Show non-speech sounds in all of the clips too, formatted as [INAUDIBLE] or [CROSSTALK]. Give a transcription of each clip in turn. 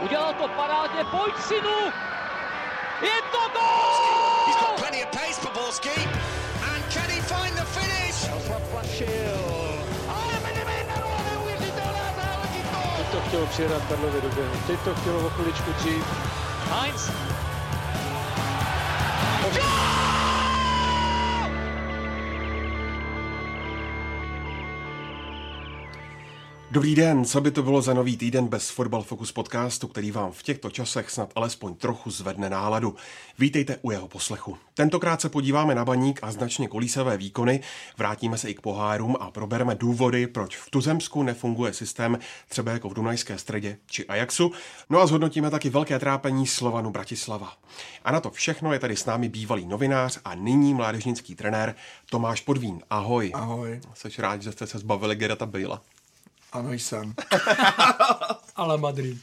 Udělal to parádně, pojď synu! Je to gol! He's got plenty of pace for Borski. And can he find the finish? Teď to chtělo přijedat Karlově do běhu. Teď to chtělo o chviličku dřív. Heinz. Dobrý den, co by to bylo za nový týden bez Fotbal Focus podcastu, který vám v těchto časech snad alespoň trochu zvedne náladu. Vítejte u jeho poslechu. Tentokrát se podíváme na baník a značně kolísavé výkony, vrátíme se i k pohárům a probereme důvody, proč v Tuzemsku nefunguje systém třeba jako v Dunajské středě či Ajaxu, no a zhodnotíme taky velké trápení Slovanu Bratislava. A na to všechno je tady s námi bývalý novinář a nyní mládežnický trenér Tomáš Podvín. Ahoj. Ahoj. Seš rád, že jste se zbavili Gerata Bejla. Ano, jsem. [LAUGHS] Ale Madrid.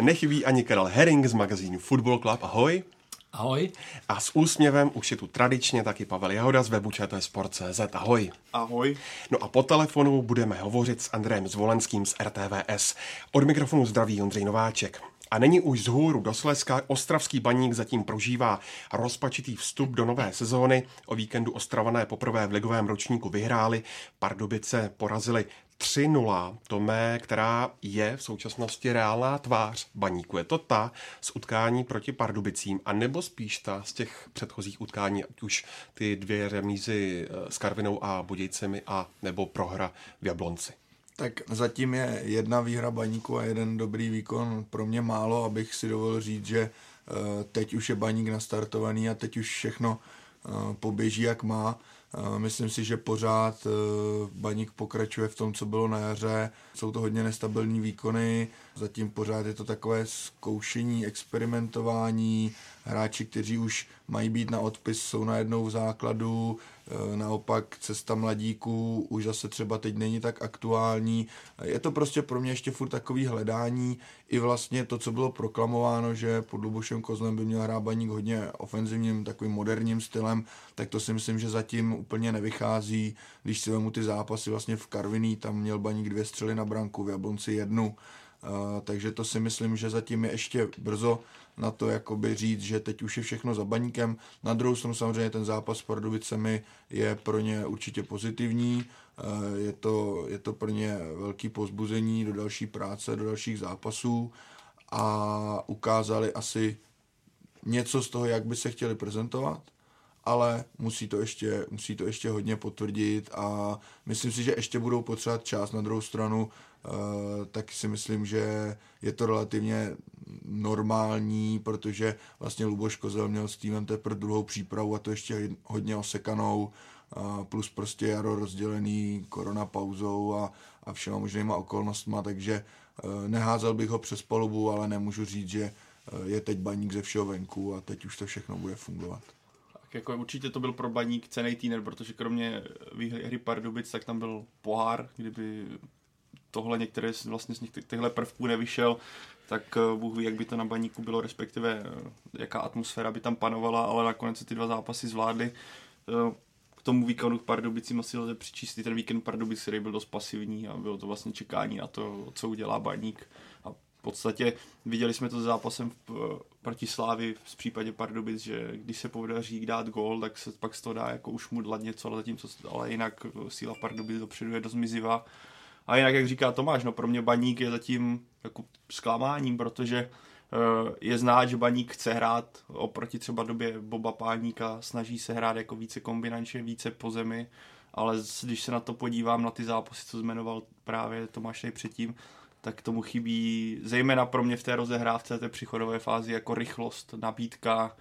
Nechybí ani Karel Herring z magazínu Football Club. Ahoj. Ahoj. A s úsměvem už je tu tradičně taky Pavel Jahoda z webu Sport.cz. Ahoj. Ahoj. No a po telefonu budeme hovořit s Andrejem Zvolenským z RTVS. Od mikrofonu zdraví Ondřej Nováček. A není už z hůru do Slezska, ostravský baník zatím prožívá rozpačitý vstup do nové sezóny. O víkendu Ostravané poprvé v ligovém ročníku vyhráli, Pardubice porazili 3-0, Tomé, která je v současnosti reálná tvář baníku. Je to ta z utkání proti Pardubicím, a nebo spíš ta z těch předchozích utkání, ať už ty dvě remízy eh, s Karvinou a Budějcemi a nebo prohra v Jablonci. Tak zatím je jedna výhra baníku a jeden dobrý výkon pro mě málo, abych si dovolil říct, že eh, teď už je baník nastartovaný a teď už všechno eh, poběží jak má. Myslím si, že pořád baník pokračuje v tom, co bylo na jaře. Jsou to hodně nestabilní výkony, zatím pořád je to takové zkoušení, experimentování. Hráči, kteří už mají být na odpis, jsou najednou v základu. E, naopak cesta mladíků už zase třeba teď není tak aktuální. Je to prostě pro mě ještě furt takový hledání. I vlastně to, co bylo proklamováno, že pod Lubošem Kozlem by měl hrát baník hodně ofenzivním, takovým moderním stylem, tak to si myslím, že zatím úplně nevychází. Když si vemu ty zápasy vlastně v Karviní, tam měl baník dvě střely na branku, v Jablonci jednu. Uh, takže to si myslím, že zatím je ještě brzo na to jakoby říct, že teď už je všechno za baníkem. Na druhou stranu samozřejmě ten zápas s Pardubicemi je pro ně určitě pozitivní. Uh, je to, je to pro ně velký pozbuzení do další práce, do dalších zápasů a ukázali asi něco z toho, jak by se chtěli prezentovat ale musí to, ještě, musí to ještě hodně potvrdit a myslím si, že ještě budou potřebovat čas na druhou stranu, uh, tak si myslím, že je to relativně normální, protože vlastně Luboš Kozel měl s týmem teprve druhou přípravu a to ještě hodně osekanou, plus prostě jaro rozdělený korona pauzou a, a všema možnýma okolnostma, takže uh, neházel bych ho přes palubu, ale nemůžu říct, že je teď baník ze všeho venku a teď už to všechno bude fungovat. Jako určitě to byl pro baník cený týden, protože kromě výhry Pardubic, tak tam byl pohár, kdyby tohle některé vlastně z těchto prvků nevyšel, tak eh, Bůh ví, jak by to na baníku bylo, respektive eh, jaká atmosféra by tam panovala, ale nakonec se ty dva zápasy zvládly. Eh, k tomu výkonu Pardubicím asi lze přičíst ten víkend Pardubic, který byl dost pasivní a bylo to vlastně čekání na to, co udělá baník podstatě viděli jsme to s zápasem v, proti Slávy v případě Pardubic, že když se podaří dát gól, tak se pak z toho dá jako už mudlat něco, ale zatímco, ale jinak síla Pardubic dopředu je dost mizivá. A jinak, jak říká Tomáš, no pro mě Baník je zatím jako zklamáním, protože uh, je znát, že Baník chce hrát oproti třeba době Boba Páníka, snaží se hrát jako více kombinačně, více po zemi, ale když se na to podívám, na ty zápasy, co zmenoval právě Tomáš tady předtím, tak tomu chybí zejména pro mě v té rozehrávce, té přichodové fázi jako rychlost, nabídka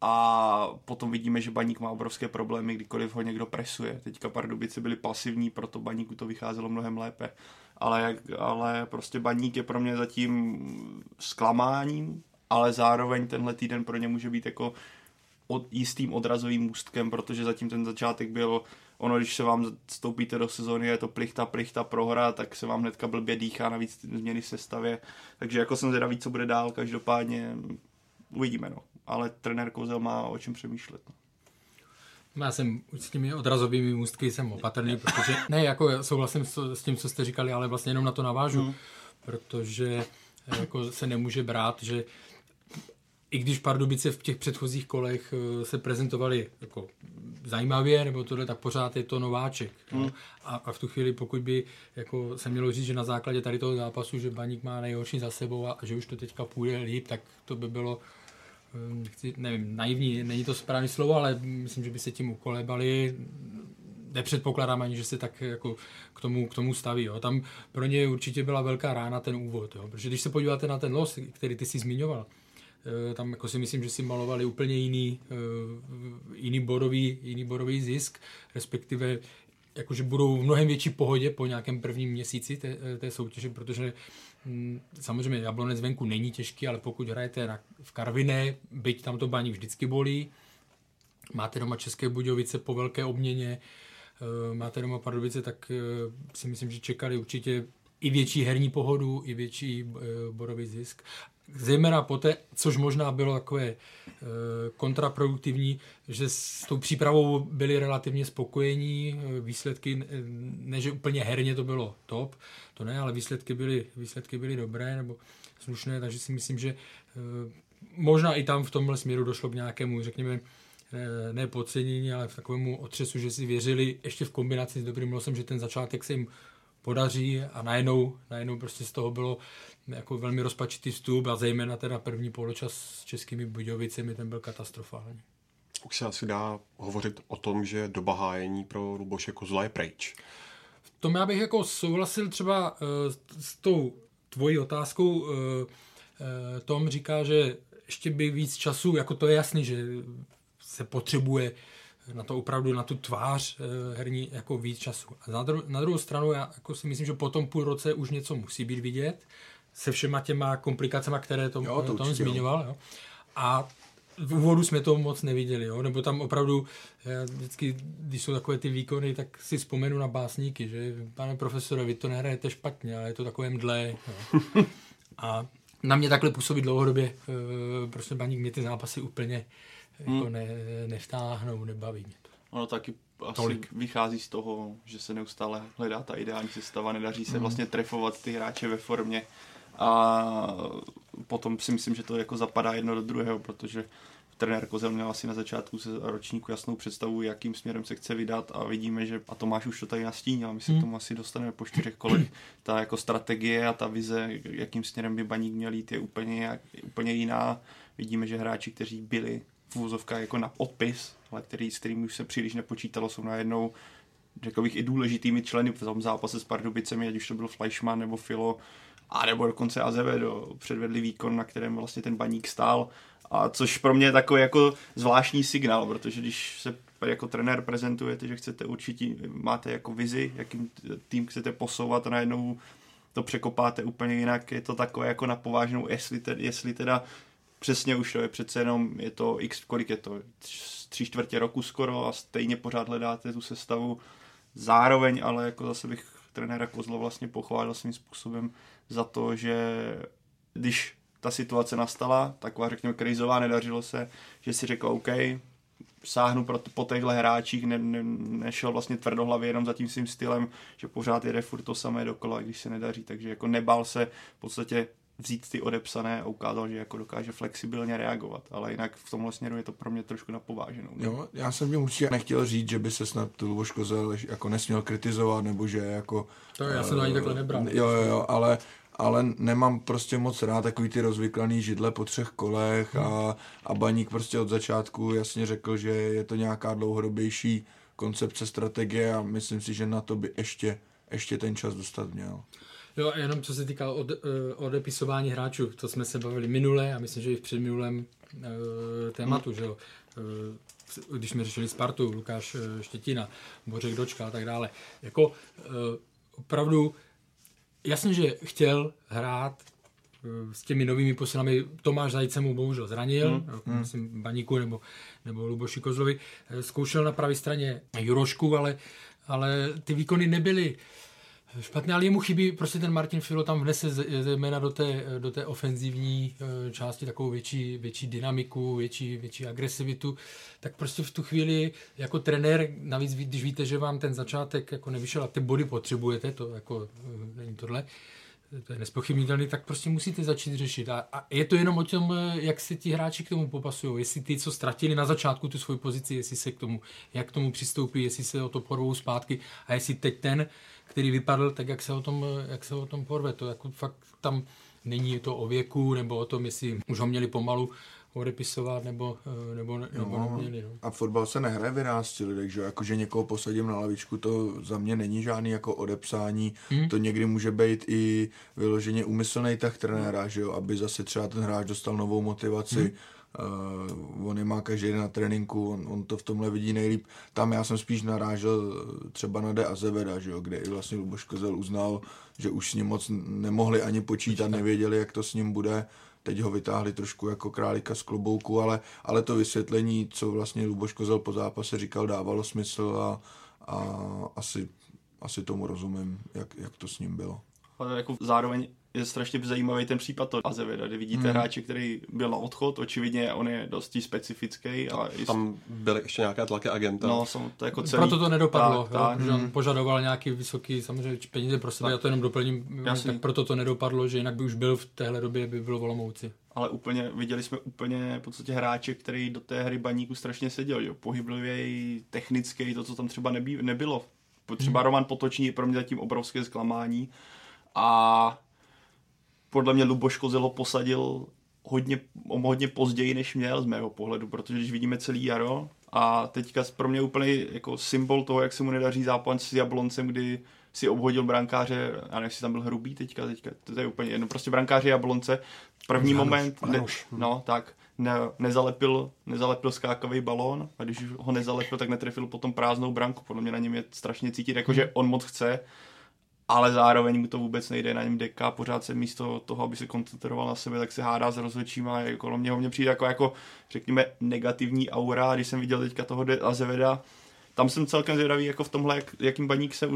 a potom vidíme, že Baník má obrovské problémy, kdykoliv ho někdo presuje. Teďka Pardubice byli pasivní, proto Baníku to vycházelo mnohem lépe. Ale, ale prostě Baník je pro mě zatím zklamáním, ale zároveň tenhle týden pro ně může být jako od, jistým odrazovým můstkem, protože zatím ten začátek byl ono, když se vám stoupíte do sezóny, je to plichta, plichta, prohra, tak se vám hnedka blbě dýchá, navíc změny sestavě. Takže jako jsem zvědavý, co bude dál, každopádně uvidíme, no. Ale trenér Kozel má o čem přemýšlet. No. Já jsem s těmi odrazovými můstky jsem opatrný, protože ne, jako souhlasím s, s tím, co jste říkali, ale vlastně jenom na to navážu, mm. protože jako se nemůže brát, že i když Pardubice v těch předchozích kolech eh, se prezentovali jako zajímavě, nebo tohle, tak pořád je to nováček. Hmm. A, a, v tu chvíli, pokud by jako se mělo říct, že na základě tady toho zápasu, že Baník má nejhorší za sebou a, a že už to teďka půjde líp, tak to by bylo eh, chci, nevím, naivní, není to správné slovo, ale myslím, že by se tím ukolebali. Nepředpokládám ani, že se tak jako k tomu, k tomu staví. Jo. Tam pro ně určitě byla velká rána ten úvod, jo. protože když se podíváte na ten los, který ty si zmiňoval, Eh, tam jako si myslím, že si malovali úplně jiný, eh, jiný, bodový, jiný bodový zisk, respektive jakože budou v mnohem větší pohodě po nějakém prvním měsíci té, eh, té soutěže, protože samozřejmě Jablonec venku není těžký, ale pokud hrajete na, v Karviné, byť tam to baní vždycky bolí, máte doma České Budějovice po velké obměně, máte doma Pardubice, tak si myslím, že čekali určitě i větší herní pohodu, i větší bodový zisk zejména poté, což možná bylo takové e, kontraproduktivní, že s tou přípravou byli relativně spokojení, e, výsledky, ne že úplně herně to bylo top, to ne, ale výsledky byly, výsledky byly dobré nebo slušné, takže si myslím, že možná i tam v tomhle směru došlo k nějakému, řekněme, ne podcenění, ale v takovému otřesu, že si věřili ještě v kombinaci s dobrým losem, že ten začátek se jim podaří a najednou, najednou prostě z toho bylo jako velmi rozpačitý vstup a zejména teda první poločas s českými Budějovicemi, ten byl katastrofální. Už se asi dá hovořit o tom, že doba hájení pro Luboše Kozla je pryč. V tom já bych jako souhlasil třeba uh, s tou tvojí otázkou. Uh, uh, Tom říká, že ještě by víc času, jako to je jasný, že se potřebuje na to opravdu, na tu tvář herní jako víc času. A na, dru- na druhou stranu já jako si myslím, že po tom půl roce už něco musí být vidět se všema těma komplikacemi, které tom, jo, to tom zmiňoval. Jo. A v úvodu jsme to moc neviděli, jo? nebo tam opravdu, já vždycky, když jsou takové ty výkony, tak si vzpomenu na básníky, že pane profesore, vy to nehrajete špatně, ale je to takové mdlé. Jo? A na mě takhle působí dlouhodobě, eh, prostě baník mě ty zápasy úplně jako hmm. ne, nevtáhnou, nebaví mě to. Ono taky asi Tolik. vychází z toho, že se neustále hledá ta ideální sestava, nedaří se hmm. vlastně trefovat ty hráče ve formě a potom si myslím, že to jako zapadá jedno do druhého, protože trenér Kozel měl asi na začátku se ročníku jasnou představu, jakým směrem se chce vydat a vidíme, že a Tomáš už to tady nastínil my se hmm. k tomu asi dostaneme po čtyřech kolech. [CLEARS THROAT] Ta jako strategie a ta vize, jakým směrem by baník měl jít, je úplně, jak, úplně jiná. Vidíme, že hráči, kteří byli v úzovkách jako na odpis, ale který, s kterými už se příliš nepočítalo, jsou najednou řekl bych i důležitými členy v tom zápase s Pardubicemi, ať už to byl Fleischmann nebo Filo, a nebo dokonce Azevedo předvedli výkon, na kterém vlastně ten baník stál. A což pro mě je takový jako zvláštní signál, protože když se jako trenér prezentujete, že chcete určitě, máte jako vizi, jakým tým chcete posouvat a najednou to překopáte úplně jinak, je to takové jako na povážnou, jestli, te, jestli teda přesně už to je přece jenom, je to x, kolik je to, tři čtvrtě roku skoro a stejně pořád hledáte tu sestavu. Zároveň ale jako zase bych trenéra Kozlo vlastně pochválil svým způsobem za to, že když ta situace nastala, taková řekněme krizová, nedařilo se, že si řekl OK, sáhnu pro, po těchto hráčích, ne, ne, nešel vlastně tvrdohlavě jenom za tím svým stylem, že pořád jede furt to samé dokola, když se nedaří, takže jako nebál se v podstatě vzít ty odepsané a ukázal, že jako dokáže flexibilně reagovat, ale jinak v tomhle směru je to pro mě trošku napováženou. Jo, já jsem tím určitě nechtěl říct, že by se snad Luboš Kozel jako nesměl kritizovat, nebo že jako... To já jsem to ani takhle nebral. Jo, jo, jo, ale ale nemám prostě moc rád takový ty rozvyklaný židle po třech kolech a, a Baník prostě od začátku jasně řekl, že je to nějaká dlouhodobější koncepce strategie a myslím si, že na to by ještě, ještě ten čas dostat měl. Jo, jenom co se týká od, uh, odepisování hráčů, to jsme se bavili minule a myslím, že i v předminulém uh, tématu, hmm. že jo. Uh, když jsme řešili Spartu, Lukáš Štětina, Bořek Dočka a tak dále. Jako uh, opravdu jasně, že chtěl hrát s těmi novými posilami. Tomáš Zajce mu bohužel zranil, hmm. hmm. myslím Baníku nebo, nebo Luboši Kozlovi. Zkoušel na pravé straně Jurošku, ale, ale ty výkony nebyly špatné, ale jemu chybí prostě ten Martin Filo tam vnese zejména do té, do té ofenzivní eh, části takovou větší, větší dynamiku, větší, větší agresivitu, tak prostě v tu chvíli jako trenér, navíc když víte, že vám ten začátek jako nevyšel a ty body potřebujete, to jako eh, není tohle, to je nespochybnitelný, tak prostě musíte začít řešit. A, a je to jenom o tom, jak se ti hráči k tomu popasují. Jestli ty, co ztratili na začátku tu svoji pozici, jestli se k tomu, jak k tomu přistoupí, jestli se o to porvou zpátky a jestli teď ten, který vypadl, tak jak se o tom, jak se o tom porve. To jako fakt tam není to o věku, nebo o tom, jestli už ho měli pomalu odepisovat, nebo, eh, nebo, nebo No, neměli. No. A fotbal se nehraje v 11 lidech, že někoho posadím na lavičku, to za mě není žádný jako odepsání. Hmm. To někdy může být i vyloženě úmyslný tah trenéra, že jo? Aby zase třeba ten hráč dostal novou motivaci. Hmm. Uh, on je má každý den na tréninku, on, on to v tomhle vidí nejlíp. Tam já jsem spíš narážel třeba na De Azeveda, že jo? kde i vlastně Luboš Kozel uznal, že už s ním moc nemohli ani počítat, nevěděli, jak to s ním bude teď ho vytáhli trošku jako králíka z klobouku, ale, ale to vysvětlení, co vlastně Luboš Kozel po zápase říkal, dávalo smysl a, a asi, asi tomu rozumím, jak, jak to s ním bylo. Ale jako zároveň je strašně zajímavý ten případ to Azeveda, kde vidíte hmm. hráče, který byl na odchod, očividně on je dosti specifický. A Tam byly ještě nějaké tlaky agenta. No, jsem to jako celý... Proto to nedopadlo, tak, jo, tak. protože on požadoval nějaký vysoký samozřejmě peníze pro sebe, Tak. já to jenom doplním, Jasný. tak proto to nedopadlo, že jinak by už byl v téhle době, by byl v Olomouci. ale úplně, viděli jsme úplně v podstatě hráče, který do té hry baníku strašně seděl, jo. pohyblivý, technický, to, co tam třeba nebý, nebylo. Třeba hmm. Roman Potočný je pro mě zatím obrovské zklamání a podle mě Luboš Kozel ho posadil hodně, hodně později, než měl z mého pohledu, protože když vidíme celý jaro a teďka pro mě úplně jako symbol toho, jak se mu nedaří zápas s Jabloncem, kdy si obhodil brankáře, a nevím, jestli tam byl hrubý teďka, teďka, to je úplně jedno, prostě brankáře Jablonce, první Hanuš, moment, ne, Hanuš. no tak, ne, nezalepil, nezalepil skákavý balón a když ho nezalepil, tak netrefil potom prázdnou branku, podle mě na něm je strašně cítit, jakože on moc chce, ale zároveň mu to vůbec nejde, na něm deka, pořád se místo toho, aby se koncentroval na sebe, tak se hádá s rozhodčíma a kolem něho. Mě přijde jako, jako řekněme, negativní aura, když jsem viděl teďka toho Azeveda, tam jsem celkem zvědavý jako v tomhle, jak, jakým baník se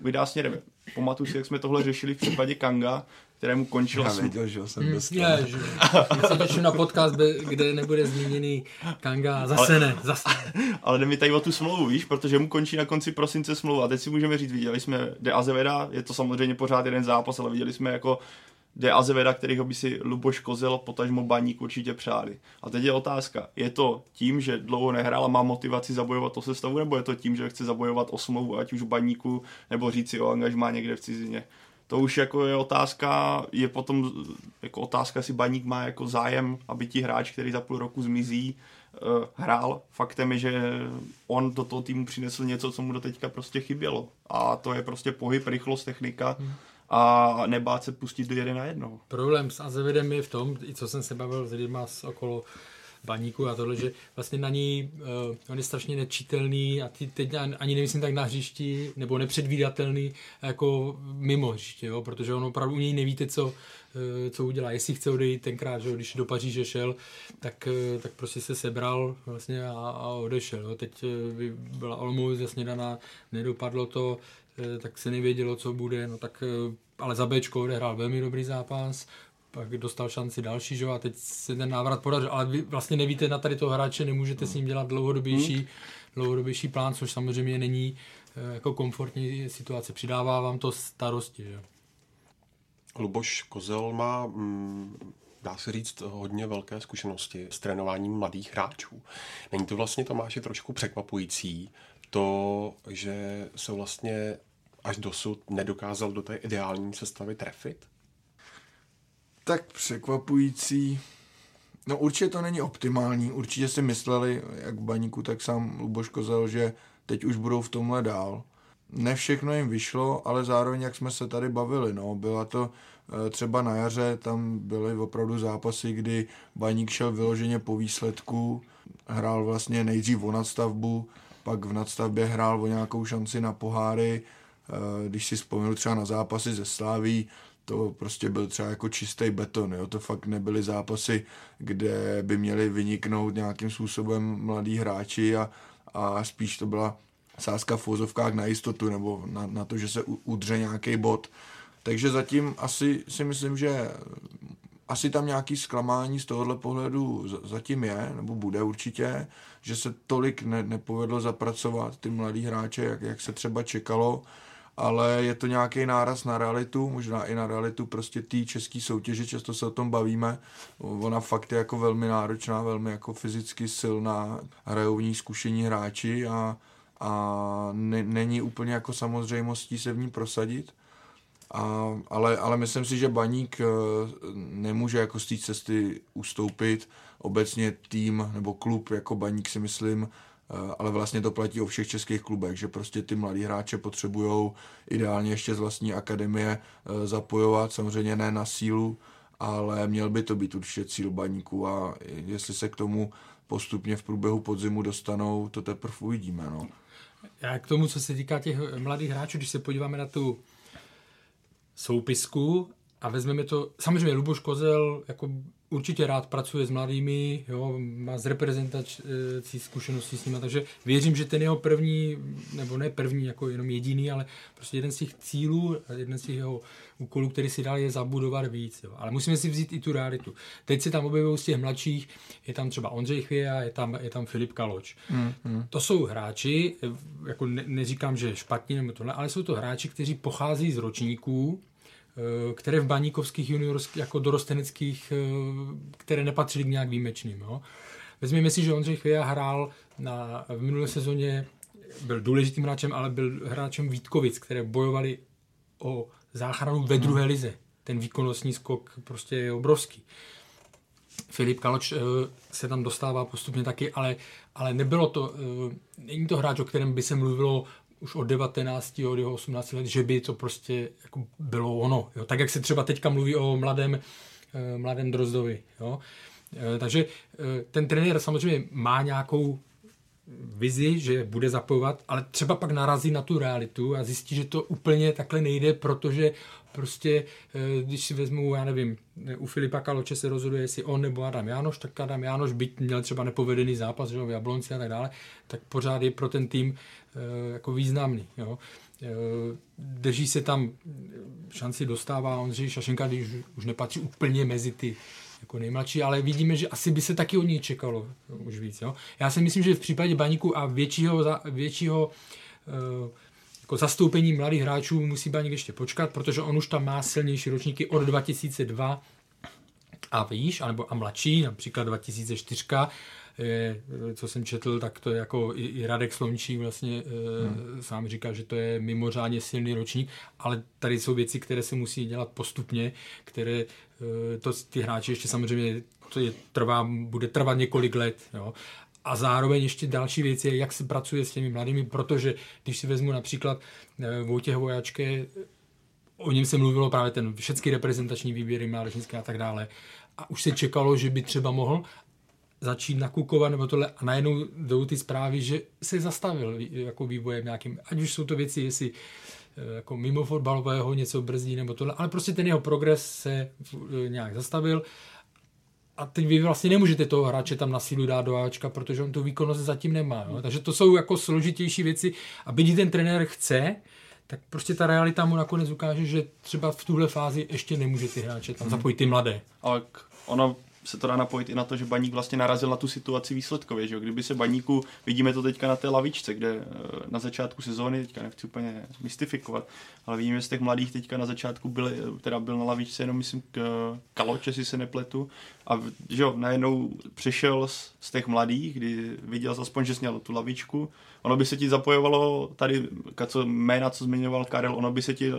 vydá směrem. Pamatuju si, jak jsme tohle řešili v případě Kanga, kterému končila Já věděl, že ho jsem Hmm, dostal. je, že já se těším na podcast, kde nebude zmíněný Kanga, zase ne, zase ne. [LAUGHS] Ale jde mi tady o tu smlouvu, víš, protože mu končí na konci prosince smlouva. A teď si můžeme říct, viděli jsme De Azeveda, je to samozřejmě pořád jeden zápas, ale viděli jsme jako De Azeveda, kterýho by si Luboš Kozel, potažmo Baník určitě přáli. A teď je otázka, je to tím, že dlouho nehrál a má motivaci zabojovat o sestavu, nebo je to tím, že chce zabojovat o smlouvu, ať už Baníku, nebo říct si o angažmá někde v cizině. To už jako je otázka, je potom jako otázka, jestli Baník má jako zájem, aby ti hráč, který za půl roku zmizí, eh, hrál. Faktem je, že on do toho týmu přinesl něco, co mu do teďka prostě chybělo. A to je prostě pohyb, rychlost, technika a nebát se pustit do jeden na jednoho. Problém s Azevedem je v tom, i co jsem se bavil s lidma z okolo baníku a tohle, že vlastně na ní uh, on je strašně nečitelný a ty teď ani nemyslím tak na hřišti, nebo nepředvídatelný jako mimo hřiště, jo? protože on opravdu u něj nevíte, co, uh, co udělá. Jestli chce odejít tenkrát, že když do Paříže šel, tak, uh, tak prostě se sebral vlastně a, a odešel. Jo? Teď by byla Olomouc jasně daná, nedopadlo to, tak se nevědělo, co bude, no tak ale za Bčko odehrál velmi dobrý zápas, pak dostal šanci další, že jo, a teď se ten návrat podařil, ale vy vlastně nevíte na tady toho hráče, nemůžete s ním dělat dlouhodobější, dlouhodobější plán, což samozřejmě není eh, jako komfortní situace, přidává vám to starosti, že jo. Luboš Kozel má, mm, dá se říct, hodně velké zkušenosti s trénováním mladých hráčů. Není to vlastně, Tomáši, trošku překvapující, to, že se vlastně až dosud nedokázal do té ideální sestavy trefit? Tak překvapující. No určitě to není optimální. Určitě si mysleli, jak baníku, tak sám Luboš Kozel, že teď už budou v tomhle dál. Ne všechno jim vyšlo, ale zároveň, jak jsme se tady bavili, no, byla to eh, třeba na jaře, tam byly opravdu zápasy, kdy baník šel vyloženě po výsledku, hrál vlastně nejdřív o nadstavbu, pak v nadstavbě hrál o nějakou šanci na poháry, Eh, když si vzpomněl třeba na zápasy ze Sláví, to prostě byl třeba jako čistý beton, jo? to fakt nebyly zápasy, kde by měli vyniknout nějakým způsobem mladí hráči a, a spíš to byla sázka v vozovkách na jistotu nebo na, na to, že se udře nějaký bod. Takže zatím asi si myslím, že asi tam nějaký zklamání z tohohle pohledu zatím je, nebo bude určitě, že se tolik ne, nepovedlo zapracovat ty mladí hráče, jak, jak se třeba čekalo. Ale je to nějaký náraz na realitu, možná i na realitu prostě té české soutěže, často se o tom bavíme. Ona fakt je jako velmi náročná, velmi jako fyzicky silná, hrajou v ní zkušení hráči a, a ne, není úplně jako samozřejmostí se v ní prosadit. A, ale, ale myslím si, že Baník eh, nemůže jako z té cesty ustoupit. Obecně tým nebo klub jako Baník si myslím, ale vlastně to platí o všech českých klubech, že prostě ty mladí hráče potřebují ideálně ještě z vlastní akademie eh, zapojovat, samozřejmě ne na sílu, ale měl by to být určitě cíl Baníku a jestli se k tomu postupně v průběhu podzimu dostanou, to teprve uvidíme. No. Já k tomu, co se týká těch mladých hráčů, když se podíváme na tu soupisku a vezmeme to, samozřejmě Luboš Kozel jako určitě rád pracuje s mladými, jo, má z reprezentací zkušenosti s nimi, takže věřím, že ten jeho první, nebo ne první, jako jenom jediný, ale prostě jeden z těch cílů, jeden z těch jeho úkolů, který si dal, je zabudovat víc. Jo. Ale musíme si vzít i tu realitu. Teď se tam objevují z těch mladších, je tam třeba Ondřej Chvěja, je tam, je tam Filip Kaloč. Mm, mm. To jsou hráči, jako ne, neříkám, že špatní nebo tohle, ale jsou to hráči, kteří pochází z ročníků, které v baníkovských juniorských, jako dorosteneckých, eh, které nepatřily k nějak výjimečným. Jo. Vezměme si, že Ondřej Chvěja hrál na, v minulé sezóně, byl důležitým hráčem, ale byl hráčem Vítkovic, které bojovali o záchranu ve druhé lize. Ten výkonnostní skok prostě je obrovský. Filip Kaloč uh, se tam dostává postupně taky, ale, ale nebylo to, není to hráč, o kterém by se mluvilo už od 19, od jeho 18 let, že by to prostě jako bylo ono. Jo? Tak jak se třeba teďka mluví o mladém, eh, mladém Drozdovi. Jo? Eh, takže eh, ten trenér samozřejmě má nějakou vizi, že bude zapojovat, ale třeba pak narazí na tu realitu a zjistí, že to úplně takhle nejde, protože prostě, když si vezmu, já nevím, u Filipa Kaloče se rozhoduje, jestli on nebo Adam Jánoš, tak Adam Jánoš, byť měl třeba nepovedený zápas že v Jablonci a tak dále, tak pořád je pro ten tým Eh, jako významný. Jo. Eh, drží se tam, šanci dostává Ondřej Šašenka, když už nepatří úplně mezi ty jako nejmladší, ale vidíme, že asi by se taky od něj čekalo už víc. Jo. Já si myslím, že v případě Baníku a většího, většího eh, jako zastoupení mladých hráčů musí Baník ještě počkat, protože on už tam má silnější ročníky od 2002 a výš, anebo a mladší, například 2004 je, co jsem četl, tak to je jako i, i Radek Slončí vlastně hmm. sám říká, že to je mimořádně silný ročník, ale tady jsou věci, které se musí dělat postupně, které e, to ty hráči ještě samozřejmě to je, trvá, bude trvat několik let. Jo. A zároveň ještě další věc je, jak se pracuje s těmi mladými, protože když si vezmu například e, Vojtěch Vojačke, o něm se mluvilo právě ten všechny reprezentační výběry mládežnické a tak dále. A už se čekalo, že by třeba mohl, začít nakukovat nebo tohle. A najednou jdou ty zprávy, že se zastavil jako vývojem nějakým, ať už jsou to věci, jestli eh, jako mimo fotbalového něco brzdí nebo tohle, ale prostě ten jeho progres se eh, nějak zastavil a teď vy vlastně nemůžete toho hráče tam na sílu dát do Ačka, protože on tu výkonnost zatím nemá. Jo? Takže to jsou jako složitější věci a byť ten trenér chce, tak prostě ta realita mu nakonec ukáže, že třeba v tuhle fázi ještě nemůže ty hráče tam hmm. zapojit ty mladé. Ale ono se to dá napojit i na to, že baník vlastně narazil na tu situaci výsledkově. Že? Kdyby se baníku, vidíme to teďka na té lavičce, kde eh, na začátku sezóny, teďka nechci úplně mystifikovat, ale vidíme, z těch mladých teďka na začátku byli, teda byl na lavičce jenom myslím k Kaloče, si se nepletu, a že jo, najednou přišel z, z těch mladých, kdy viděl aspoň, že měl tu lavičku, ono by se ti zapojovalo tady, co jména, co zmiňoval Karel, ono by se ti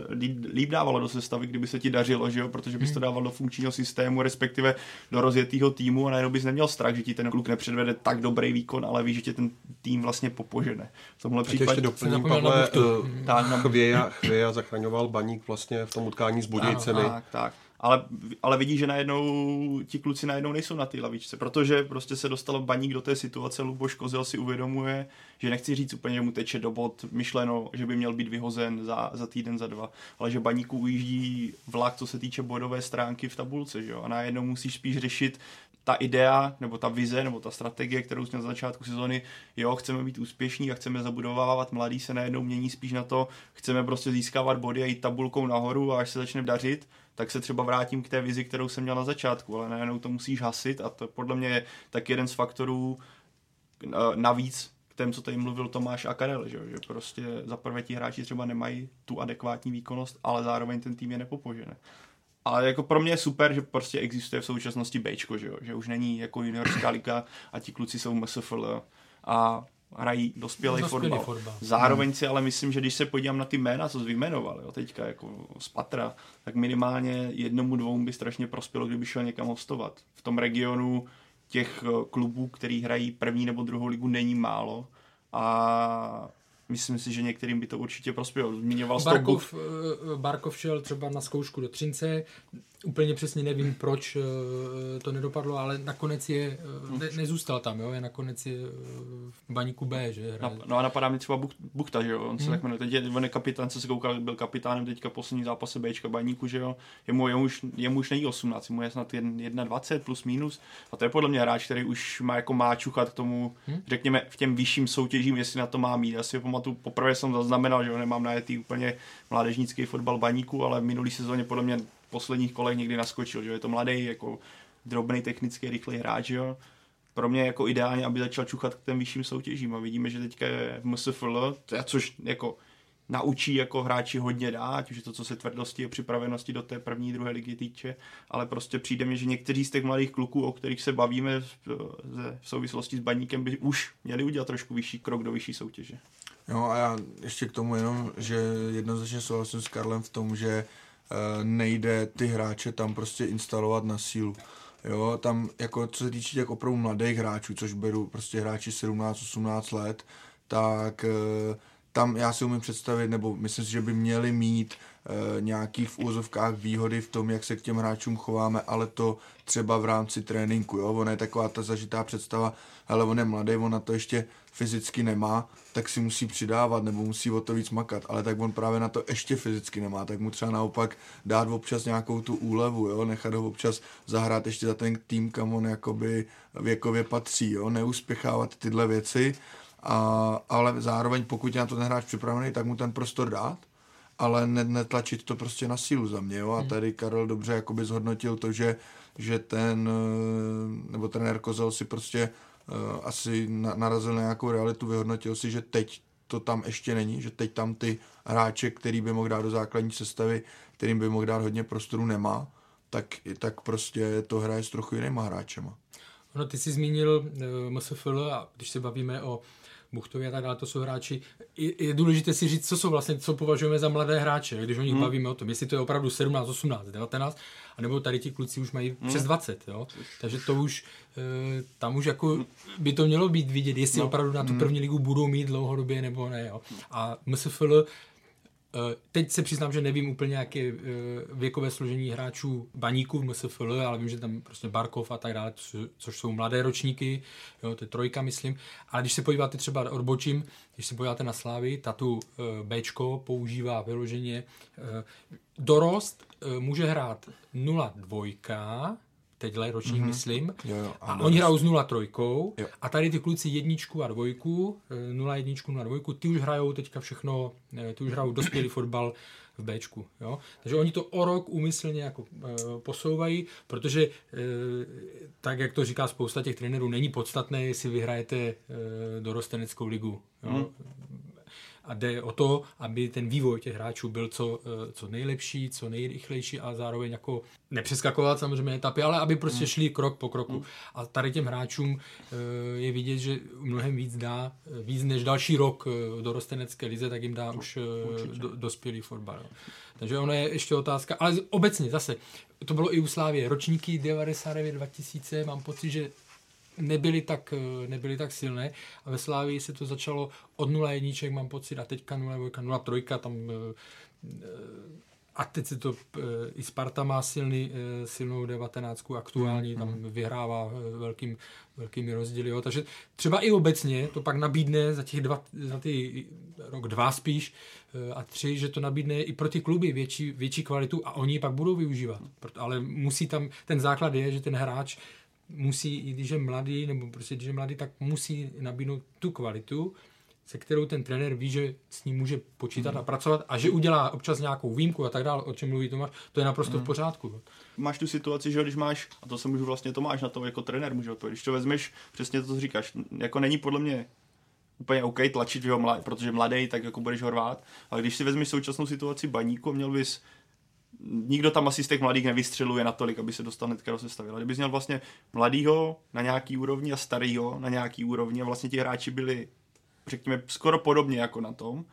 líp dávalo do sestavy, kdyby se ti dařilo, že jo, protože bys to hmm. dával do funkčního systému, respektive do rozjetého týmu a najednou bys neměl strach, že ti ten kluk nepředvede tak dobrý výkon, ale víš, že tě ten tým vlastně popožene. V tomhle případě... ještě doplním, Pavle, uh, chvěja, chvěja zachraňoval baník vlastně v tom utkání s Budějcemi. Tak, tak ale, ale vidí, že najednou ti kluci najednou nejsou na té lavičce, protože prostě se dostal baník do té situace, Luboš Kozel si uvědomuje, že nechci říct úplně, že mu teče do bod myšleno, že by měl být vyhozen za, za týden, za dva, ale že baníku ujíždí vlak, co se týče bodové stránky v tabulce, že jo? a najednou musíš spíš řešit ta idea, nebo ta vize, nebo ta strategie, kterou jsme na začátku sezóny, jo, chceme být úspěšní a chceme zabudovávat mladý, se najednou mění spíš na to, chceme prostě získávat body a jít tabulkou nahoru a až se začne dařit, tak se třeba vrátím k té vizi, kterou jsem měl na začátku, ale najednou to musíš hasit a to podle mě je tak jeden z faktorů eh, navíc, k těm, co tady mluvil Tomáš a Karel, že, že prostě za prvé ti hráči třeba nemají tu adekvátní výkonnost, ale zároveň ten tým je nepopožené. Ale jako pro mě je super, že prostě existuje v současnosti Bčko, že, jo? že už není jako juniorská liga a ti kluci jsou MSFL a hrají dospělý, Dospělý fotbal. fotbal. Zároveň si ale myslím, že když se podívám na ty jména, co jsi vyjmenoval, jo, teďka jako z patra, tak minimálně jednomu, dvou by strašně prospělo, kdyby šel někam hostovat. V tom regionu těch eh, klubů, který hrají první nebo druhou ligu, není málo a myslím si, že některým by to určitě prospělo. Zmiňoval to Barkov, eh, Barkov šel třeba na zkoušku do Třince, úplně přesně nevím, proč eh, to nedopadlo, ale nakonec je, eh, ne, nezůstal tam, jo, je nakonec je v baníku B, že? Hraje. No a napadá mi třeba Buch- Buchta, že jo, on se tak jmenuje, teď je, on je kapitán, co se koukal, byl kapitánem teďka poslední zápase Bčka baníku, že jo, jemu, jemu, už, jemu už není 18, mu je snad jen 21 plus minus. A to je podle mě hráč, který už má jako má čuchat k tomu, řekněme, v těm vyšším soutěžím, jestli na to má mít. Já si pamatuju, poprvé jsem zaznamenal, že jo, nemám najetý úplně mládežnický fotbal baníku, ale v minulý sezóně podle mě posledních kolech někdy naskočil, že je to mladý, jako drobný, technický, rychlý hráč, jo. Pro mě jako ideálně, aby začal čuchat k těm vyšším soutěžím a vidíme, že teďka je v MSFL, což jako naučí jako hráči hodně dát, už je to, co se tvrdosti a připravenosti do té první, druhé ligy týče, ale prostě přijde mi, že někteří z těch mladých kluků, o kterých se bavíme v, souvislosti s baníkem, by už měli udělat trošku vyšší krok do vyšší soutěže. Jo a já ještě k tomu jenom, že jednoznačně souhlasím s Karlem v tom, že eh, nejde ty hráče tam prostě instalovat na sílu. Jo, tam jako co se týče těch opravdu mladých hráčů, což beru prostě hráči 17-18 let, tak eh, tam já si umím představit, nebo myslím si, že by měli mít eh, nějakých v úzovkách výhody v tom, jak se k těm hráčům chováme, ale to třeba v rámci tréninku, jo, ona je taková ta zažitá představa, ale on je mladý, on na to ještě fyzicky nemá, tak si musí přidávat nebo musí o to víc makat, ale tak on právě na to ještě fyzicky nemá, tak mu třeba naopak dát občas nějakou tu úlevu, jo, nechat ho občas zahrát ještě za ten tým, kam on jakoby věkově patří, jo, neuspěchávat tyhle věci, a, ale zároveň pokud je na to ten hráč připravený, tak mu ten prostor dát, ale ne, netlačit to prostě na sílu za mě, jo, a tady Karel dobře jakoby zhodnotil to, že, že ten, eh, nebo trenér Kozel si prostě uh, asi na, narazil na nějakou realitu, vyhodnotil si, že teď to tam ještě není, že teď tam ty hráče, který by mohl dát do základní sestavy, kterým by mohl dát hodně prostoru, nemá, tak, tak prostě to hraje s trochu jinýma hráčema. No, ty jsi zmínil uh, MSFL a když se bavíme o Buchtově a tak dále, to jsou hráči. Je, je důležité si říct, co jsou vlastně, co považujeme za mladé hráče, když o nich hmm. bavíme o tom, jestli to je opravdu 17, 18, 19, anebo tady ti kluci už mají hmm. přes 20, jo. Takže to už, e, tam už jako by to mělo být vidět, jestli no. opravdu na tu první ligu budou mít dlouhodobě nebo ne, jo. A MSFL Eh, Teď se přiznám, že nevím úplně, jaké eh, věkové složení hráčů baníků v MSFL, ale vím, že tam prostě Barkov a tak dále, co- což jsou mladé ročníky, jo, to je trojka, myslím. Ale když se podíváte třeba odbočím, když se podíváte na Slávy, ta tu eh, Bčko používá vyloženě eh, dorost, eh, může hrát 0-2, teďhle ročník, mm-hmm. myslím, Jo, jo, a oni hrajou s 0 trojkou Jo. a tady ty kluci jedničku a dvojku, eh, 0 jedničku, 0 dvojku, ty už hrajou teďka všechno, eh, ty už hrajou dospělý fotbal v Bčku. Jo? Takže oni to o rok úmyslně jako e, posouvají, protože e, tak, jak to říká spousta těch trenérů, není podstatné, jestli vyhrajete e, dorosteneckou ligu. Jo? Hmm. A jde o to, aby ten vývoj těch hráčů byl co, eh, co nejlepší, co nejrychlejší a zároveň jako nepřeskakovat samozřejmě etapy, ale aby prostě šli krok po kroku. A tady těm hráčům eh, je vidět, že mnohem víc dá, eh, víc než další rok v dorostenecké lize, tak jim dá už do, dospělý fotbal. jo. Takže ono je ještě otázka, ale obecně zase, to bylo i u Slávě, ročníky 99-2000, mám pocit, že nebyly tak, eh, nebyly tak silné. A ve Slávii se to začalo od 0 jedniček, mám pocit, a teďka 0 dvojka, 0 trojka, tam eh, eh, a teď se to, i Sparta má silný, silnou 19 aktuální, tam vyhrává eh, velkým, velkými rozdíly, jo. takže třeba i obecně to pak nabídne za těch dva, za ty rok dva spíš a tři, že to nabídne i pro ty kluby větší, větší kvalitu a oni ji pak budou využívat, ale musí tam, ten základ je, že ten hráč musí, i když je mladý, nebo prostě když je mladý, tak musí nabídnout tu kvalitu, se kterou ten trenér ví, že s ním může počítat a pracovat a že udělá občas nějakou výjimku a tak dále, o čem mluví Tomáš, to je naprosto v pořádku. máš tu situaci, že když máš, a to se můžu vlastně Tomáš na to jako trenér může odpovědět, když to vezmeš, přesně to, co říkáš, jako není podle mě úplně OK tlačit ho, mladý, protože mladý, tak jako budeš ho rvát. Ale když si vezmeš současnou situaci baníku měl bys nikdo tam asi z těch mladých nevystřeluje natolik, aby se dostal hnedka do sestavy. Ale kdybys měl vlastně mladýho na nějaký úrovni a starýho na nějaký úrovni a vlastně ti hráči byli, řekněme, skoro podobně jako na tom,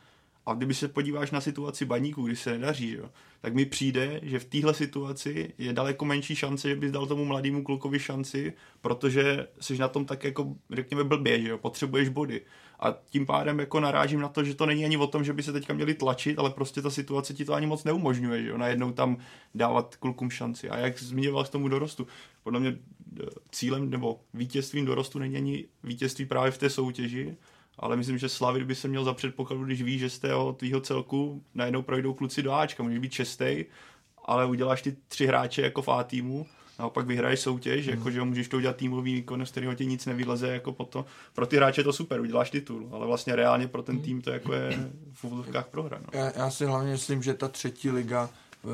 a kdyby se podíváš na situaci baníků, když se nedaří, jo, tak mi přijde, že v téhle situaci je daleko menší šance, že bys dal tomu mladému klukovi šanci, protože jsi na tom tak jako, řekněme, blbě, že jo, potřebuješ body. A tím pádem jako narážím na to, že to není ani o tom, že by se teďka měli tlačit, ale prostě ta situace ti to ani moc neumožňuje, že jo, najednou tam dávat klukům šanci. A jak zmiňoval k tomu dorostu, podle mě eh, cílem nebo vítězstvím dorostu není ani vítězství právě v té soutěži, ale myslím, že Slavit by se měl za předpokladu, když ví, že z tého tvýho celku najednou projdou kluci do Ačka, můžeš být čestej, ale uděláš ty tři hráče jako v A týmu, naopak vyhraješ soutěž, mm. jako že můžeš to udělat týmový výkon, z kterého ti nic nevyleze, jako po to. Pro ty hráče je to super, uděláš titul, ale vlastně reálně pro ten tým to jako je v úvodovkách prohra. No. Já, já si hlavně myslím, že ta třetí liga eh,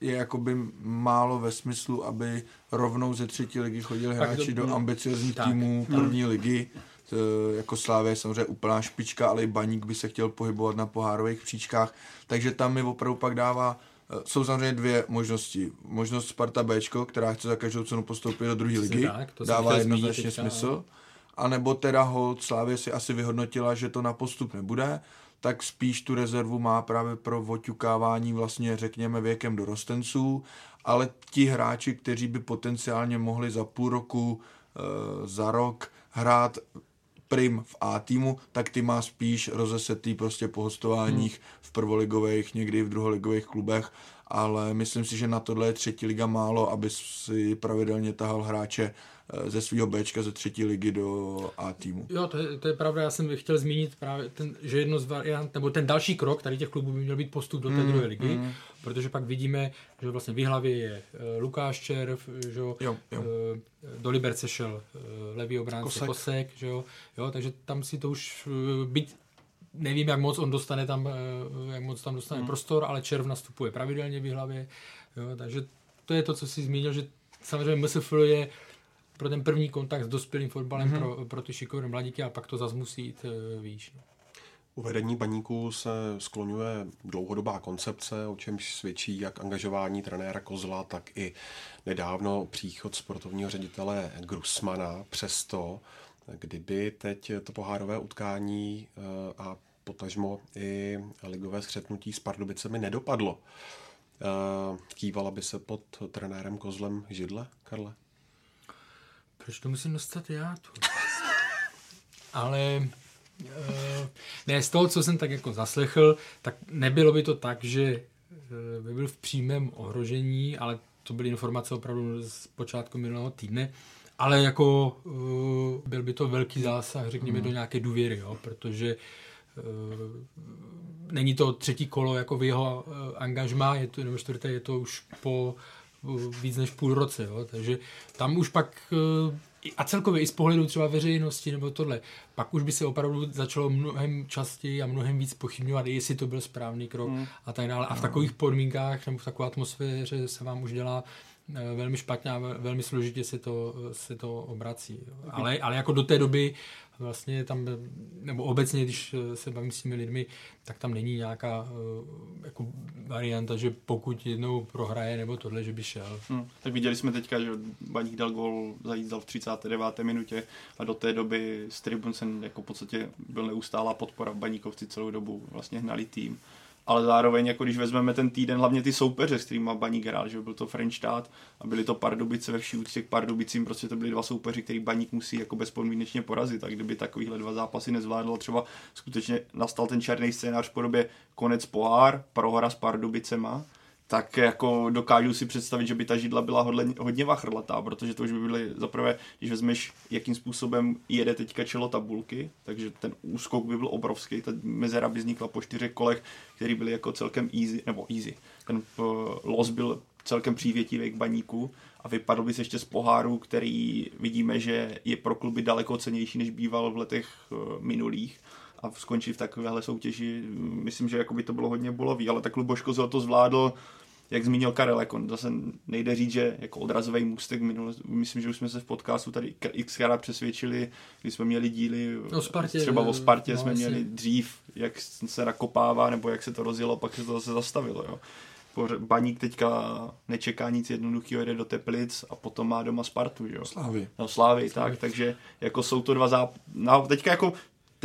je jakoby málo ve smyslu, aby rovnou ze třetí ligy chodili hráči do ambiciozních týmů první ligy, Eh, jako Slávě je samozřejmě úplná špička, ale i Baník by se chtěl pohybovat na pohárových příčkách, takže tam mi opravdu pak dává jsou samozřejmě dvě možnosti. Možnost Sparta B, která chce za každou cenu postoupit do druhé ligy, tak, to dává jednoznačně smysl. A nebo teda hold Slávě si asi vyhodnotila, že to na postup nebude, tak spíš tu rezervu má právě pro oťukávání vlastně řekněme věkem dorostenců, ale ti hráči, kteří by potenciálně mohli za půl roku, eh, za rok hrát prim v A týmu, tak ty má spíš rozesetý prostě po hostováních hmm. v prvoligových, někdy v druholigových klubech, ale myslím si, že na tohle je třetí liga málo, aby si pravidelně tahal hráče ze svého Bčka ze třetí ligy do A týmu. Jo, to je, to je pravda, já jsem chtěl zmínit právě ten, že jedno z variant, nebo ten další krok tady těch klubů by měl být postup do té mm, druhé ligy, mm. protože pak vidíme, že vlastně v hlavě je uh, Lukáš Červ, že jo, jo. Uh, do Liberce šel levý obránce Kosek, Kosek že jo, jo, takže tam si to už být nevím, jak moc on dostane tam, jak moc tam dostane mm. prostor, ale Červ nastupuje pravidelně v hlavě, jo, takže to je to, co si zmínil, že samozřejmě MSF je pro ten první kontakt s dospělým fotbalem mm-hmm. pro, pro ty šikovné mladíky a pak to zase musí jít uh, výš. No. U vedení baníku se skloňuje dlouhodobá koncepce, o čemž svědčí jak angažování trenéra Kozla, tak i nedávno příchod sportovního ředitele Grusmana. Přesto, kdyby teď to pohárové utkání eh, a potažmo i ligové střetnutí s Pardubicemi nedopadlo, eh, kývala by se pod trenérem Kozlem židle, Karle? Proč to musím dostat já tu? [LAUGHS] Ale uh, ne, z toho, co jsem tak jako zaslechl, tak nebylo by to tak, že uh, by byl v přímém ohrožení, ale to byly informace opravdu z počátku minulého týdne, ale jako uh, byl by to velký zásah, řekněme, mm. do nějaké důvěry, jo, protože není to třetí kolo jako v jeho angažmá, je to, nebo čtvrté, je to už po víc než půl roce, jo? takže tam už pak eh, a celkově i z pohledu třeba veřejnosti nebo tohle, pak už by se opravdu začalo mnohem častěji a mnohem víc pochybňovat, jestli to byl správný krok mm. a tak dále. A v takových podmínkách nebo v takové atmosféře se vám už dělá eh, velmi špatně a velmi složitě se to, se to obrací. Ale, ale jako do té doby vlastně tam, nebo obecně, když se bavím s těmi lidmi, tak tam není nějaká eh, jako varianta, že pokud jednou prohraje nebo tohle, že by šel. Hmm. Tak viděli jsme teďka, že Baník dal gol, Zajíc dal v 39. minutě a do té doby z tribun jsem jako v podstatě byl neustálá podpora v Baníkovci celou dobu, vlastně hnali tým ale zároveň, jako když vezmeme ten týden, hlavně ty soupeře, s kterými Baník hrál, že byl to Frenštát a byli to Pardubice ve vší úctě k Pardubicím, prostě to byly dva soupeři, který Baník musí jako bezpodmínečně porazit. A kdyby takovýhle dva zápasy nezvládl, třeba skutečně nastal ten černý scénář v podobě konec pohár, prohra s Pardubicema, tak jako dokážu si představit, že by ta židla byla hodně, hodně vachrlatá, protože to už by byly zaprvé, když vezmeš, jakým způsobem jede teďka čelo tabulky, takže ten úskok by byl obrovský, ta mezera by vznikla po čtyřech kolech, který byly jako celkem easy, nebo easy, ten uh, los byl celkem přívětivý k baníku a vypadl by se ještě z poháru, který vidíme, že je pro kluby daleko cenější, než býval v letech uh, minulých a skončit v takovéhle soutěži, myslím, že jako by to bylo hodně bolový, ale tak Luboš to zvládl jak zmínil Karel, jako zase nejde říct, že jako odrazový můstek minule, myslím, že už jsme se v podcastu tady xkrát přesvědčili, když jsme měli díly o Spartě, třeba o Spartě no, jsme jasně. měli dřív, jak se nakopává, nebo jak se to rozjelo, pak se to zase zastavilo, jo. Baník teďka nečeká nic jednoduchého, jede do Teplic a potom má doma Spartu, jo. Slávy. No Slávy, tak, takže jako jsou to dva záp... No, teďka jako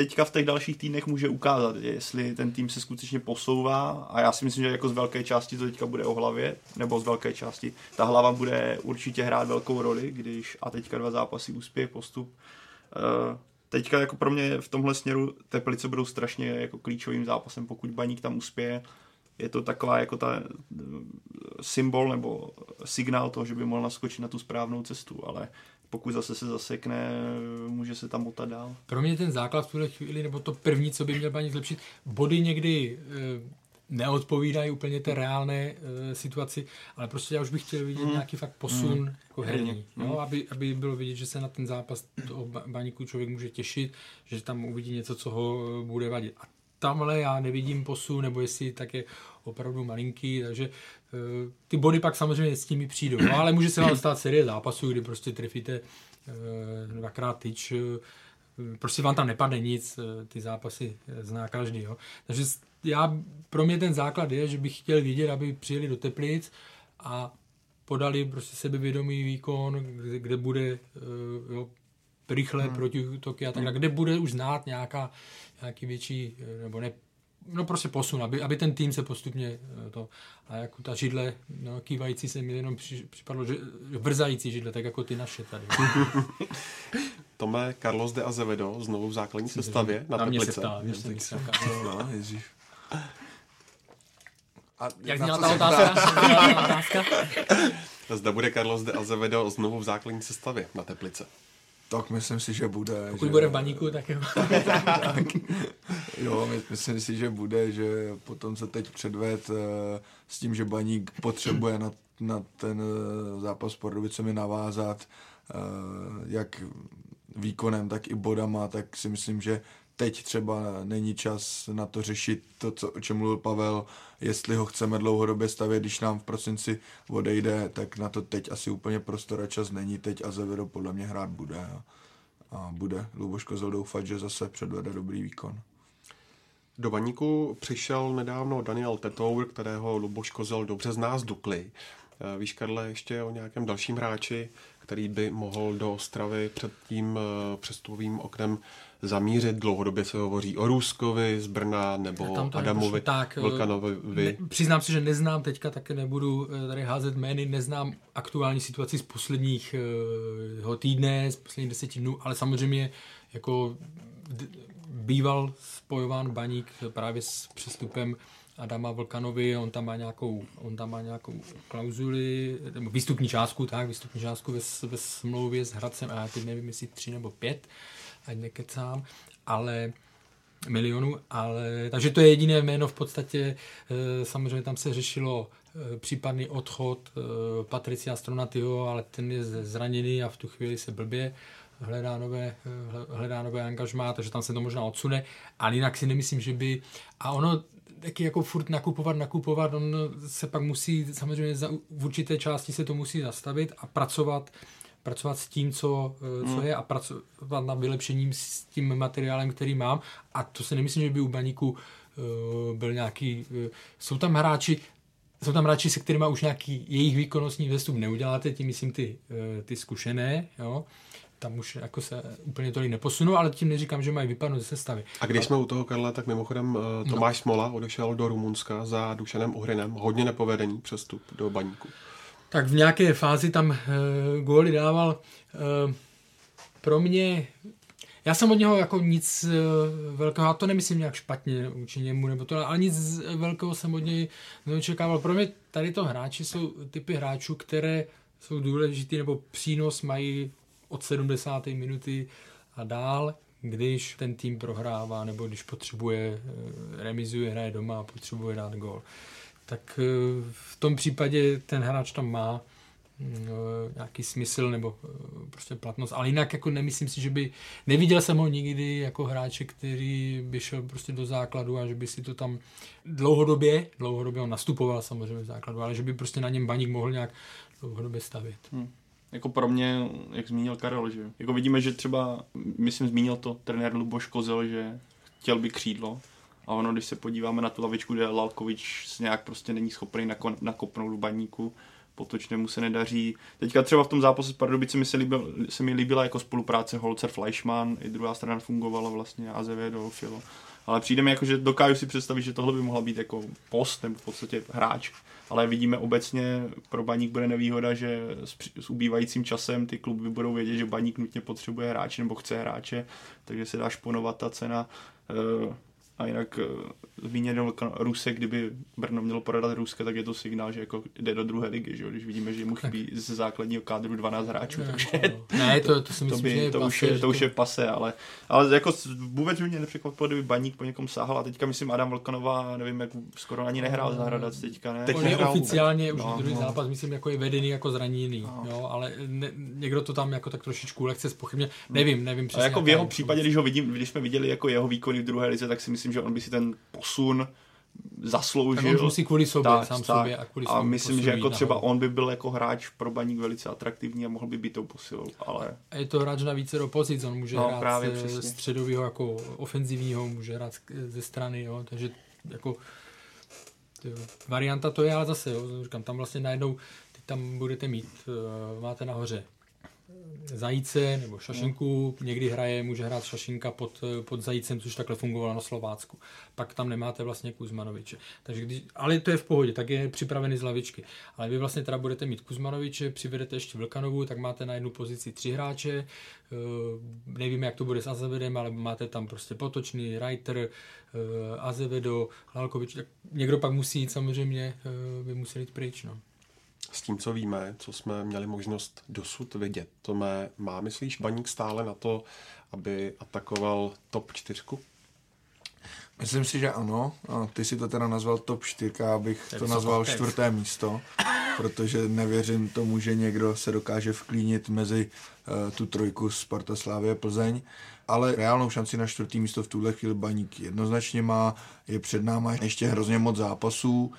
teďka v těch dalších týdnech může ukázat, jestli ten tým se skutečně posouvá a já si myslím, že jako z velké části to teďka bude o hlavě, nebo z velké části. Ta hlava bude určitě hrát velkou roli, když a teďka dva zápasy úspěch, postup. Uh, teďka jako pro mě v tomhle směru Teplice budou strašně jako klíčovým zápasem, pokud Baník tam uspěje. Je to taková jako ta symbol nebo signál toho, že by mohl naskočit na tu správnou cestu, ale pokud zase se zasekne, může se tam motat dál. Pro mě ten základ v tuhle chvíli, nebo to první, co by měl Baník zlepšit, body někdy e, neodpovídají úplně té reálné e, situaci, ale prostě já už bych chtěl vidět mm. nějaký fakt posun mm. jako herní, mm. jo, aby, aby bylo vidět, že se na ten zápas toho Baníku člověk může těšit, že tam uvidí něco, co ho bude vadit. A tamhle já nevidím posun, nebo jestli tak je opravdu malinký, takže uh, ty body pak samozřejmě s nimi přijdou. No, ale může se vám stát série zápasů, kdy prostě trefíte uh, dvakrát tyč, uh, prostě vám tam nepadne nic, ty zápasy zná každý. Jo. Takže já, pro mě ten základ je, že bych chtěl vidět, aby přijeli do Teplic a podali prostě sebevědomý výkon, kde, kde bude jo, rychlé hmm. protiútoky a tak dále, kde bude už znát nějaká, nějaký větší, nebo ne, no prostě posun, aby, aby ten tým se postupně to, a jako ta židle, no, kývající se mi jenom při, připadlo, že vrzající židle, tak jako ty naše tady. [LAUGHS] Tome, Carlos de Azevedo znovu v základní sestavě na, na Teplice. Mě se ptá, mě se se no, ježíš. A jak zněla ta otázka? otázka? [LAUGHS] Zda bude Carlos de Azevedo znovu v základní sestavě na Teplice. Tak myslím si, že bude. Pokud že... bude v baníku, tak jo. [LAUGHS] tak, jo, myslím si, že bude, že potom se teď předved uh, s tím, že baník potřebuje na, na ten uh, zápas s Pordubicemi navázat, uh, jak výkonem, tak i bodama, tak si myslím, že teď třeba není čas na to řešit to, co, o čem mluvil Pavel, jestli ho chceme dlouhodobě stavět, když nám v prosinci odejde, tak na to teď asi úplně prostor a čas není teď a Zevedo podle mě hrát bude a, a bude Luboš Kozel doufat, že zase předvede dobrý výkon. Do baníku přišel nedávno Daniel Tetour, kterého Luboš Kozel dobře zná z Dukly. Víš, Karle, ještě o nějakém dalším hráči, který by mohl do Ostravy před tím přestupovým oknem zamířit. Dlouhodobě se hovoří o Růskovi z Brna nebo Adamovi tak, Vlkanovi. Ne, přiznám se, že neznám teďka, tak nebudu tady házet jmény, neznám aktuální situaci z posledních uh, týdne, z posledních deseti dnů, ale samozřejmě jako býval spojován baník právě s přestupem Adama Vlkanovi, on tam má nějakou, on tam má nějakou klauzuli, nebo výstupní částku, tak, výstupní částku ve, ve smlouvě s Hradcem, a já teď nevím, jestli tři nebo pět, ať nekecám, ale milionů, ale takže to je jediné jméno v podstatě, samozřejmě tam se řešilo případný odchod Patricia Stronatyho, ale ten je zraněný a v tu chvíli se blbě hledá nové, hledá nové angažmá, takže tam se to možná odsune, ale jinak si nemyslím, že by, a ono taky jako furt nakupovat, nakupovat, on se pak musí, samozřejmě za, v určité části se to musí zastavit a pracovat pracovat s tím, co, co hmm. je a pracovat na vylepšením s tím materiálem, který mám. A to si nemyslím, že by u baníku uh, byl nějaký... Uh, jsou tam hráči, jsou tam hráči, se kterými už nějaký jejich výkonnostní vzestup neuděláte, tím myslím ty, ty zkušené, jo. Tam už jako se úplně tolik neposunu, ale tím neříkám, že mají vypadnout ze sestavy. A když jsme u toho, Karla, tak mimochodem uh, Tomáš no. Smola odešel do Rumunska za Dušanem Uhrynem. Hodně nepovedený přestup do baníku tak v nějaké fázi tam uh, góly dával. Uh, pro mě, já jsem od něho jako nic uh, velkého, a to nemyslím nějak špatně vůči němu, nebo to, ale nic velkého jsem od něj neočekával. Pro mě tady to hráči jsou typy hráčů, které jsou důležitý nebo přínos mají od 70. minuty a dál, když ten tým prohrává nebo když potřebuje, remizuje, hraje doma a potřebuje dát gól tak v tom případě ten hráč tam má nějaký smysl nebo prostě platnost. Ale jinak jako nemyslím si, že by, neviděl jsem ho nikdy jako hráče, který by šel prostě do základu a že by si to tam dlouhodobě, dlouhodobě on nastupoval samozřejmě v základu, ale že by prostě na něm baník mohl nějak dlouhodobě stavět. Hmm. Jako pro mě, jak zmínil Karel, že jako vidíme, že třeba, myslím, zmínil to trenér Luboš Kozel, že chtěl by křídlo, a ono, když se podíváme na tu lavičku, kde Lalkovič nějak prostě není schopný nakopnout v baníku, Potočnému se nedaří. Teďka třeba v tom zápase s Pardubici mi se, líbil, se mi líbila jako spolupráce Holzer Fleischmann, i druhá strana fungovala vlastně Azevedo, Filo. Ale přijde mi jako, že dokážu si představit, že tohle by mohla být jako post nebo v podstatě hráč. Ale vidíme obecně, pro baník bude nevýhoda, že s, s ubývajícím časem ty kluby budou vědět, že baník nutně potřebuje hráče nebo chce hráče, takže se dá šponovat ta cena. A jinak eh, zmíněno Rusek, kdyby Brno mělo prodat Ruska, tak je to signál, že jako jde do druhé ligy, že? když vidíme, že mu chybí ze základního kádru 12 hráčů, Ne, takže Ne, to, to si [LAUGHS] to, myslím, by, že je to, už pase, je, že to už je pase, ale, ale jako vůbec mě nepřekvapilo, kdyby Baník po někom sáhl a teďka myslím Adam Vlkanová, nevím, jak skoro ani nehrál za Hradec teďka, ne? Teď On je oficiálně už No, druhý no. zápas, myslím, jako je vedený jako zraněný, jo, ale ne, někdo to tam jako tak trošičku lehce spochybně, nevím, nevím A přesně. jako v jeho je případě, když ho vidím, když jsme viděli jako jeho výkony v druhé lize, tak si myslím, že on by si ten posun zasloužil. Tak on musí kvůli sobě, sám sobě a kvůli a myslím, že jako třeba on by byl jako hráč pro baník velice atraktivní a mohl by být tou posilou, ale A je to hráč na více pozic, on může No, hrát právě přesně. středového jako ofenzivního, může hrát ze strany, jo, takže jako tyjo, varianta to je, ale zase, jo, říkám, tam vlastně najednou, teď tam budete mít, uh, máte nahoře Zajíce nebo Šašinku, někdy hraje, může hrát Šašinka pod, eh, pod Zajícem, což takhle fungovalo na Slovácku. Pak tam nemáte vlastně Kuzmanoviče. Takže když, ale to je v pohodě, tak je připravený z lavičky. Ale vy vlastně teda budete mít Kuzmanoviče, přivedete ještě Vlkanovu, tak máte na jednu pozici tři hráče. Eh, Nevíme, jak to bude s Azevedem, ale máte tam prostě Potočný, Reiter, eh, Azevedo, Lalkovič. Tak někdo pak musí jít samozřejmě, eh, by musel jít pryč. No. S tím, co víme, co jsme měli možnost dosud vidět, to mé, má, myslíš, baník stále na to, aby atakoval top 4? Myslím si, že ano. A ty si to teda nazval top 4, abych to nazval čtvrté místo, protože nevěřím tomu, že někdo se dokáže vklínit mezi uh, tu trojku Sparta Slávě Plzeň. Ale reálnou šanci na čtvrtý místo v tuhle chvíli Baník jednoznačně má. Je před náma ještě hrozně moc zápasů.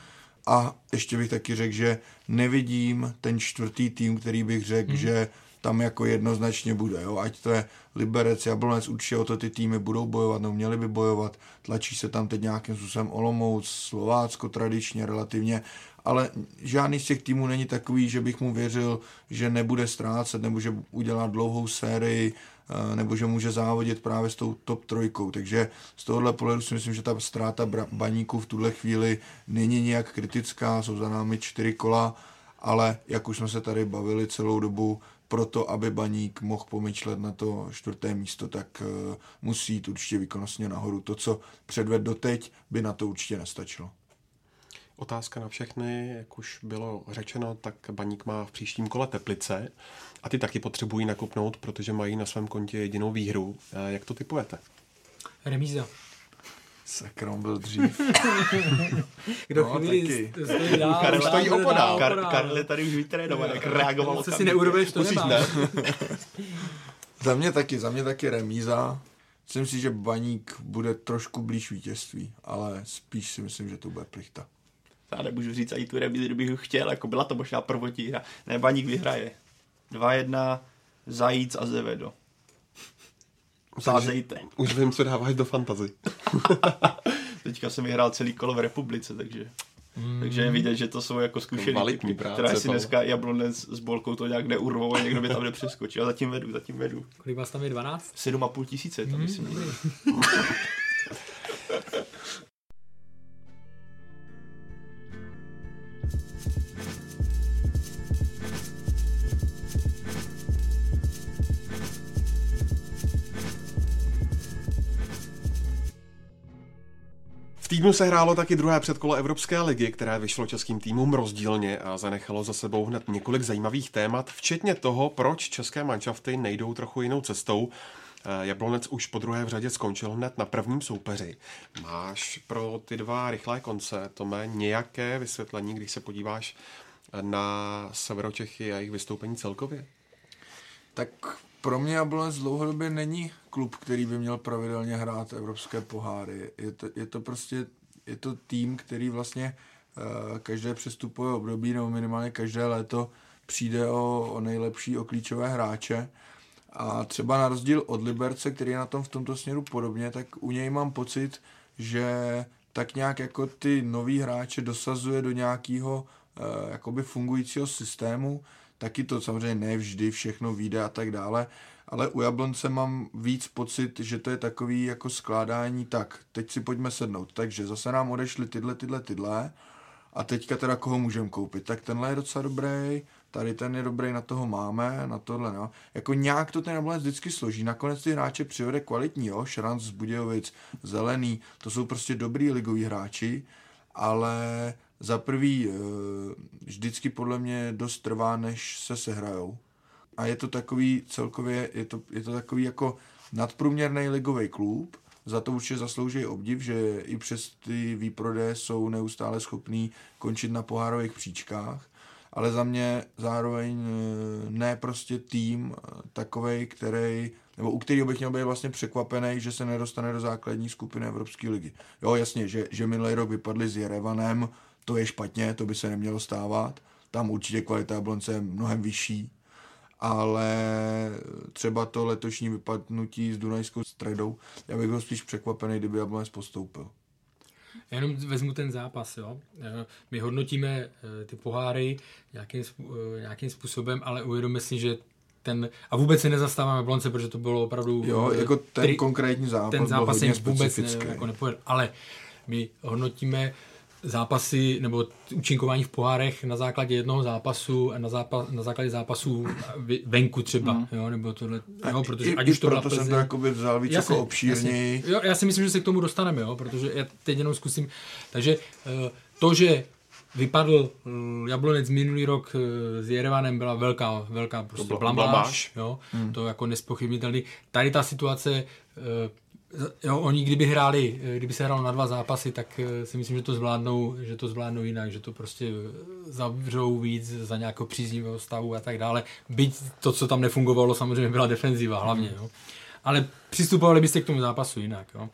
A ještě bych taky řekl, že nevidím ten čtvrtý tým, který bych řekl, hmm. že tam jako jednoznačně bude. Jo? Ať to je Liberec, Jablonec, určitě o to ty týmy budou bojovat, nebo měli by bojovat. Tlačí se tam teď nějakým způsobem Olomouc, Slovácko tradičně relativně, ale žádný z těch týmů není takový, že bych mu věřil, že nebude ztrácet, nebo že udělá dlouhou sérii, eh, nebo že může závodit právě s tou top trojkou. Takže z tohohle pohledu si myslím, že ta ztráta baníků v tuhle chvíli není nějak kritická, jsou za námi čtyři kola, ale jak už jsme se tady bavili celou dobu, proto, aby baník mohl pomyšlet na to čtvrté místo, tak uh, musí jít určitě výkonnostně nahoru. To, co předved doteď, by na to určitě nestačilo. Otázka na všechny, jak už bylo řečeno, tak baník má v příštím kole Teplice a ty taky potřebují nakupnout, protože mají na svém kontě jedinou výhru. Eh, Jak to typujete? Remíza. Sakrom byl dřív. [LAUGHS] Kdo No, chvíli stojí dál, Karel dál, stojí dál, opodál. dál, Kar- opodál. Karel je tady už vytrénovaný, jak reagoval. Co si neurveš, to Musíš, ne? [LAUGHS] za mě taky, za mě taky remíza. Myslím si, že baník bude trošku blíž vítězství, ale spíš si myslím, že to bude plichta. Já nemůžu říct ani tu remízi, kdybych ho chtěl, jako byla to možná prvotní hra. Ne, Baník vyhraje. 2-1, Zajíc a Zevedo. Sázejte. Už vím, co dáváš do fantazy. [LAUGHS] Teďka jsem vyhrál celý kolo v republice, takže... Mm. Takže je vidět, že to jsou jako zkušený typy, práce, které si dneska Jablonec s Bolkou to nějak neurvou a někdo by tam nepřeskočil. A zatím vedu, zatím vedu. Kolik vás tam je 12? 7,5 tisíce, to myslím. [LAUGHS] týdnu se hrálo taky druhé předkolo Evropské ligy, které vyšlo českým týmům rozdílně a zanechalo za sebou hned několik zajímavých témat, včetně toho, proč české manšafty nejdou trochu jinou cestou. Eh, Jablonec už po druhé v řadě skončil hned na prvním soupeři. Máš pro ty dva rychlé konce, Tome, nějaké vysvětlení, když se podíváš na Severočechy a jejich vystoupení celkově? Tak pro mě Jablonec dlouhodobě není klub, který by měl pravidelně hrát evropské poháry. Je to, je to prostě je to tým, který vlastně uh, každé přestupové období nebo minimálně každé léto přijde o, o nejlepší, o klíčové hráče. A třeba na rozdíl od Liberce, který je na tom v tomto směru podobně, tak u něj mám pocit, že tak nějak jako ty nový hráče dosazuje do nějakého uh, jakoby fungujícího systému, taky to samozřejmě ne vždy všechno vyjde a tak dále, ale u Jablonce mám víc pocit, že to je takový jako skládání, tak, teď si pojďme sednout, takže zase nám odešly tyhle, tyhle, tyhle. A teďka teda koho můžeme koupit, tak tenhle je docela dobrý, tady ten je dobrý, na toho máme, na tohle, no. Jako nějak to ten Jablonec vždycky složí, nakonec ty hráče přivede kvalitní, jo, Šranc Budějovic, Zelený, to jsou prostě dobrý ligoví hráči, ale za prvý eh, vždycky podle mě dost trvá, než se sehrajou. A je to takový celkově, je to, je to takový jako nadprůměrný ligový klub, za to určitě zaslouží obdiv, že i přes ty výprodeje jsou neustále schopní končit na pohárových příčkách, ale za mě zároveň eh, ne prostě tým eh, takovej, který, nebo u kterého bych měl být vlastně překvapený, že se nedostane do základní skupiny Evropské ligy. Jo, jasně, že, že minulý rok vypadli s Jerevanem, to je špatně, to by se nemělo stávat. Tam určitě kvalita Jablonce je mnohem vyšší, ale třeba to letošní vypadnutí s Dunajskou středou, já bych byl spíš překvapený, kdyby Jablonec postoupil. Já jenom vezmu ten zápas, jo. Eh, my hodnotíme eh, ty poháry nějakým, eh, nějakým způsobem, ale uvědomíme si, že ten, a vůbec se nezastáváme Blonce, protože to bylo opravdu... Jo, jako ten tri, konkrétní zápas ten zápas byl hodně vůbec ne, jako nepojel, ale my hodnotíme zápasy nebo účinkování v pohárech na základě jednoho zápasu a na, zápas, na základě zápasů venku třeba, mm. jo, nebo tohle, jo, protože I, ať už to proto jsem to jakoby vzal víc jasně, jako obšírněji. Jo, já si myslím, že se k tomu dostaneme, jo, protože já teď jenom zkusím, takže eh, to, že vypadl eh, Jablonec minulý rok eh, s Jerevanem byla velká, velká prostě blamáž, jo, hmm. to jako nespochybnitelný. Tady ta situace Jo, oni kdyby hráli, kdyby se hrálo na dva zápasy, tak eh, si myslím, že to zvládnou, že to zvládnou jinak, že to prostě eh, zavřou víc za nějakého příznivého stavu a tak dále. Byť to, co tam nefungovalo, samozřejmě byla defenziva hlavně. Jo. Ale přistupovali byste k tomu zápasu jinak. Jo.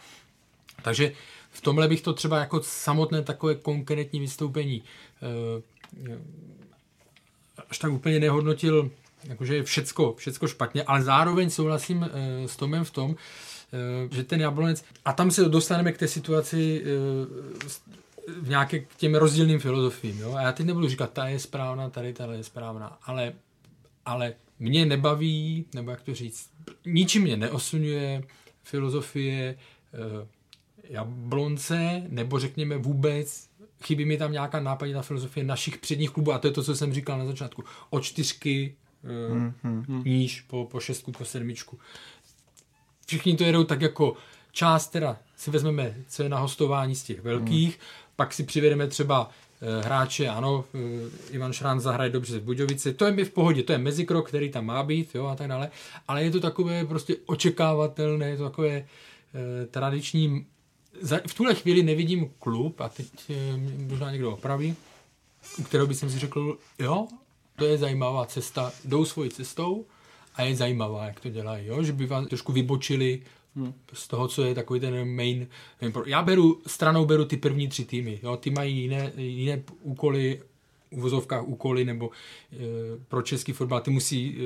Takže v tomhle bych to třeba jako samotné takové konkrétní vystoupení eh, až tak úplně nehodnotil, jakože je všecko, všecko špatně, ale zároveň souhlasím s Tomem v tom, že ten Jablonec, a tam se dostaneme k té situaci eh, v nějaké k těm rozdílným filozofiím. Jo? A já teď nebudu říkat, ta je správná, tady ta je správná, ale, ale mě nebaví, nebo jak to říct, ničím mě neosunuje filozofie eh, Jablonce, nebo řekněme vůbec, chybí mi tam nějaká nápaditá filozofie našich předních klubů, a to je to, co jsem říkal na začátku, od čtyřky hmm, hmm, hmm. níž po, po šestku, po sedmičku všichni to jedou tak jako část teda si vezmeme, co je na hostování z těch velkých, hmm. pak si přivedeme třeba e, hráče, ano, e, Ivan Šrán zahraje dobře v Budějovici, to je mi v pohodě, to je mezikrok, který tam má být, jo, a tak dále, ale je to takové prostě očekávatelné, je to takové e, tradiční, v tuhle chvíli nevidím klub, a teď e, možná někdo opraví, u kterého bych si řekl, jo, to je zajímavá cesta, jdou svojí cestou, a je zajímavá, jak to dělají, jo? že by vám trošku vybočili hmm. z toho, co je takový ten main. Já beru, stranou beru ty první tři týmy, jo? ty mají jiné, jiné úkoly, v vozovkách úkoly, nebo e, pro český fotbal, ty musí, e,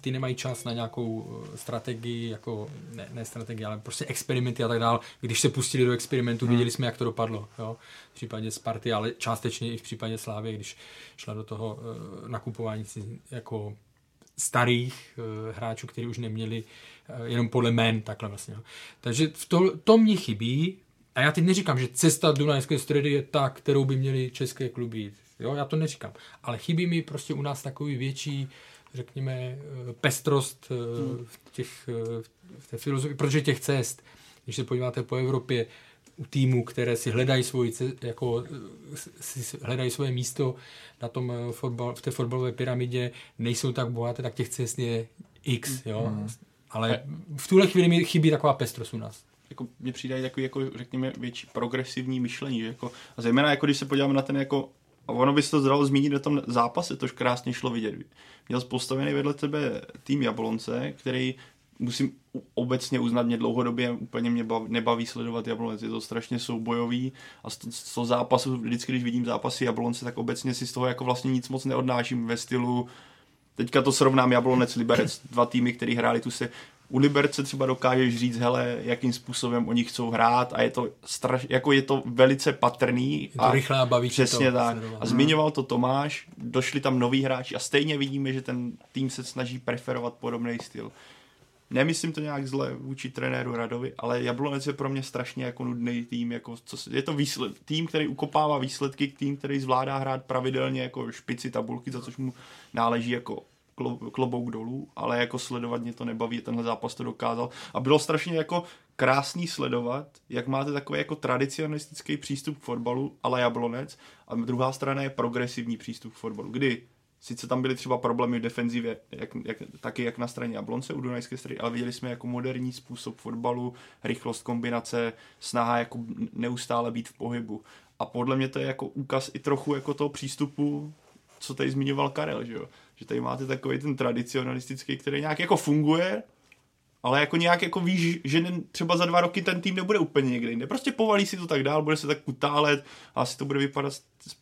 ty nemají čas na nějakou e, strategii, jako, ne, ne strategii, ale prostě experimenty a tak dále. Když se pustili do experimentu, hmm. viděli jsme, jak to dopadlo, jo? v případě Sparty, ale částečně i v případě Slávy, když šla do toho e, nakupování jako starých uh, hráčů, kteří už neměli uh, jenom podle jmén, takhle vlastně. Takže v to, to mě chybí, a já teď neříkám, že cesta Dunajské středy je ta, kterou by měly české kluby jít. Jo, já to neříkám. Ale chybí mi prostě u nás takový větší, řekněme, eh, pestrost v, těch, v té filozofii, protože těch cest, když se podíváte po Evropě, týmů, které si hledají svoji, jako, si hledají svoje místo na tom eh, fotbal, v té fotbalové pyramidě, nejsou tak bohaté, tak těch cest je x, jo. Mm. Ale v tuhle chvíli mi chybí taková pestrost u nás jako mně přijde takový, jako, řekněme, větší progresivní myšlení. Jako, a zejména, jako když se podíváme na ten jako A ono by se to zdalo zmínit na tom zápase, tož krásně šlo vidět. Měl postavený vedle tebe tým Jablonce, který musím obecně uznat, mě dlouhodobě úplně mě bav, nebaví sledovat Jablonec, je to strašně soubojový a z, z toho zápasu, vždycky, když vidím zápasy Jablonce, tak obecně si z toho jako vlastně nic moc neodnáším ve stylu, teďka to srovnám Jablonec, Liberec, dva týmy, který hráli tu se, u Liberce třeba dokážeš říct, hele, jakým způsobem oni chcou hrát a je to straš, jako je to velice patrný. Je to a rychlá baví Přesně to tak. A zmiňoval to Tomáš, došli tam noví hráči a stejně vidíme, že ten tým se snaží preferovat podobný styl. Nemyslím to nějak zle vůči trenéru Radovi, ale Jablonec je pro mě strašně jako nudný tým. Jako, co, je to výsled, tým, který ukopává výsledky, tým, který zvládá hrát pravidelně jako špici tabulky, za což mu náleží jako klobouk dolů, ale jako sledovat mě to nebaví, tenhle zápas to dokázal. A bylo strašně jako krásný sledovat, jak máte takový jako tradicionalistický přístup k fotbalu, ale Jablonec, a druhá strana je progresivní přístup k fotbalu, kdy Sice tam byly třeba problémy v defenzivě, jak, jak, taky jak na straně Jablonce u Dunajské strany, ale viděli jsme jako moderní způsob fotbalu, rychlost kombinace, snaha jako neustále být v pohybu. A podle mě to je jako úkaz i trochu jako toho přístupu, co tady zmiňoval Karel, že jo? Že tady máte takový ten tradicionalistický, který nějak jako funguje, ale jako nějak jako víš, že třeba za dva roky ten tým nebude úplně někde jinde. Prostě povalí si to tak dál, bude se tak utálet a asi to bude vypadat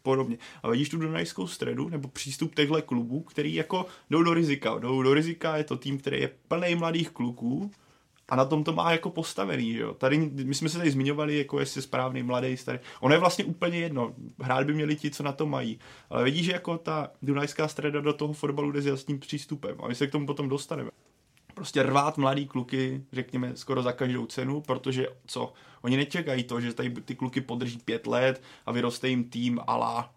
podobně. A vidíš tu Dunajskou středu nebo přístup těchto klubů, který jako jdou do rizika. Jdou do rizika, je to tým, který je plný mladých kluků, a na tom to má jako postavený, že jo. Tady, my jsme se tady zmiňovali, jako jestli správný, mladý, starý. Ono je vlastně úplně jedno. Hrát by měli ti, co na to mají. Ale vidíš, že jako ta Dunajská streda do toho fotbalu jde s jasným přístupem. A my se k tomu potom dostaneme prostě rvát mladý kluky, řekněme, skoro za každou cenu, protože co? Oni nečekají to, že tady ty kluky podrží pět let a vyroste jim tým ala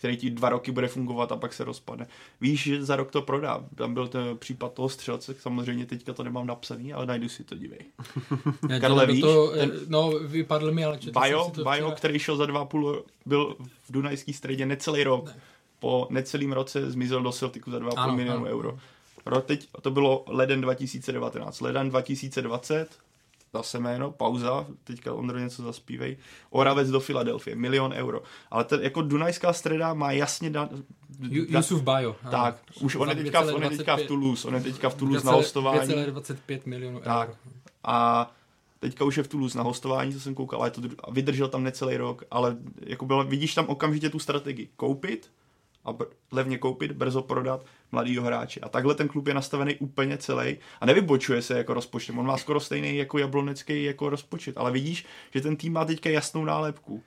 který ti dva roky bude fungovat a pak se rozpadne. Víš, že za rok to prodá. Tam byl ten případ toho střelce, samozřejmě teďka to nemám napsaný, ale najdu si to, dívej. [LAUGHS] Karle, víš? To, ten, no, vypadl mi, ale Bajo, to Bajo, který šel za dva půl, byl v Dunajský středě necelý rok. Ne. Po necelým roce zmizel do Celticu za 2,5 milionu euro. Rok teď, to bylo leden 2019. Leden 2020, zase jméno, pauza, teďka Ondro něco zaspívej, Oravec do Filadelfie, milion euro. Ale ten, jako Dunajská streda má jasně da, da, Yusuf Bajo. Tak, ano. už on je, teďka, on je teďka v Toulouse, on je teďka v Toulouse na hostování. 2,25 milionů tak. euro. A teďka už je v Toulouse na hostování, co jsem koukal, ale to, vydržel tam necelý rok, ale jako bylo, vidíš tam okamžitě tu strategii. Koupit, a br- levně koupit, brzo prodat mladýho hráče. A takhle ten klub je nastavený úplně celý a nevybočuje se jako rozpočtem. On má skoro stejný jako jablonecký jako rozpočet, ale vidíš, že ten tým má teďka jasnou nálepku.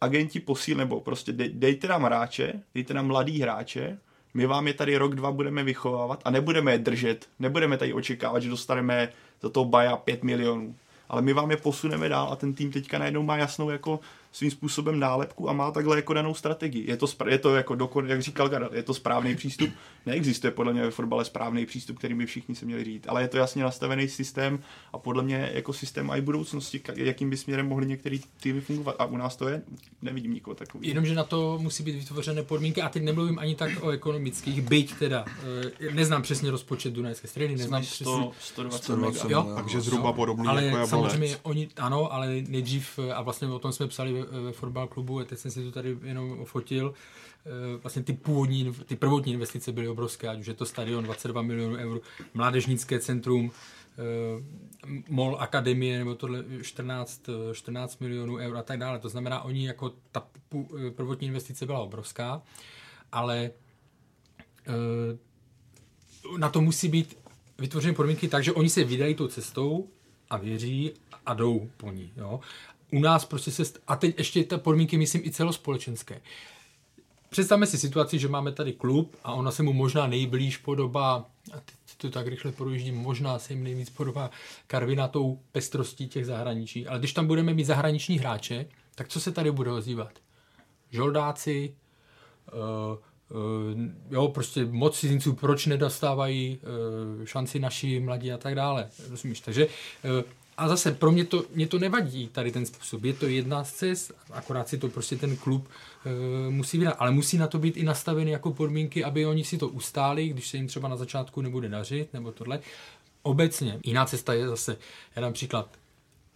Agenti posíl, nebo prostě dej, dejte nám hráče, dejte nám mladý hráče, my vám je tady rok, dva budeme vychovávat a nebudeme je držet, nebudeme tady očekávat, že dostaneme za toho baja 5 milionů. Ale my vám je posuneme dál a ten tým teďka najednou má jasnou jako svým způsobem nálepku a má takhle jako danou strategii. Je to, je to jako dokon, jak říkal Karel, je to správný přístup. Neexistuje podle mě ve fotbale správný přístup, který by všichni se měli říct, ale je to jasně nastavený systém a podle mě jako systém i budoucnosti, jakým by směrem mohly některé týmy fungovat. A u nás to je, nevidím nikoho takový. Jenomže na to musí být vytvořené podmínky a teď nemluvím ani tak o ekonomických, byť teda, eh, neznám přesně rozpočet Dunajské středy, neznám 100, přesně, 120, 120 jo? Takže zhruba podobný ale jako samozřejmě oni, ano, ale nejdřív, a vlastně o tom jsme psali ve fotbal klubu, a teď jsem si to tady jenom fotil, eh, vlastně ty původní, ty prvotní investice byly obrovské, ať už je to stadion 22 milionů eur, mládežnické centrum, eh, MOL Akademie nebo tohle 14, 14 milionů eur a tak dále. To znamená, oni jako ta prvotní investice byla obrovská, ale eh, na to musí být vytvořeny podmínky tak, že oni se vydají tou cestou a věří a jdou po ní. Jo? U nás prostě se, a teď ještě ty podmínky, myslím, i celospolečenské. Představme si situaci, že máme tady klub a ona se mu možná nejblíž podobá, a teď to tak rychle projíždím, možná se jim nejvíc podobá Karvina tou pestrostí těch zahraničí, ale když tam budeme mít zahraniční hráče, tak co se tady bude ozývat? Žoldáci, uh, jo, prostě moc cizinců, proč nedostávají uh, šanci naši mladí a tak dále. Rozumíš? Takže a zase pro mě to, mě to nevadí tady ten způsob. Je to jedna z cest, akorát si to prostě ten klub e, musí vydat. Ale musí na to být i nastaveny jako podmínky, aby oni si to ustáli, když se jim třeba na začátku nebude dařit, nebo tohle. Obecně, jiná cesta je zase, já dám příklad,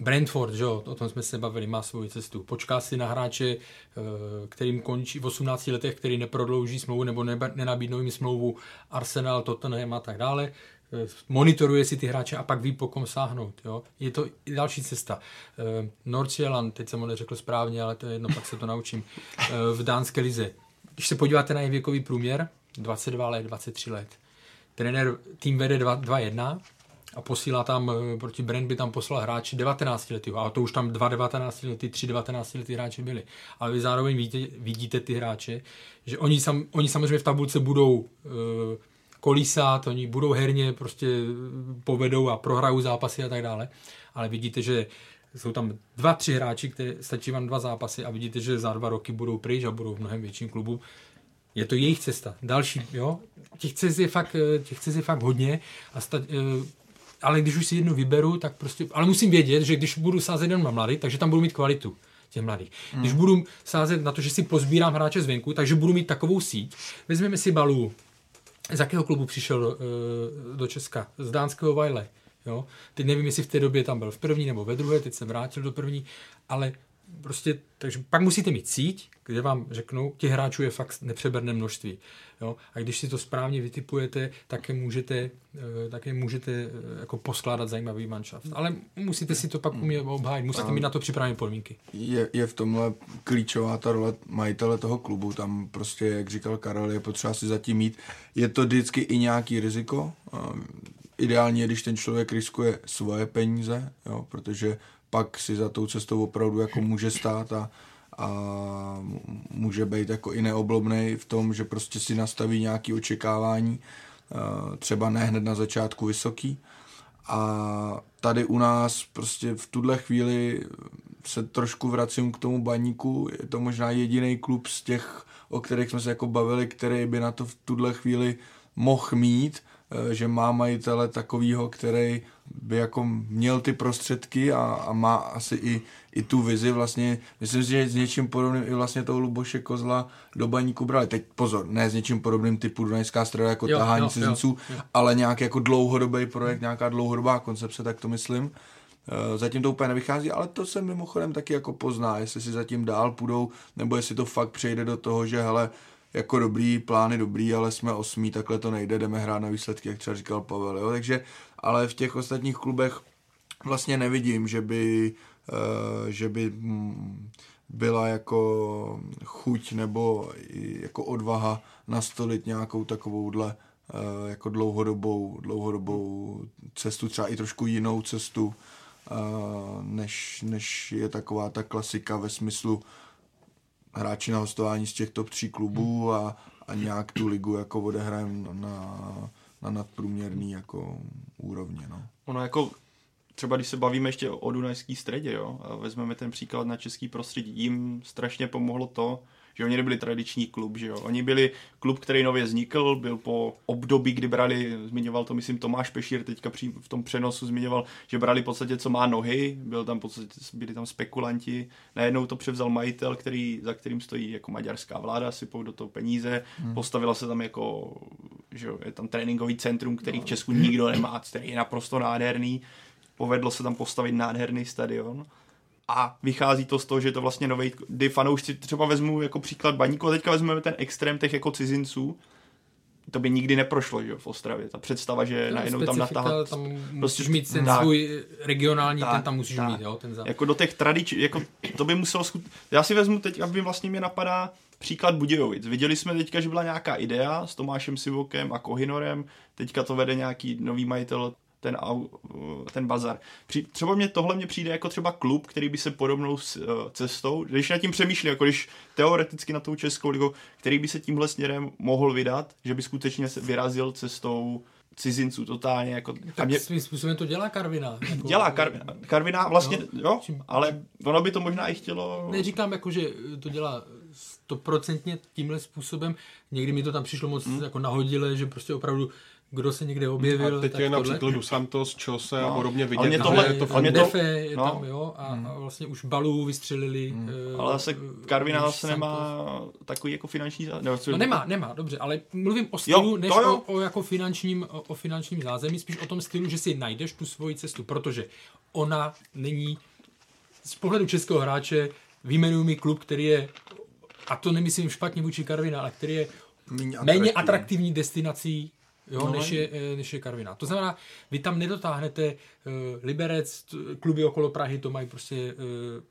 Brentford, že o tom jsme se bavili, má svoji cestu. Počká si na hráče, eh, kterým končí v 18 letech, který neprodlouží smlouvu nebo nenabídnou jim smlouvu Arsenal, Tottenham a tak dále. Eh, monitoruje si ty hráče a pak ví, po kom sáhnout. Jo? Je to i další cesta. Eh, Nordsjælland, teď jsem ho neřekl správně, ale to je jedno, pak se to naučím, v dánské lize. Když se podíváte na jejich věkový průměr, 22 let, 23 let. Trenér tým vede 2-1, a posílá tam, eh, proti Brand by tam poslal hráči 19 letý, a to už tam dva 19 letý, tři 19 letý hráči byli. Ale vy zároveň vidíte, vidíte ty hráče, že oni, sam, oni samozřejmě v tabulce budou uh, kolísat, oni budou herně, prostě eh, povedou a prohrajou zápasy a tak dále, ale vidíte, že jsou tam dva, tři hráči, které stačí vám dva zápasy a vidíte, že za dva roky budou pryč a budou v mnohem větším klubu. Je to jejich cesta. Další, jo. Těch cest je fakt, těch cest je fakt hodně a sta, ale když už si jednu vyberu, tak prostě, ale musím vědět, že když budu sázet jenom na mladý, takže tam budu mít kvalitu těch mladých. Hmm. Když budu sázet na to, že si pozbírám hráče zvenku, takže budu mít takovou síť. Vezmeme si Balu. Z jakého klubu přišel do, eh, do Česka? Z dánského Vajle. Jo? Teď nevím, jestli v té době tam byl v první nebo ve druhé, teď se vrátil do první, ale prostě, takže pak musíte mít síť, kde vám řeknou, těch hráčů je fakt nepřeberné množství. Jo? A když si to správně vytipujete, tak je můžete, eh, tak je můžete eh, jako poskládat zajímavý manšaft. Ale musíte si to pak umět obhájit, musíte mít na to připravené podmínky. Je, je v tomhle klíčová ta role majitele toho klubu, tam prostě, jak říkal Karel, je potřeba si zatím mít. Je to vždycky i nějaký riziko, ideálně, když ten člověk riskuje svoje peníze, jo, protože pak si za tou cestou opravdu jako může stát a, a může být jako i neoblobný v tom, že prostě si nastaví nějaké očekávání, třeba ne hned na začátku vysoký. A tady u nás prostě v tuhle chvíli se trošku vracím k tomu baníku, je to možná jediný klub z těch, o kterých jsme se jako bavili, který by na to v tuhle chvíli mohl mít, Eh, že má majitele takovýho, který by jako měl ty prostředky a, a má asi i, i tu vizi vlastně, myslím si, že s něčím podobným i vlastně toho Luboše Kozla do baníku brali. Teď pozor, ne s něčím podobným typu Dunajská strada jako jo, tahání jo, cizinců, jo, jo. ale nějaký jako dlouhodobý projekt, nějaká dlouhodobá koncepce, tak to myslím. Eh, zatím to úplně nevychází, ale to se mimochodem taky jako pozná, jestli si zatím dál půjdou, nebo jestli to fakt přejde do toho, že hele, jako dobrý, plány dobrý, ale jsme osmí, takhle to nejde, jdeme hrát na výsledky, jak třeba říkal Pavel, jo? takže, ale v těch ostatních klubech vlastně nevidím, že by, uh, že by mm, byla jako chuť nebo jako odvaha nastolit nějakou takovouhle uh, jako dlouhodobou, dlouhodobou cestu, třeba i trošku jinou cestu, uh, než, než je taková ta klasika ve smyslu hráči na hostování z těch top tří klubů a, a nějak tu ligu jako odehrajeme na, na nadprůměrný jako úrovně. No. Ono jako třeba když se bavíme ještě o Dunajský středě, jo, a vezmeme ten příklad na český prostředí, jim strašně pomohlo to, že oni nebyli tradiční klub, že jo. Oni byli klub, který nově vznikl, byl po období, kdy brali, zmiňoval to myslím Tomáš Pešír, teďka v tom přenosu zmiňoval, že brali v podstatě co má nohy, byl tam podstatě, byli tam spekulanti, najednou to převzal majitel, který, za kterým stojí jako maďarská vláda, sypou do toho peníze, hmm. postavila se tam jako, že jo, je tam tréninkový centrum, který v Česku nikdo nemá, který je naprosto nádherný, povedlo se tam postavit nádherný stadion a vychází to z toho, že je to vlastně nový, kdy fanoušci, třeba vezmu jako příklad baníku a teďka vezmeme ten extrém těch jako cizinců, to by nikdy neprošlo že, v Ostravě. Ta představa, že najednou tam natáhat... Tam musíš prostě, mít ten tak, svůj regionální, tak, ten tam musíš tak, mít, jo, ten za... Jako do těch tradič, jako to by muselo skut... Já si vezmu teď, aby vlastně mě napadá příklad Budějovic. Viděli jsme teďka, že byla nějaká idea s Tomášem Sivokem a Kohinorem, teďka to vede nějaký nový majitel ten, ten bazar. Třeba mě tohle mě přijde jako třeba klub, který by se podobnou eh, cestou, když nad tím přemýšlím, jako když teoreticky na tou českou ligu, který by se tímhle směrem mohl vydat, že by skutečně se vyrazil cestou cizinců totálně. Jako, tak a mě... svým způsobem to dělá Karvina. Jako... Dělá Karvina. Karvina vlastně, no, jo, čím... ale ono by to možná i chtělo... Neříkám jako, že to dělá stoprocentně tímhle způsobem. Někdy mi to tam přišlo moc hmm. jako nahodile, že prostě opravdu kdo se někde objevil. A teď tak je tohle. například Dos Santos, Chelsea a No, podobně ale vidět. mě že tohle- je to ale mě to- je no. tam, jo, a, a vlastně už Balů vystřelili. eh, Ale zase Karvina už zase Santos. nemá takový jako finanční... zá- Nebo, co- No nemá, nemá, dobře, ale mluvím o stylu, Jo, než jo. o, o, jako finančním, o, o finančním zázemí, spíš o tom stylu, že si najdeš tu svoji cestu, protože ona není z pohledu českého hráče, vyjmenuji mi klub, který je, a to nemyslím špatně vůči Karvina, ale který je Méně méně atraktivní. atraktivní destinací, jo, No, než, je, eh, než je Karviná. To znamená, vy tam nedotáhnete uh, Liberec, t- kluby okolo Prahy, to mají prostě, uh,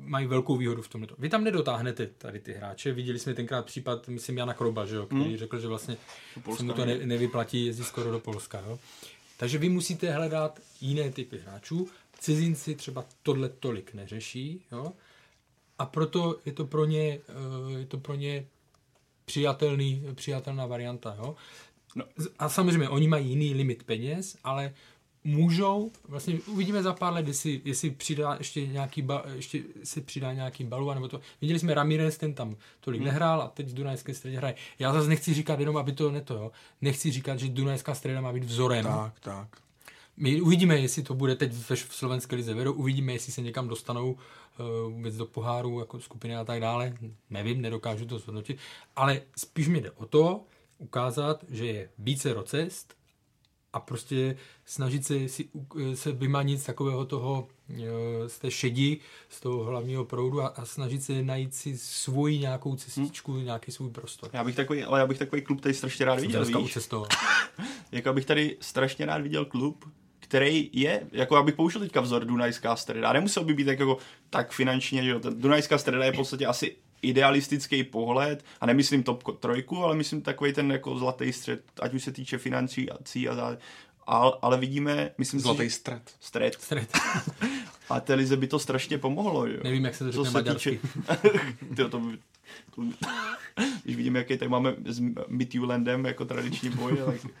mají velkou výhodu v tomhle. Vy tam nedotáhnete tady ty hráče. Viděli jsme tenkrát případ, myslím, Jana Kroba, že jo, který Hmm. řekl, že vlastně se mu to ne, nevyplatí jezdit skoro do Polska. Jo. Takže vy musíte hledat jiné typy hráčů. Cizinci třeba tohle tolik neřeší, jo. A proto je to pro ně, je to pro ně přijatelný, přijatelná varianta. Jo? No. A samozřejmě oni mají jiný limit peněz, ale můžou, vlastně uvidíme za pár let, jestli, jestli přidá ještě nějaký, ba, ještě si přidá nějaký balu, nebo to. Viděli jsme Ramirez, ten tam tolik nehrál a teď v Dunajské středě hraje. Já zase nechci říkat jenom, aby to neto, jo. Nechci říkat, že Dunajská středa má být vzorem. Tak, tak. My uvidíme, jestli to bude teď v slovenské lize vedou, uvidíme, jestli se někam dostanou uh, vůbec do poháru, jako skupiny a tak dále. Nevím, nedokážu to zhodnotit, ale spíš mi jde o to, ukázat, že je více cest a prostě snažit se, si, se vymanit z takového toho, eh, z té šedi, z toho hlavního proudu a, a snažit se najít si svoji nějakou cestičku, hmm. nějaký svůj prostor. Já bych takový, ale já bych takový klub tady strašně rád viděl, Dneska víš? [LAUGHS] Jako bych tady strašně rád viděl klub, který je, jako abych použil teďka vzor Dunajská streda. A nemusel by být tak, jako, tak finančně, že jo. Dunajská streda je v podstatě asi idealistický pohled, a nemyslím top trojku, ale myslím takový ten jako zlatý střed, ať už se týče financí a cí a zá... ale, ale vidíme, myslím Zlatý si, střed. střed. Střed. [LAUGHS] A té lize by to strašně pomohlo, jo. Nevím, jak se to řekne maďarsky. [LAUGHS] Tyjo, to, [LAUGHS] když vidíme, jaký tady máme s Midtjyllandem jako tradiční boj, tak,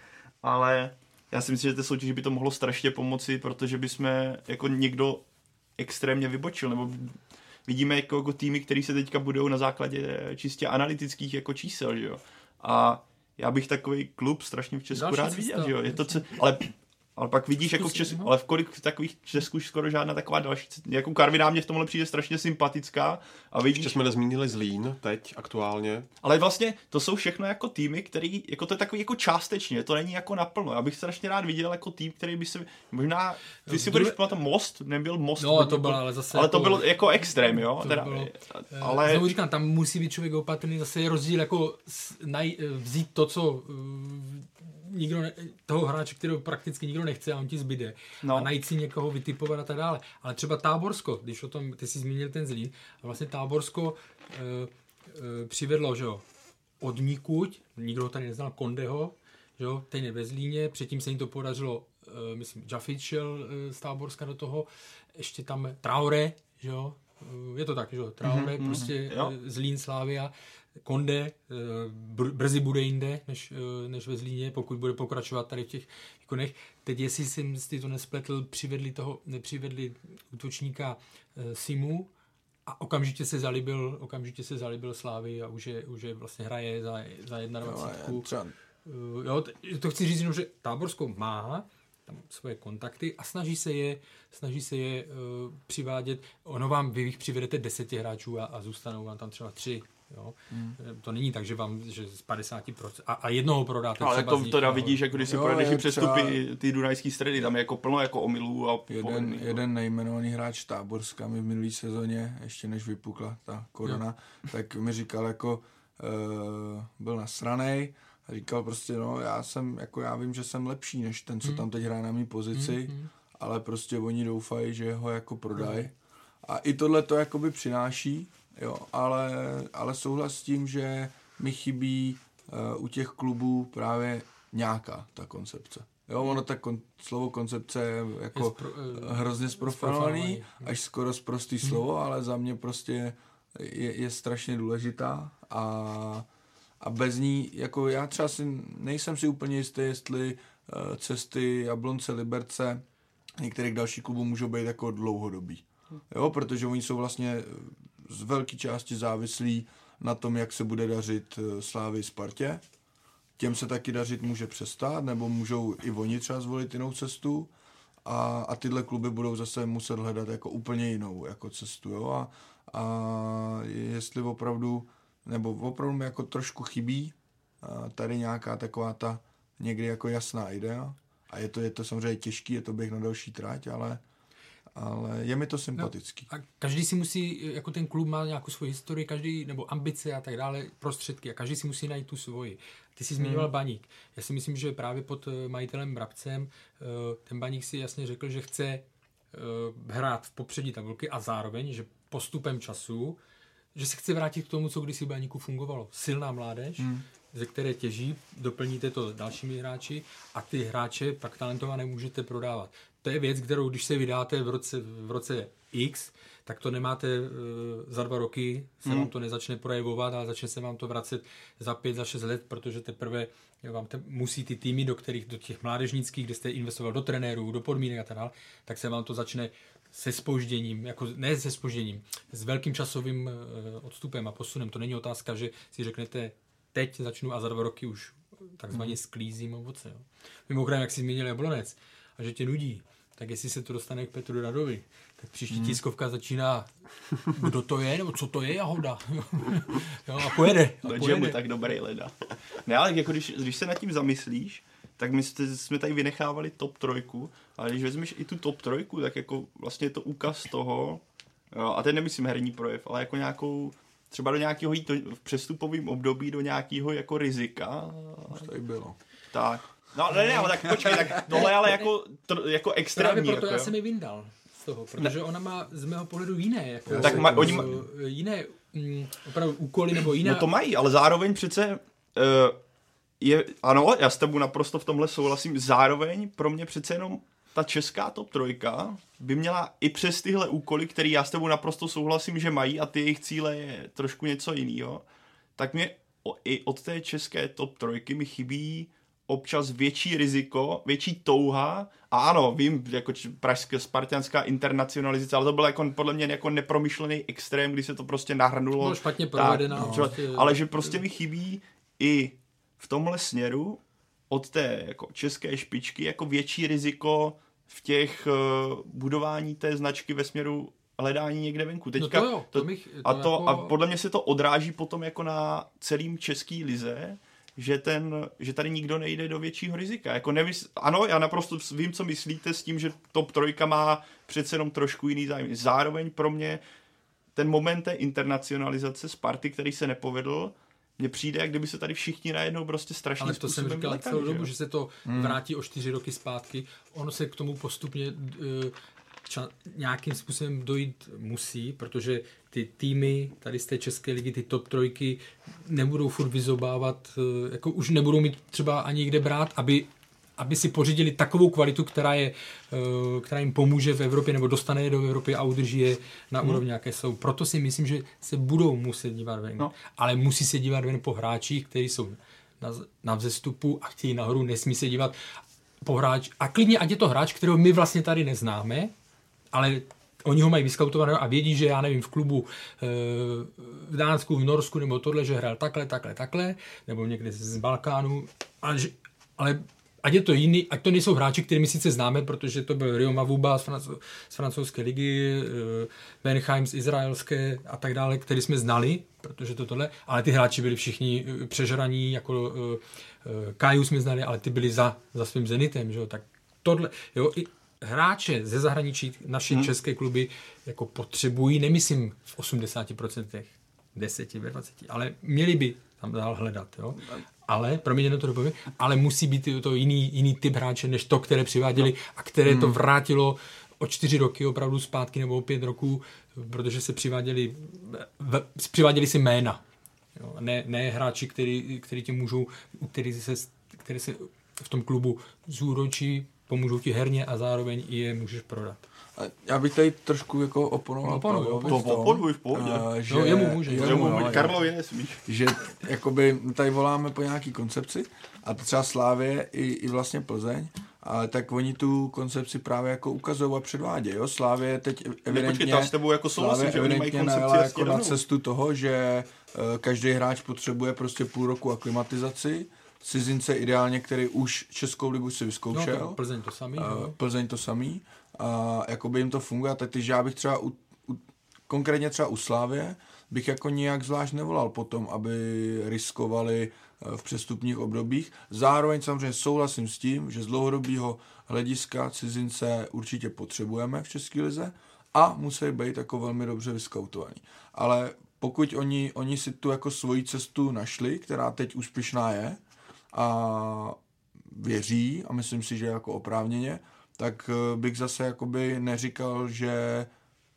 ale já si myslím, že té soutěži by to mohlo strašně pomoci, protože by jsme jako někdo extrémně vybočil, nebo vidíme jako, jako týmy, které se teďka budou na základě čistě analytických jako čísel, že jo. A já bych takový klub strašně v Česku Další rád viděl, že jo. Je to, ce- ale ale pak vidíš, jako v Česku, no. ale v kolik v takových Česku už skoro žádná taková další, jako Karviná mě v tomhle přijde strašně sympatická a vidíš, Ještě jsme nezmínili Zlín teď aktuálně. ale vlastně to jsou všechno jako týmy, který, jako to je takový jako částečně, to není jako naplno. Já bych strašně rád viděl jako tým, který by se, možná, ty si budeš pamatovat, Most, nebyl Most. No, to bylo ale zase Ale to jako- bylo jako extrém, jo? To Teda, bylo- ale... Ale... Znovu říkám, tam musí být člověk opatrný, zase je rozdíl jako naj, vzít to, co uh, nikdo ne, toho hráče, kterého prakticky nikdo nechce a on ti zbyde. No. A najít si někoho vytipovat a tak dále. Ale třeba Táborsko, když o tom, ty jsi zmínil ten Zlín, a vlastně Táborsko uh, uh, přivedlo, že jo, od nikud, nikdo ho tady neznal, Kondeho, že jo, ten je ve Zlíně, předtím se jim to podařilo, uh, myslím, Jaffic šel uh, z Táborska do toho, ještě tam Traore, že jo, je to tak, že jo, Traore, mm-hmm, prostě jo. Zlín, Slávia, Konde, eh, br- brzy bude jinde, než, eh, než ve Zlíně, pokud bude pokračovat tady v těch výkonech. Teď, jestli jsem si to nespletl, přivedli toho, nepřivedli útočníka eh, Simu a okamžitě se zalíbil, okamžitě se zalíbil Slávy a už je, už je vlastně hraje za, za 21. Jo, jo, to chci říct, jenom, že Táborsko má tam svoje kontakty a snaží se je, snaží se je uh, přivádět. Ono vám, vy jich přivedete deseti hráčů a, a zůstanou vám tam třeba tři. Jo? Hmm. To není tak, že vám že z 50% a, a jednoho prodáte Ale třeba to nich, teda jo. vidíš, jako když si Jo, projedeš přestupy třeba- ty dunajský středy, tam je jako plno jako omylů a jeden, povedených, jeden nejmenovaný hráč Táborska mi v minulý sezóně, ještě než vypukla ta korona, tak mi říkal jako, uh, byl nasranej a říkal prostě, no já jsem, jako já vím, že jsem lepší než ten, co tam teď hraje na mý pozici, ale prostě oni doufají, že ho jako prodají. A i tohle to jakoby přináší, jo, ale, ale souhlas s tím, že mi chybí uh, u těch klubů právě nějaká ta koncepce. Jo, ono tak kon, slovo koncepce je jako Je spro- eh, hrozně zprofanovaný, až skoro zprostý slovo, ale za mě prostě je, je strašně důležitá a, a bez ní, jako já třeba si nejsem si úplně jistý, jestli uh, cesty Jablonce, Liberce, některých dalších klubů můžou být jako dlouhodobý. Jo, protože oni jsou vlastně z velké části závislí na tom, jak se bude dařit eh, Slávy Spartě. těm se taky dařit může přestat, nebo můžou i oni třeba zvolit jinou cestu. A, a tyhle kluby budou zase muset hledat jako úplně jinou jako cestu, jo, a, a jestli opravdu, nebo opravdu mi jako trošku chybí tady nějaká taková ta někdy jako jasná idea. A je to, je to samozřejmě těžký, je to běh na další tráť, ale ale je mi to sympatický. No, a každý si musí, jako ten klub má nějakou svoji historii, každý, nebo ambice a tak dále, prostředky a každý si musí najít tu svoji. Ty jsi zmiňoval hmm. Baník. Já si myslím, že právě pod eh, majitelem Brabcem eh, ten Baník si jasně řekl, že chce eh, hrát v popředí tabulky a zároveň, že postupem času, že se chce vrátit k tomu, co kdysi v Baníku fungovalo. Silná mládež, hmm ze které těží, doplníte to dalšími hráči a ty hráče pak talentované můžete prodávat. To je věc, kterou když se vydáte v roce, v roce X, tak to nemáte uh, za dva roky, se hmm. vám to nezačne projevovat, ale začne se vám to vracet za pět, za šest let, protože teprve vám te, musí ty týmy, do kterých, do těch mládežnických, kde jste investoval do trenérů, do podmínek a tak dále, tak se vám to začne se spožděním, jako ne se spožděním, s velkým časovým uh, odstupem a posunem. To není otázka, že si řeknete, teď začnu a za dva roky už takzvaně hmm. sklízím ovoce. Jo. Mimochodem, jak si zmínil Jablonec, a že tě nudí, tak jestli se to dostane k Petru Radovi, tak příští hmm. tiskovka začíná, [LAUGHS] kdo to je, nebo co to je jahoda. [LAUGHS] jo, a pojede. A pojede. mu tak dobrý leda. Ne, ale jako když, když se nad tím zamyslíš, tak my jsme tady vynechávali top trojku, ale když vezmeš i tu top trojku, tak jako vlastně je to úkaz toho, jo, a teď nemyslím herní projev, ale jako nějakou třeba do nějakého jít v přestupovém období do nějakého jako rizika. Už tady bylo. Tak. No ne, ne, ale tak počkej, tak tohle ale jako, to, jako extrémní. Právě proto jako, já jsem mi vyndal z toho, protože ne. ona má z mého pohledu jiné, jako, tak ma, oni ma... jiné mm, opravdu úkoly nebo jiné. No to mají, ale zároveň přece uh, je, ano, já s tebou naprosto v tomhle souhlasím, zároveň pro mě přece jenom ta česká top trojka by měla i přes tyhle úkoly, které já s tebou naprosto souhlasím, že mají a ty jejich cíle je trošku něco jiného, tak mě i od té české top trojky mi chybí občas větší riziko, větší touha a ano, vím, jako pražská spartianská internacionalizace, ale to byl jako podle mě jako nepromyšlený extrém, kdy se to prostě nahrnulo. Bylo špatně provedená. No. Ale že prostě mi chybí i v tomhle směru od té jako české špičky jako větší riziko v těch uh, budování té značky ve směru hledání někde venku. Teďka, no to jo, to bych, to a, to, jako... a podle mě se to odráží potom jako na celým český lize, že, ten, že tady nikdo nejde do většího rizika. Jako nevys... Ano, já naprosto vím, co myslíte s tím, že top trojka má přece jenom trošku jiný zájem. Zároveň pro mě ten moment té internacionalizace Sparty, který se nepovedl, mně přijde, jak kdyby se tady všichni najednou prostě strašně Ale to jsem říkal celou dobu, že se to hmm. vrátí o čtyři roky zpátky. Ono se k tomu postupně uh, ča, nějakým způsobem dojít musí, protože ty týmy tady z té České ligy, ty top trojky, nebudou furt vyzobávat, uh, jako už nebudou mít třeba ani kde brát, aby aby si pořídili takovou kvalitu, která, je, eh, která jim pomůže v Evropě nebo dostane je do Evropy a udrží je na hmm. úrovni, jaké jsou. Proto si myslím, že se budou muset dívat ven. No. Ale musí se dívat ven po hráčích, kteří jsou na, na vzestupu a chtějí nahoru, nesmí se dívat po hráč. A klidně, ať je to hráč, kterého my vlastně tady neznáme, ale Oni ho mají vyskautovaného a vědí, že já nevím, v klubu e, v Dánsku, v Norsku nebo tohle, že hrál takhle, takhle, takhle, nebo někde z Balkánu, ale, ale ať je to jiný, ať to nejsou hráči, kterými sice známe, protože to byl Rio Mavuba z, franc- z francouzské ligy, uh, Benheim z izraelské a tak dále, který jsme znali, protože to tohle, ale ty hráči byli všichni uh, přežraní, jako Kaju jsme znali, ale ty byli za, za svým Zenitem, že jo, tak tohle, jo, i hráče ze zahraničí naše hmm. české kluby jako potřebují, nemyslím v 80%, 10, 20, ale měli by tam dál hledat. Jo? ale, promiň, to dopovím, ale musí být to jiný, jiný typ hráče, než to, které přiváděli no. a které hmm. to vrátilo o čtyři roky opravdu zpátky nebo o pět roků, protože se přiváděli, v, přiváděli si jména. Jo, ne, ne hráči, který, který ti můžou, který se, který se v tom klubu zúročí, pomůžou ti herně a zároveň i je můžeš prodat. Já bych tady trošku jako oponoval. Oponoval. To oponuj v pohodě. Že, no, jemu může. Jemu, jemu může. Karlo je, smíš. Že jakoby tady voláme po nějaký koncepci a to třeba Slávě i, i vlastně Plzeň, ale tak oni tu koncepci právě jako ukazují a předvádějí. Jo? Slávě teď evidentně, Nepočkej, s tebou jako souhlasím, že oni mají koncepci jako na cestu toho, že uh, každý hráč potřebuje prostě půl roku aklimatizaci, cizince ideálně, který už Českou ligu si No, vyzkoušel. to Plzeň to samý, Uh, no. Plzeň to samý. A jakoby jim to funguje, tak takže já bych třeba u, u, konkrétně třeba u Slávě bych jako nijak zvlášť nevolal potom, aby riskovali eh, v přestupních obdobích. Zároveň samozřejmě souhlasím s tím, že z dlouhodobého hlediska cizince určitě potřebujeme v České lize a musí být jako velmi dobře vyskautovaní. Ale pokud oni, oni si tu jako svoji cestu našli, která teď úspěšná je, a věří, a myslím si, že jako oprávněně, tak eh, bych zase jakoby neříkal, že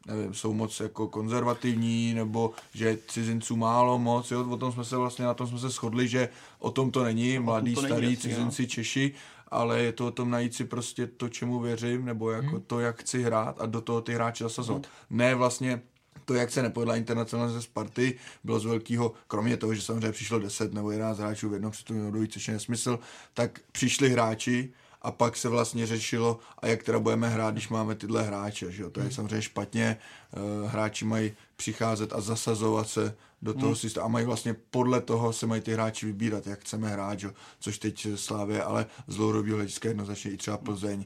nevím, jsou moc jako konzervativní, nebo že cizinců málo moc, jo, o tom jsme se vlastně, na tom jsme se shodli, že o tom to není, mladí, to není, starý no. cizinci, Češi, ale je to o tom najít si prostě to, čemu věřím, nebo jako Hmm. to, jak chci hrát a do toho ty hráče zasazovat. Ne vlastně to, jak se nepovedla internacionalizace Sparty, bylo z velkého, kromě toho, že samozřejmě přišlo 10 nebo 11 hráčů v jednom přestupním období, což je nesmysl, tak přišli hráči a pak se vlastně řešilo, a jak teda budeme hrát, když máme tyhle hráče, že jo? to je samozřejmě špatně, Eh, hráči mají přicházet a zasazovat se do toho systému a mají vlastně podle toho se mají ty hráči vybírat, jak chceme hrát, že? což teď Slávě, ale z dlouhodobého hlediska jednoznačně i třeba Plzeň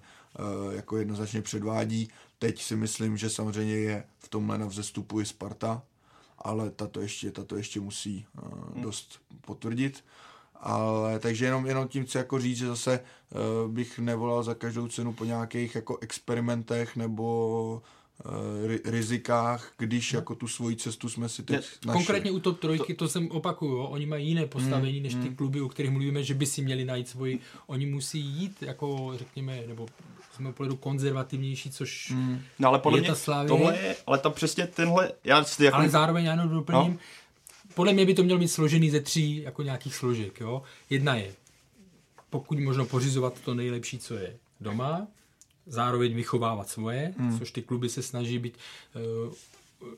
jako jednoznačně předvádí. Teď si myslím, že samozřejmě je v tomhle na vzestupu i Sparta, ale tato ještě, tato ještě musí uh, dost potvrdit. Ale takže jenom, jenom tím chci jako říct, že zase uh, bych nevolal za každou cenu po nějakých jako experimentech nebo rizikách, když jako tu svoji cestu jsme si teď Ne, našli. Konkrétně u top trojky, to jsem opakuju, jo, oni mají jiné postavení než ty kluby, o kterých mluvíme, že by si měli najít svoji, oni musí jít jako, řekněme, nebo z mého pohledu konzervativnější, což No ale podle je mě ta Slavie, tohle je, ale tam přesně tenhle, já si jako, ale zároveň já jenom doplním, No. podle mě by to mělo být složený ze tří jako nějakých složek, jo. Jedna je, pokud možno pořizovat to nejlepší, co je doma, zároveň vychovávat svoje, hmm. což ty kluby se snaží být, uh,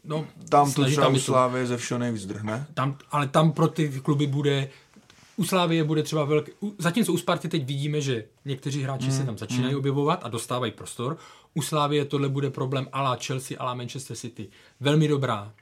no, Tam to snaží třeba u být Slávy ze všeho nejvíc drhne. tam, ale tam pro ty kluby bude u Slávie bude třeba velký, u, zatímco u Sparty teď vidíme, že někteří hráči Hmm, se tam začínají objevovat a dostávají prostor. U Slávie tohle bude problém ala Chelsea, ala Manchester City. Velmi dobrá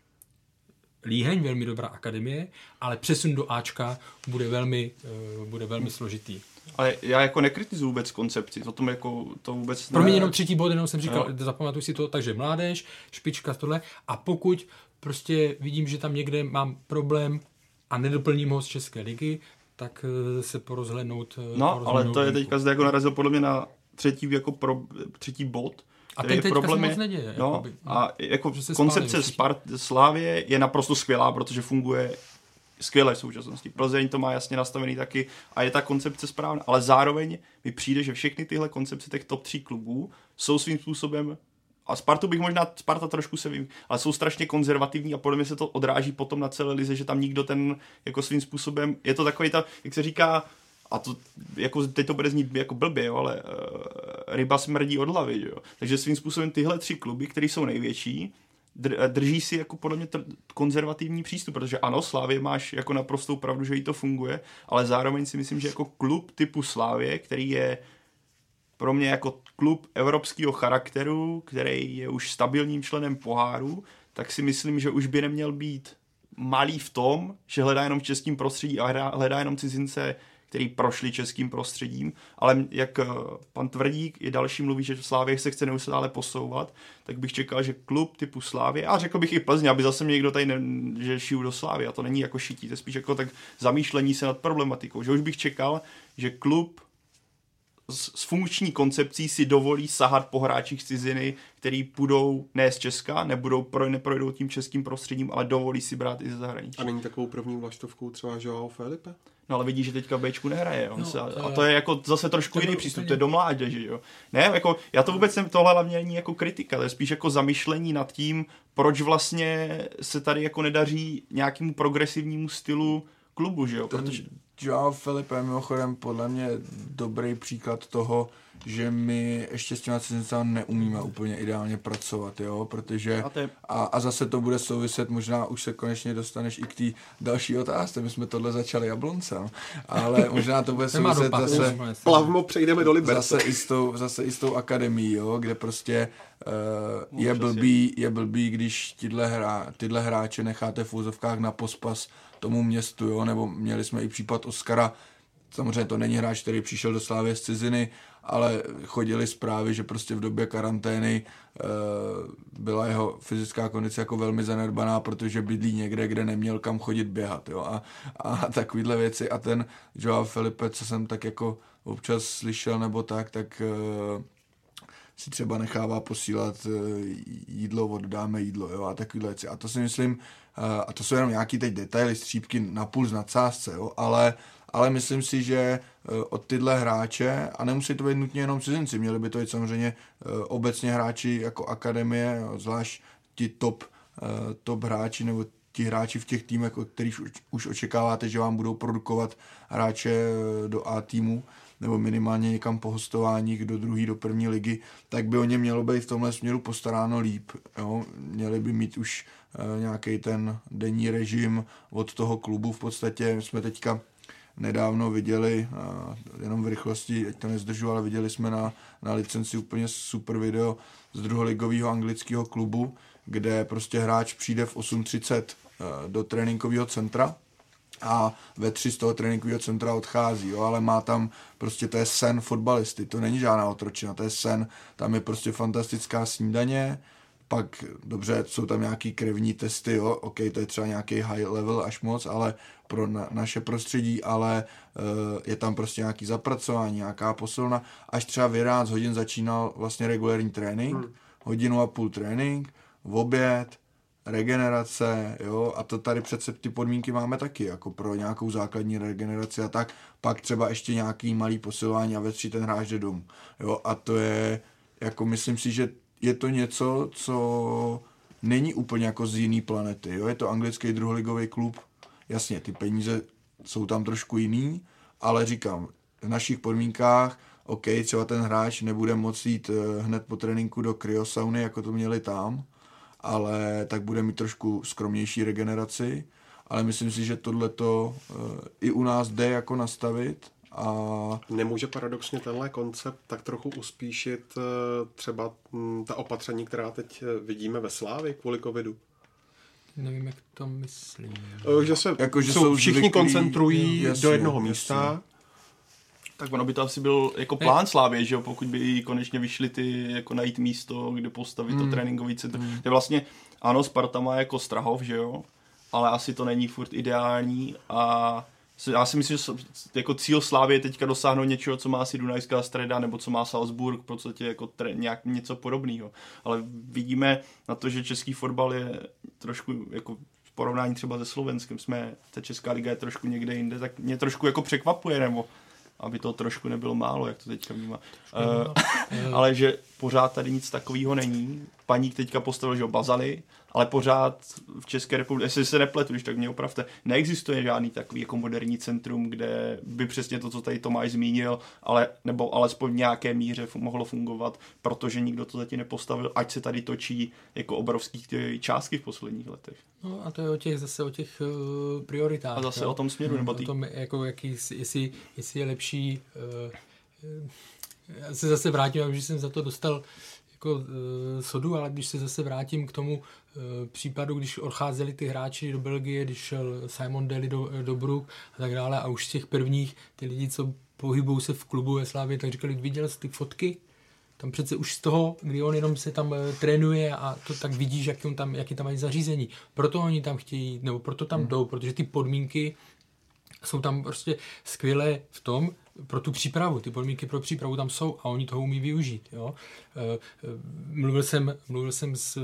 líheň, velmi dobrá akademie, ale přesun do Ačka bude velmi, uh, bude velmi složitý. ale já jako nekritizuju vůbec koncepci, to tom jako, to vůbec Pro mě jenom třetí bod, jenom jsem říkal, Jo. zapamatuj si to, takže mládež, špička, tohle. A pokud prostě vidím, že tam někde mám problém a nedoplním ho z České ligy, tak eh, se porozhlednout. eh, No, ale porozhlednout to je teďka zde jako narazil podle mě na třetí, jako pro, třetí bod. A ten je teďka se problém moc je- neděje, No, jakoby, a jako Že se koncepce. Spart, Slávě je naprosto skvělá, protože funguje skvěle v současnosti. Plzeň to má jasně nastavený taky a je ta koncepce správná, ale zároveň mi přijde, že všechny tyhle koncepce těch top tří klubů jsou svým způsobem a Spartu bych možná, Sparta trošku se vím, ale jsou strašně konzervativní a podle mě se to odráží potom na celé lize, že tam nikdo ten jako svým způsobem, je to takový ta, jak se říká, a to, jako teď to bude znít jako blbě, jo, ale uh, ryba smrdí od hlavy, jo. Takže svým způsobem tyhle tři kluby, které jsou největší, dr- drží si jako podle mě tr- konzervativní přístup, protože ano, Slávě máš jako naprostou pravdu, že jí to funguje, ale zároveň si myslím, že jako klub typu Slávě, který je pro mě jako klub evropského charakteru, který je už stabilním členem poháru, tak si myslím, že už by neměl být malý v tom, že hledá jenom v českým prostředí a hledá jenom cizince, který prošli českým prostředím, ale jak eh, pan Tvrdík i další mluví, že Slávě se chce neustále posouvat, tak bych čekal, že klub typu Slávě, a řekl bych i Plzně, aby zase mě někdo tady, ne, že šiju do Slávy, a to není jako šití, to je spíš jako tak zamýšlení se nad problematikou, že už bych čekal, že klub s, s funkční koncepcí si dovolí sahat po hráčích ciziny, který půjdou ne z Česka, nebudou pro, neprojdou tím českým prostředím, ale dovolí si brát i ze zahraničí. A není takovou první vlaštovkou třeba Joao Felipe? No ale vidíš, že teďka Bčku nehraje. On No, se, to a to je jako zase trošku jiný přístup, úplně- to je do mládeže, jo. Ne, jako, já to vůbec jsem, tohle hlavně není jako kritika, to je spíš jako zamyšlení nad tím, proč vlastně se tady jako nedaří nějakému progresivnímu stylu klubu, že jo, protože... Joao Felipe je mimochodem podle mě dobrý příklad toho, že my ještě s těma cizincama neumíme úplně ideálně pracovat, jo, protože A je- a, a zase to bude souviset, možná už se konečně dostaneš i k té další otázce, my jsme tohle začali jabloncem, ale [LAUGHS] možná to bude souviset zase? Plavmo přejdeme do Liberce. zase i, s tou, zase i s tou akademií, jo, kde prostě uh, je, blbý, je blbý, když tyhle, hra, tyhle hráče necháte v úzovkách na pospas tomu městu, jo, nebo měli jsme i případ Oskara, samozřejmě to není hráč, který přišel do Slávy z ciziny, ale chodili zprávy, že prostě v době karantény e, byla jeho fyzická kondice jako velmi zanedbaná, protože bydlí někde, kde neměl kam chodit běhat, jo, a, a takovýhle věci. A ten Joao Felipe, co jsem tak jako občas slyšel nebo tak, tak e, si třeba nechává posílat eh, jídlo, oddáme jídlo, jo, a takovýhle věci. A to si myslím, eh, a to jsou jenom nějaký teď detaily, střípky na půl z nadsázce, jo, ale, ale myslím si, že eh, od tyhle hráče, a nemusí to být nutně jenom cizinci, měli by to být samozřejmě obecně hráči jako akademie, zvlášť ti top, top hráči nebo ti hráči v těch týmech, od kterých už očekáváte, že vám budou produkovat hráče do A týmu, nebo minimálně někam po hostováních do druhé, do první ligy, tak by o ně mělo být v tomhle směru postaráno líp. Jo? Měli by mít už e, nějaký ten denní režim od toho klubu. V podstatě jsme teďka nedávno viděli, e, jenom v rychlosti, ať to nezdržu, ale viděli jsme na, na licenci úplně super video z druholigového anglického klubu, kde prostě hráč přijde v 8.30 e, do tréninkového centra, a ve tři z toho tréninkového centra odchází, jo, ale má tam prostě, to je sen fotbalisty, to není žádná otročina, to je sen, tam je prostě fantastická snídaně, pak, dobře, jsou tam nějaký krevní testy, jo, ok, to je třeba nějaký high level až moc, ale pro na, naše prostředí, ale uh, je tam prostě nějaký zapracování, nějaká posilna, až třeba v 11 hodin začínal vlastně regulární trénink, hmm. hodinu a půl trénink, v oběd, regenerace, jo, a to tady přece ty podmínky máme taky, jako pro nějakou základní regeneraci a tak, pak třeba ještě nějaký malý posilování a ve tři ten hráč jde domů, jo, a to je, jako myslím si, že je to něco, co není úplně jako z jiný planety, jo, je to anglický druholigový klub, jasně, ty peníze jsou tam trošku jiný, ale říkám, v našich podmínkách, OK, třeba ten hráč nebude moci jít eh, hned po tréninku do kryosauny, jako to měli tam, ale tak bude mít trošku skromnější regeneraci, ale myslím si, že tohle to uh, i u nás jde jako nastavit a... Nemůže paradoxně tenhle koncept tak trochu uspíšit uh, třeba um, ta opatření, která teď eh, vidíme ve Slávi kvůli covidu? Nevím, jak to myslím. Že se jako, že jsou všichni zvyklí, koncentrují jasně, do jednoho místa. Jasně tak ono by to asi byl jako plán ne. Slávě, že jo, pokud by konečně vyšly ty, jako najít místo, kde postavit mm. to hmm. tréninkový centrum. Mm. To je vlastně, ano, Sparta má jako Strahov, že jo, ale asi to není furt ideální a já si myslím, že jako cíl Slávy je teďka dosáhnout něčeho, co má asi Dunajská streda nebo co má Salzburg, v podstatě jako tre, nějak něco podobného. Ale vidíme na to, že český fotbal je trošku jako v porovnání třeba se Slovenskem, jsme, ta česká liga je trošku někde jinde, tak mě trošku jako překvapuje, nebo aby to trošku nebylo málo, jak to teďka vnímá. Uh, [LAUGHS] ale že pořád tady nic takového není. Paník teďka postavil, že Bazany, ale pořád v České republice, jestli se nepletu, když tak mě opravte, neexistuje žádný takový jako moderní centrum, kde by přesně to, co tady Tomáš zmínil, ale, nebo alespoň v nějaké míře mohlo fungovat, protože nikdo to zatím nepostavil, ať se tady točí jako obrovský částky v posledních letech. No a to je o těch, zase o těch uh, prioritách. A zase jo? o tom směru, nebo tý... O tom, jako jaký, jestli, jestli je lepší uh, já se zase vrátím, že jsem za to dostal jako uh, sodu, ale když se zase vrátím k tomu uh, případu, když odcházeli ty hráči do Belgie, když šel Simon Daly do, do Brook a tak dále a už z těch prvních ty lidi, co pohybují se v klubu ve Slávě, tak říkali, viděl jsi ty fotky? Tam přece už z toho, kdy on jenom se tam uh, trénuje a to tak vidíš, jak on tam, jaký tam mají zařízení. Proto oni tam chtějí, nebo proto tam hmm. jdou, protože ty podmínky jsou tam prostě skvělé v tom, pro tu přípravu, ty podmínky pro přípravu tam jsou a oni toho umí využít. Jo? Eh, eh, mluvil jsem, mluvil jsem s,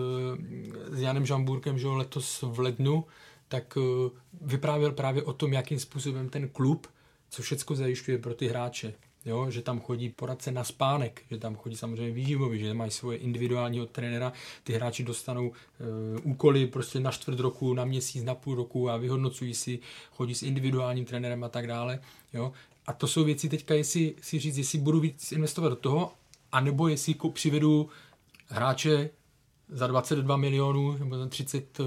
s Janem Žamburkem, že letos v lednu, tak eh, vyprávěl právě o tom, jakým způsobem ten klub, co všechno zajišťuje pro ty hráče. Jo, že tam chodí poradce na spánek, že tam chodí samozřejmě výživovi, že mají svoje individuálního trenéra, ty hráči dostanou e, úkoly prostě na čtvrt roku, na měsíc, na půl roku a vyhodnocují si, chodí s individuálním trenérem a tak dále. Jo. A to jsou věci teďka, jestli si říct, jestli budu víc investovat do toho, anebo jestli přivedu hráče za 22 milionů nebo za 30, eh,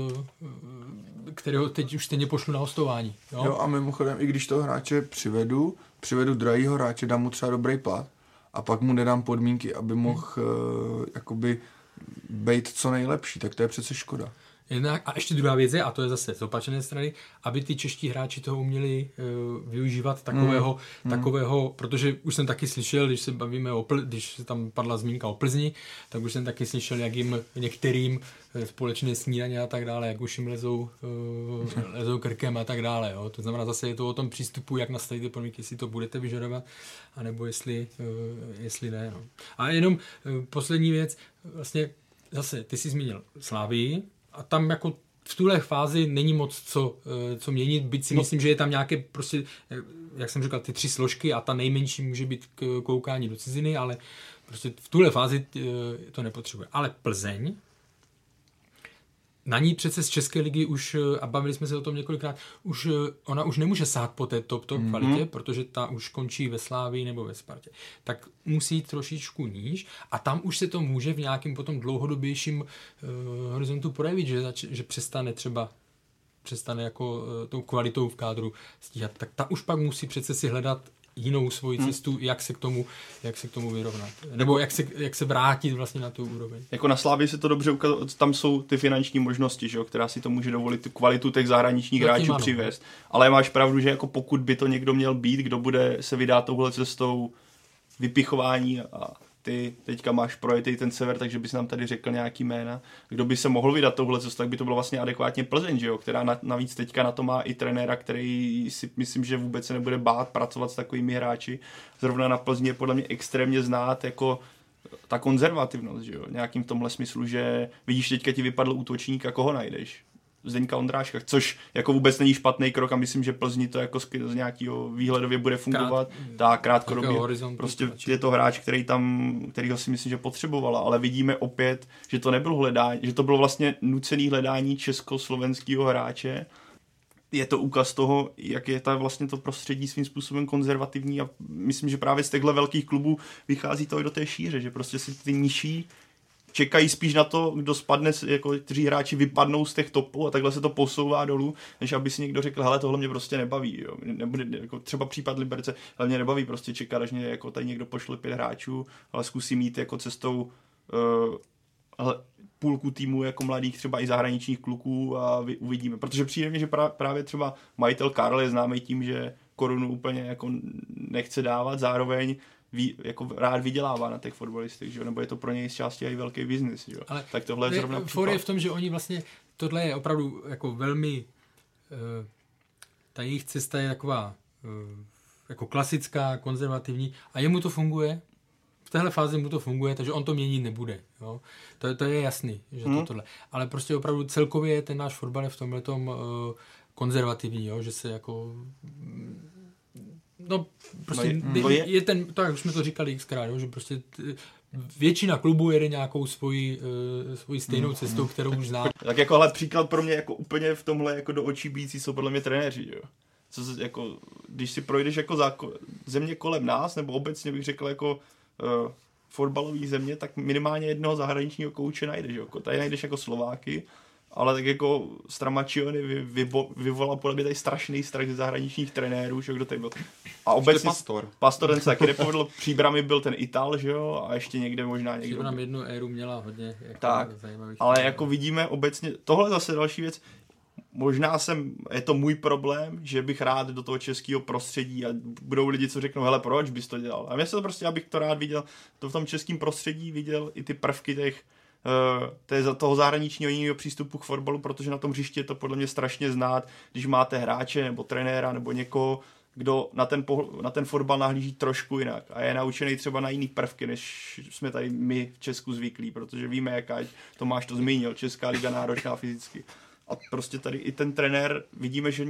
kterého teď už stejně pošlu na hostování. Jo? jo a mimochodem, i když toho hráče přivedu, přivedu drahýho hráče, dám mu třeba dobrý plat a pak mu nedám podmínky, aby mohl hmm. uh, jakoby být co nejlepší, tak to je přece škoda. Jednak, a ještě druhá věc je, a to je zase z opačné strany, aby ty čeští hráči toho uměli uh, využívat takového, mm. takového, protože už jsem taky slyšel, když se bavíme o Pl- když se tam padla zmínka o Plzni, tak už jsem taky slyšel, jak jim některým eh, společné snídaně a tak dále, jak už jim lezou, uh, lezou krkem a tak dále. Jo. To znamená zase je to o tom přístupu, jak nastavit ty podmínky, jestli to budete vyžadovat, anebo jestli, uh, jestli ne. No. A jenom uh, poslední věc, vlastně zase, ty jsi zmínil Slávii, a tam jako v tuhle fázi není moc co, eh, co měnit, byť si no. myslím, že je tam nějaké prostě, eh, jak jsem říkal, ty tři složky a ta nejmenší může být k koukání do ciziny, ale prostě v tuhle fázi eh, to nepotřebuje. Ale Plzeň, na ní přece z České ligy už, eh, a bavili jsme se o tom několikrát, už eh, ona už nemůže sát po té top top mm-hmm. kvalitě, protože ta už končí ve Slávii nebo ve Spartě. Tak musí jít trošičku níž a tam už se to může v nějakém potom dlouhodobějším uh, horizontu projevit, že, zač- že přestane třeba přestane jako uh, tou kvalitou v kádru stíhat, tak ta už pak musí přece si hledat jinou svoji hmm. cestu, jak se k tomu, jak se k tomu vyrovnat. Nebo jak se, jak se vrátit vlastně na tu úroveň. Jako na Slávě se to dobře ukazuje, tam jsou ty finanční možnosti, že jo, která si to může dovolit tu kvalitu těch zahraničních Zatím hráčů ano. přivést. Ale máš pravdu, že jako pokud by to někdo měl být, kdo bude se vydat touhle cestou vypichování a ty teďka máš projetý ten sever, takže bys nám tady řekl nějaký jména. Kdo by se mohl vydat touhle cestou, tak by to bylo vlastně adekvátně Plzeň, že jo? která na, navíc teďka na to má i trenéra, který si myslím, že vůbec se nebude bát pracovat s takovými hráči. Zrovna na Plzni je podle mě extrémně znát jako ta konzervativnost, že jo? nějakým v tomhle smyslu, že vidíš, teďka ti vypadl útočník a koho najdeš? Zdeňka Ondráška, což jako vůbec není špatný krok a myslím, že Plzni to jako z, z nějakého výhledově bude fungovat. Krát, tak krátkodobě. Prostě je to hráč, který tam, kterýho si myslím, že potřebovala, ale vidíme opět, že to nebylo hledání, že to bylo vlastně nucený hledání československého hráče, je to úkaz toho, jak je ta vlastně to prostředí svým způsobem konzervativní a myslím, že právě z těchto velkých klubů vychází to i do té šíře, že prostě si ty nižší čekají spíš na to, kdo spadne, jako kteří hráči vypadnou z těch topů a takhle se to posouvá dolů, než aby si někdo řekl, hele, tohle mě prostě nebaví. Jo. Nebude, jako třeba případ Liberce, ale mě nebaví prostě čekat, až mě jako tady někdo pošle pět hráčů, ale zkusím mít jako cestou uh, ale půlku týmu jako mladých třeba i zahraničních kluků a vy, uvidíme. Protože přijde mi, že pra, právě třeba majitel Karl je známý tím, že korunu úplně jako nechce dávat, zároveň ví, jako rád vydělává na těch fotbalistech, že? nebo je to pro něj z části i velký biznis. Že? Ale tak tohle je zrovna případ. je v tom, že oni vlastně, tohle je opravdu jako velmi, uh, ta jejich cesta je taková uh, jako klasická, konzervativní a jemu to funguje, v téhle fázi mu to funguje, takže on to měnit nebude. Jo? To, to je jasný, že hmm. to mhm. tohle. Ale prostě opravdu celkově ten náš fotbal je v tomhle tom uh, konzervativní, jo? že se jako No, prostě no je, no je, je ten, to jak už jsme to říkali xkrát, že prostě t, většina klubů jede nějakou svoji, uh, svoji stejnou mm, cestou, kterou už zná. [LAUGHS] Tak jako ale příklad pro mě jako úplně v tomhle jako do očí bící jsou podle mě trenéři, jo. Co se, jako, když si projdeš jako za země kolem nás, nebo obecně bych řekl jako uh, fotbalový země, tak minimálně jednoho zahraničního kouče najdeš, jo. Tady najdeš jako Slováky, ale tak jako Stramačiony vy, vy, vyvolal podle mě tady strašný strach ze zahraničních trenérů, že kdo tady byl. A obecně Pastor. Pastor ten se taky nepovedl, příbrami byl ten Ital, že jo, a ještě někde možná někdo. Příbram jednu éru měla hodně jako tak, ale jako vidíme obecně, tohle zase další věc, možná jsem, je to můj problém, že bych rád do toho českého prostředí a budou lidi, co řeknou, hele, proč bys to dělal? A mě se to prostě, abych to rád viděl, to v tom českém prostředí viděl i ty prvky těch uh, za toho zahraničního jiného přístupu k fotbalu, protože na tom hřišti je to podle mě strašně znát, když máte hráče nebo trenéra nebo někoho, kdo na ten, pohl- na ten fotbal nahlíží trošku jinak a je naučený třeba na jiný prvky, než jsme tady my v Česku zvyklí, protože víme, jaká Tomáš to zmínil, Česká liga náročná fyzicky. A prostě tady i ten trenér, vidíme, že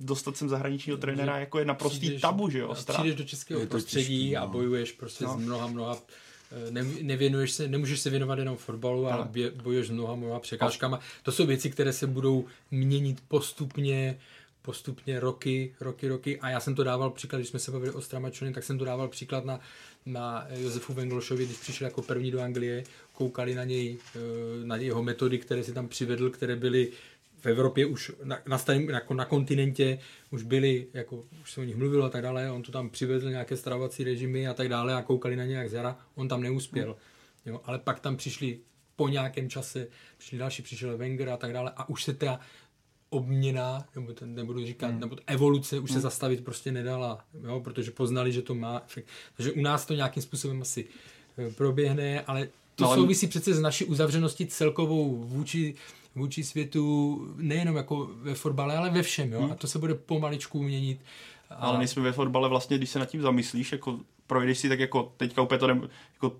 dostat sem zahraničního trenéra jako je naprostý přijdeš, tabu, že jo? Přijdeš do českého prostředí těžký, no. a bojuješ prostě no. s mnoha, mnoha Eh, ne, nevěnuješ se, nemůžeš se věnovat jenom fotbalu, ale bě, bojuješ s mnoha, mnoha překážkama. To jsou věci, které se budou měnit postupně, postupně roky, roky, roky. A já jsem to dával příklad, když jsme se bavili o Stramačoně, tak jsem to dával příklad na, na Josefu Venglošovi, když přišel jako první do Anglie, koukali na něj, eh, na jeho metody, které si tam přivedl, které byly v Evropě už na, na, starým, jako na kontinentě už byli, jako už se o nich mluvilo a tak dále, on tu tam přivezl nějaké stravovací režimy a tak dále a koukali na ně jak zjara, on tam neuspěl. Jo, ale pak tam přišli po nějakém čase přišli další, přišel Wenger a tak dále a už se ta obměna, nebo to nebudu říkat, hmm. nebo evoluce už hmm. se zastavit prostě nedala, jo, protože poznali, že to má efekt. Takže u nás to nějakým způsobem asi eh, proběhne, ale to no, souvisí přece s naší uzavřeností celkovou vůči, vůči světu, nejenom jako ve fotbale, ale ve všem, jo, hmm. a to se bude pomaličku měnit. A... Ale my jsme ve fotbale vlastně, když se nad tím zamyslíš, jako projdeš si tak jako teďka úplně to ne, jako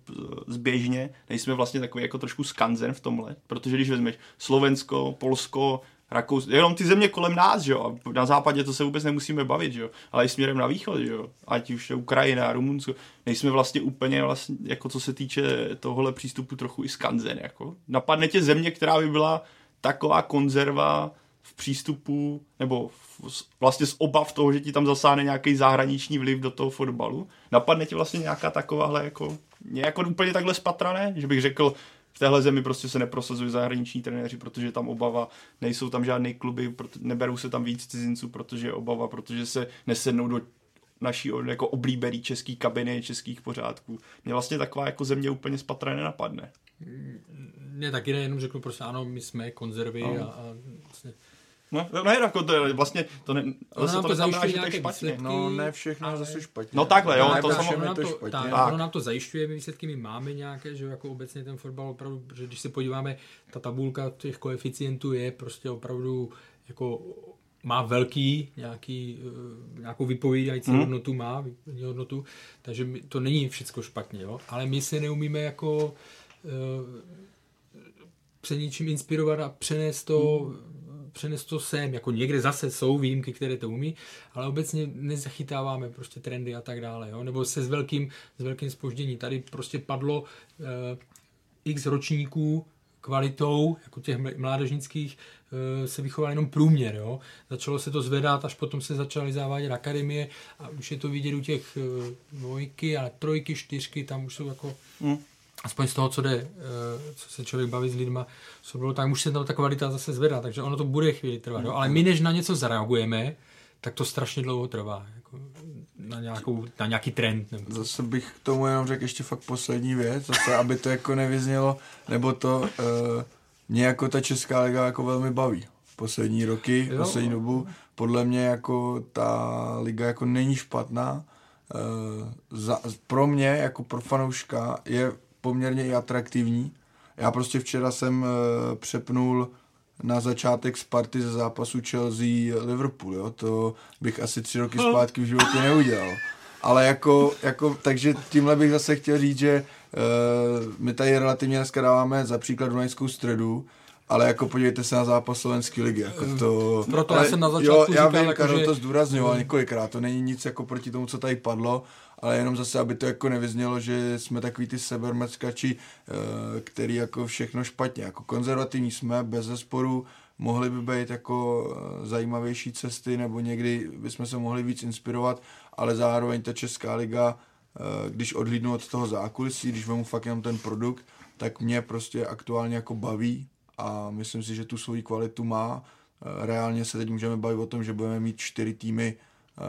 zběžně, nejsme vlastně takový jako trošku skanzen v tomhle, protože když vezmeš Slovensko, Polsko, Rakousko, jenom ty země kolem nás, že jo, a na západě to se vůbec nemusíme bavit, že jo, ale i směrem na východ, že jo, ať už je Ukrajina, Rumunsko, nejsme vlastně úplně vlastně, jako co se týče tohohle přístupu trochu i skanzen, jako. Napadne tě země, která by byla taková konzerva v přístupu, nebo v, vlastně z obav toho, že ti tam zasáhne nějaký zahraniční vliv do toho fotbalu. Napadne ti vlastně nějaká takováhle jako, nějak úplně takhle spatrané, že bych řekl, v téhle zemi prostě se neprosazují zahraniční trenéři, protože tam obava, nejsou tam žádné kluby, neberou se tam víc cizinců, protože je obava, protože se nesednou do naší jako oblíbený český kabiny, českých pořádků. Mě vlastně taková jako země úplně spatrané nenapadne. Mě taky ne, jenom řeknu prostě ano, my jsme konzervy no. a, a vlastně No, no ne, jako to je vlastně, to ne, ono nám to, to zajišťuje nějaké špatně. Výsledky, no, ne všechno ale... zase špatně. No takhle, jo, ne, to samozřejmě to, špatně. Tak, tak. Ono nám to zajišťuje, my výsledky my máme nějaké, že jako obecně ten fotbal opravdu, protože když se podíváme, ta tabulka těch koeficientů je prostě opravdu jako má velký nějaký, eh, nějakou vypovídající hmm. hodnotu, má hodnotu, takže to není všechno špatně, jo? ale my se neumíme jako uh, se ničím inspirovat a přenést to hmm přenes to sem, jako někde zase jsou výjimky, které to umí, ale obecně nezachytáváme prostě trendy a tak dále, jo? nebo se s velkým, s velkým spožděním. Tady prostě padlo eh, x ročníků kvalitou, jako těch mládežnických, eh, se vychoval jenom průměr. Jo? Začalo se to zvedat, až potom se začaly závádět akademie a už je to vidět u těch eh, dvojky, ale trojky, čtyřky, tam už jsou jako... Mm aspoň z toho, co jde, eh, co se člověk baví s lidma, co bylo, tak už se tam ta kvalita zase zvedá, takže ono to bude chvíli trvat. Jo? Ale my, než na něco zareagujeme, tak to strašně dlouho trvá. Jako na, nějakou, na nějaký trend. Nebo zase bych k tomu jenom řekl ještě fakt poslední věc, zase, aby to jako nevyznělo, nebo to uh, mě jako ta Česká liga jako velmi baví. Poslední roky, jo. poslední dobu, podle mě jako ta liga jako není špatná. Uh, za, pro mě jako pro fanouška je poměrně i atraktivní. Já prostě včera jsem uh, přepnul na začátek Sparty ze zápasu Chelsea-Liverpool, jo? to bych asi tři roky zpátky v životě neudělal. Ale jako, jako takže tímhle bych zase chtěl říct, že uh, my tady relativně dneska dáváme za příklad Dunajskou středu, ale jako podívejte se na zápas slovenské ligy. Jako to, Proto ale, já jsem na začátku jo, já říkal, vím, jako, Karol že... to zdůrazňoval několikrát, to není nic jako proti tomu, co tady padlo, ale jenom zase, aby to jako nevyznělo, že jsme takový ty sebermeckači, eh, který jako všechno špatně. Jako konzervativní jsme, bez zesporu, mohly by být jako eh, zajímavější cesty, nebo někdy bychom se mohli víc inspirovat, ale zároveň ta Česká liga, eh, když odhlídnu od toho zákulisí, když vemu fakt jenom ten produkt, tak mě prostě aktuálně jako baví a myslím si, že tu svoji kvalitu má. Reálně se teď můžeme bavit o tom, že budeme mít čtyři týmy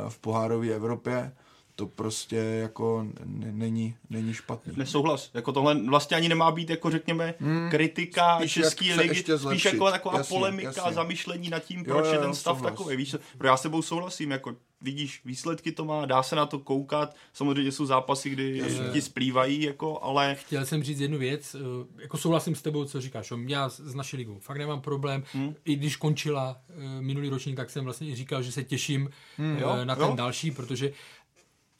v pohárové Evropě, to prostě jako není, není špatný. Nesouhlas. Jako tohle vlastně ani nemá být, jako řekněme, hmm, kritika české ligy, spíš jako taková jasně, polemika, jasně. zamyšlení nad tím, proč jo, jo, je ten stav souhlas. takový. Víš, pro já s tebou souhlasím, jako vidíš, výsledky to má, dá se na to koukat, samozřejmě jsou zápasy, kdy je, ti splývají, jako, ale... Chtěl jsem říct jednu věc, eh, jako souhlasím s tebou, co říkáš, já z naší ligu fakt nemám problém, hmm. i když končila eh, minulý ročník, tak jsem vlastně říkal, že se těším hmm, jo, na ten jo. další, protože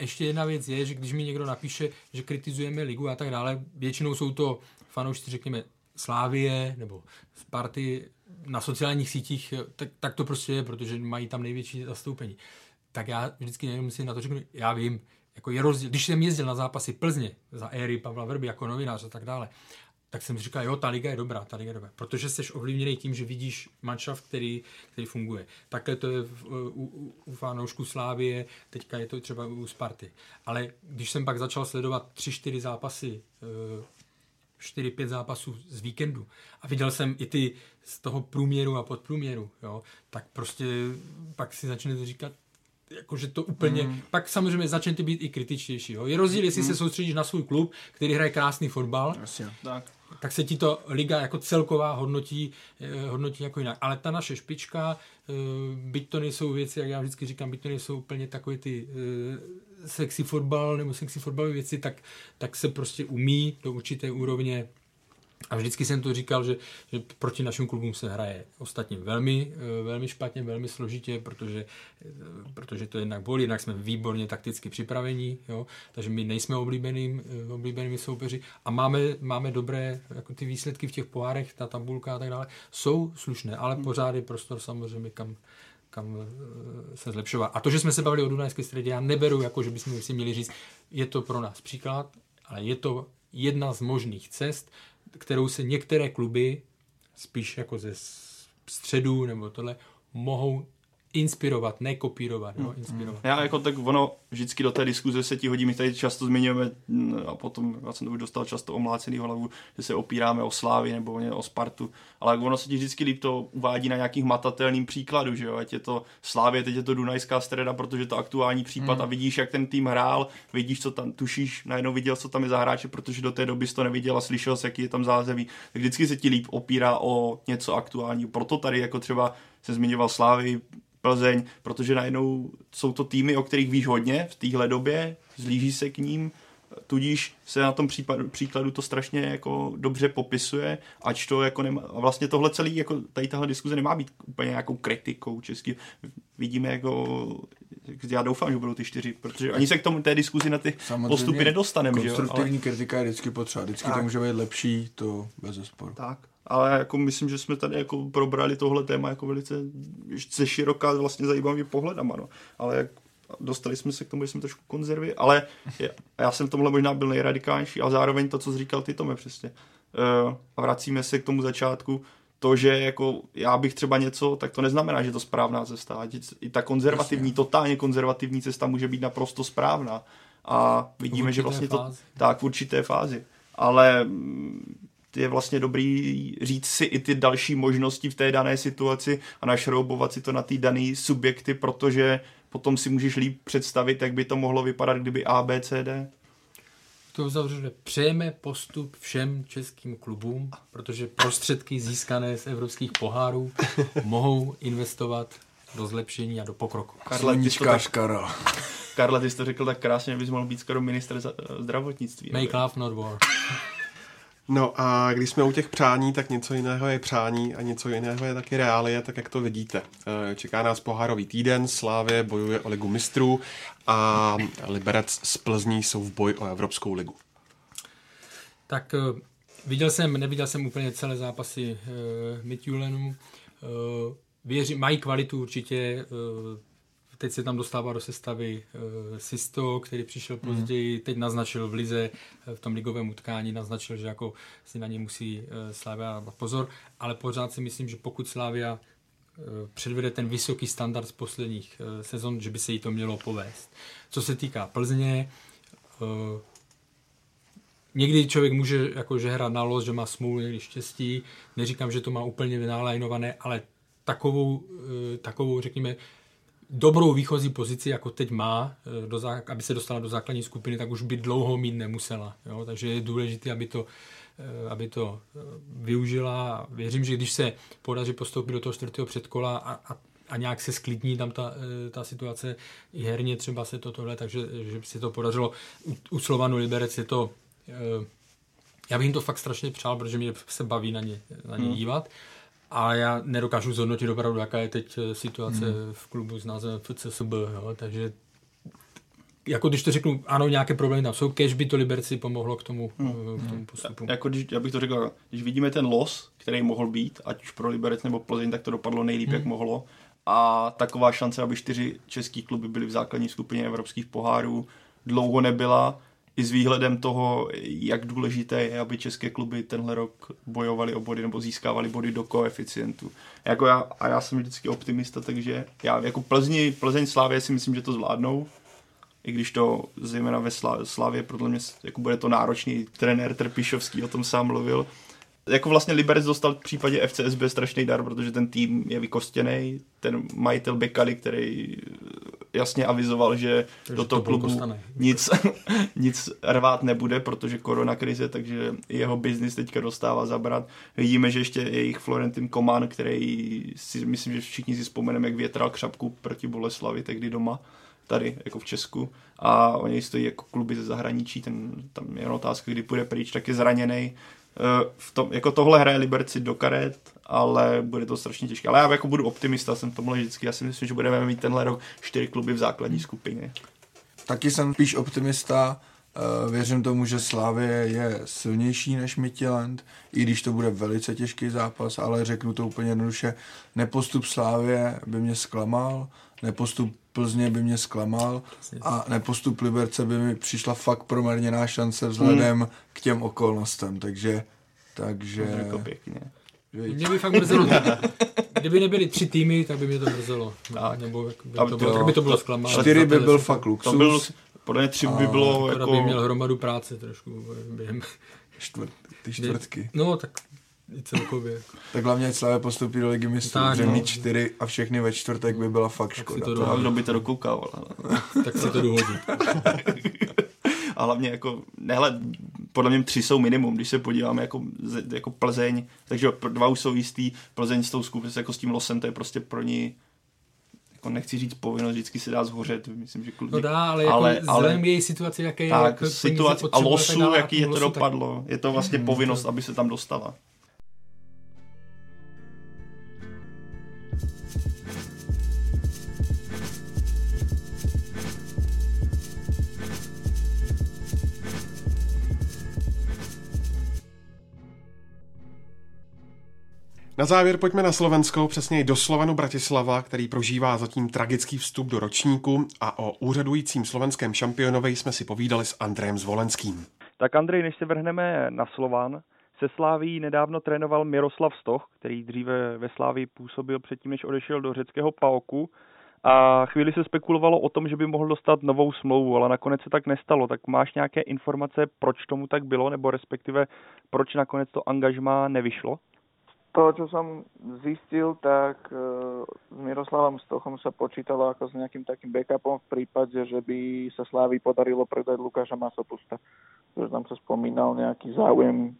ještě jedna věc je, že když mi někdo napíše, že kritizujeme ligu a tak dále, většinou jsou to fanoušci, řekněme, Slávie nebo Sparty na sociálních sítích, tak, tak to prostě je, protože mají tam největší zastoupení. Tak já vždycky jenom si na to řeknu, já vím, jako je rozdíl, když jsem jezdil na zápasy Plzně za éry Pavla Verby jako novinář a tak dále, tak jsem říkal, jo, ta liga je dobrá, ta liga je dobrá, protože jsi ovlivněný tím, že vidíš manšaft, který, který funguje. Takhle to je v, u, u, fanoušku Slávie, teďka je to třeba u Sparty. Ale když jsem pak začal sledovat 3-4 zápasy, 4-5 eh, zápasů z víkendu a viděl jsem i ty z toho průměru a podprůměru, jo, tak prostě pak si začnete říkat, jakože to úplně, mm. pak samozřejmě začnete být i kritičtější. Jo. Je rozdíl, jestli mm. se soustředíš na svůj klub, který hraje krásný fotbal, Jasně. Tak tak se ti to liga jako celková hodnotí, eh, hodnotí jako jinak. Ale ta naše špička, eh, byť to nejsou věci, jak já vždycky říkám, byť to nejsou úplně takové ty eh, sexy fotbal nebo sexy fotbalové věci, tak, tak se prostě umí do určité úrovně a vždycky jsem to říkal, že, že proti našim klubům se hraje ostatně velmi, eh, velmi špatně, velmi složitě, protože, eh, protože to jednak bolí, jednak jsme výborně takticky připravení, jo, takže my nejsme oblíbeným, eh, oblíbenými soupeři a máme, máme dobré jako ty výsledky v těch pohárech, ta tabulka a tak dále, jsou slušné, ale pořád je prostor samozřejmě kam, kam se zlepšovat. A to, že jsme se bavili o Dunajské středě, já neberu, jako že bychom si měli říct, je to pro nás příklad, ale je to jedna z možných cest, kterou se některé kluby, spíš jako ze středu nebo tohle, mohou inspirovat, ne kopírovat, jo, inspirovat. Já jako tak ono vždycky do té diskuze se ti hodí, my tady často zmiňujeme a potom, já jsem to už dostal často omlácený hlavu, že se opíráme o Slávy nebo o Spartu, ale ono se ti vždycky líp to uvádí na nějakých matatelným příkladu, že jo, ať je to Slávě, teď je to Dunajská streda, protože to aktuální případ mm. a vidíš, jak ten tým hrál, vidíš, co tam, tušíš, najednou viděl, co tam je za hráče, protože do té doby jsi to neviděl a slyšel, jaký je tam zázemí, tak vždycky se ti líp opírá o něco aktuálního. Proto tady jako třeba se zmiňoval Slávy, Plzeň, protože najednou jsou to týmy, o kterých víš hodně v téhle době, zlíží se k ním, tudíž se na tom případu, příkladu to strašně jako dobře popisuje, ač to jako nemá, a vlastně tohle celý, jako tady tahle diskuze nemá být úplně nějakou kritikou český. Vidíme jako, já doufám, že budou ty čtyři, protože ani se k tomu té diskuzi na ty Samozřejmě postupy nedostaneme. Konstruktivní ale... kritika je vždycky potřeba, vždycky tak. to může být lepší, to bez zesporu. Tak ale jako myslím, že jsme tady jako probrali tohle téma jako velice se široká vlastně zajímavý pohledama, no. Ale jak dostali jsme se k tomu, že jsme trošku konzervy, ale já, já jsem v tomhle možná byl nejradikálnější a zároveň to, co jsi říkal ty, Tome, přesně. Uh, a vracíme se k tomu začátku, to, že jako já bych třeba něco, tak to neznamená, že to správná cesta. I ta konzervativní, totálně konzervativní cesta může být naprosto správná. A vidíme, že vlastně fázi. to tak v určité fázi. Ale je vlastně dobrý říct si i ty další možnosti v té dané situaci a našroubovat si to na ty dané subjekty, protože potom si můžeš líp představit, jak by to mohlo vypadat, kdyby A, B, C, D. To uzavřeme. Přejeme postup všem českým klubům, protože prostředky získané z evropských pohárů [LAUGHS] mohou investovat do zlepšení a do pokroku. Karla, ty to tak, Karla, ty jsi to řekl tak krásně, bys mohl být skoro minister zdravotnictví. Make love, not war. [LAUGHS] No a když jsme u těch přání, tak něco jiného je přání a něco jiného je taky reálie, tak jak to vidíte. Eh, čeká nás pohárový týden, Slávě bojuje o ligu mistrů a Liberec z Plzní jsou v boji o Evropskou ligu. Tak eh, viděl jsem, neviděl jsem úplně celé zápasy uh, Midtjylenu. Uh, věřím, mají kvalitu určitě, uh, Teď se tam dostává do sestavy uh, Sisto, který přišel mhm. později, mm. teď naznačil v Lize, eh, v tom ligovém utkání, naznačil, že jako si na ně musí uh, Slavia dát pozor, ale pořád si myslím, že pokud Slavia předvede ten vysoký standard z posledních sezon, že by se jí to mělo povést. Co se týká Plzně, někdy člověk může jako, že hrát na los, že má smůlu, někdy štěstí, neříkám, že to má úplně vynálajnované, ale takovou, takovou řekněme, dobrou výchozí pozici, jako teď má, eh, do zá, aby se dostala do základní skupiny, tak už by dlouho mít nemusela. Jo? Takže je důležité, aby to, eh, aby to eh, využila. Věřím, že když se podaří postoupit do toho čtvrtého předkola a, a, a nějak se sklidní tam ta, ta situace i herně třeba se to tohle, takže že by se to podařilo. U, u Slovanu Liberec je to já bych jim to fakt strašně přál, protože mě se baví na ně, na ně hmm. A já nedokážu zhodnotit opravdu, jaká je teď eh, situace hmm. v klubu s názvem FCSB, jo, takže jako když to řeknu, ano, nějaké problémy tam jsou, kež by to Liberci pomohlo k tomu, hmm. Eh, k tomu postupu. Já, jako když, já bych to řekl, když vidíme ten los, který mohl být, ať už pro Liberec nebo Plzeň, tak to dopadlo nejlíp, hmm. jak mohlo. A taková šance, aby čtyři český kluby byly v základní skupině evropských pohárů, dlouho nebyla i s výhledem toho, jak důležité je, aby české kluby tenhle rok bojovali o body nebo získávali body do koeficientu. Jako já, a já jsem vždycky optimista, takže já jako Plzni, Plzeň Slávě si myslím, že to zvládnou, i když to zejména ve Slávě, podle mě jako bude to náročný, trenér Trpišovský o tom sám mluvil, jako vlastně Liberec dostal v případě FCSB strašný dar, protože ten tým je vykostěný, ten majitel Bekali, který jasně avizoval, že Takže do toho to klubu nic, [LAUGHS] nic rvát nebude, protože korona krize, takže jeho biznis teďka dostává zabrat. Vidíme, že ještě jejich Florentin Koman, který si myslím, že všichni si vzpomeneme, jak větral křapku proti Boleslavi tehdy doma, tady jako v Česku a oni stojí jako kluby ze zahraničí, ten, tam je otázka, kdy půjde pryč, tak je zraněný. V tom, jako tohle hraje Liberci do karet, ale bude to strašně těžké. Ale já jako budu optimista, jsem tomhle vždycky. Já si myslím, že budeme mít tenhle rok čtyři kluby v základní skupině. Taky jsem spíš optimista. Eh, Věřím tomu, že Slávě je silnější než Midtjylland, i když to bude velice těžký zápas, ale řeknu to úplně jednoduše. Nepostup Slávě by mě zklamal, nepostup Plzně by mě zklamal a nepostup Liberce by mi přišla fakt proměrněná šance vzhledem hmm. k těm okolnostem, takže takže... Pěkně. Mě by fakt mrzelo, [LAUGHS] kdyby nebyly tři týmy, tak by mě to mrzelo. Tak. Nebo jak by to, bylo, tak by to bylo zklamání. Čtyři by byl fakt luxus. To byl, podle mě tři by bylo jako... by měl hromadu práce trošku během... Čtvrt, ty čtvrtky. No, tak i celkově. Tak hlavně Slavě postupí do ligy mistrů, že no. mít čtyři a všechny ve čtvrtek by byla fakt škoda. To to kdo by to dokoukal. tak si to dohodí. [LAUGHS] a hlavně jako, nehle, podle mě tři jsou minimum, když se podíváme jako, jako Plzeň, takže dva už jsou jistý, Plzeň s tou skupinou, jako s tím losem, to je prostě pro ní jako nechci říct povinnost, vždycky se dá zhořet, myslím, že kludně. No dá, ale, jako ale, ale její situaci, jaké je, tak, jak situace a losu, jaký je to dopadlo, tak... je to vlastně hmm, povinnost, to... aby se tam dostala. Na závěr pojďme na Slovensko, přesněji do Slovenu Bratislava, který prožívá zatím tragický vstup do ročníku a o úřadujícím slovenském šampionovi jsme si povídali s Andrejem Zvolenským. Tak Andrej, než se vrhneme na Slovan, se Sláví nedávno trénoval Miroslav Stoch, který dříve ve Slávii působil předtím, než odešel do řeckého Paoku. A chvíli se spekulovalo o tom, že by mohl dostat novou smlouvu, ale nakonec se tak nestalo. Tak máš nějaké informace, proč tomu tak bylo, nebo respektive proč nakonec to angažmá nevyšlo? To, čo som zistil, tak e, s Miroslavom Stochom sa počítalo ako s nejakým takým backupom v prípade, že by sa Slávy podarilo predať Lukáša Masopusta. Že tam sa spomínal nejaký záujem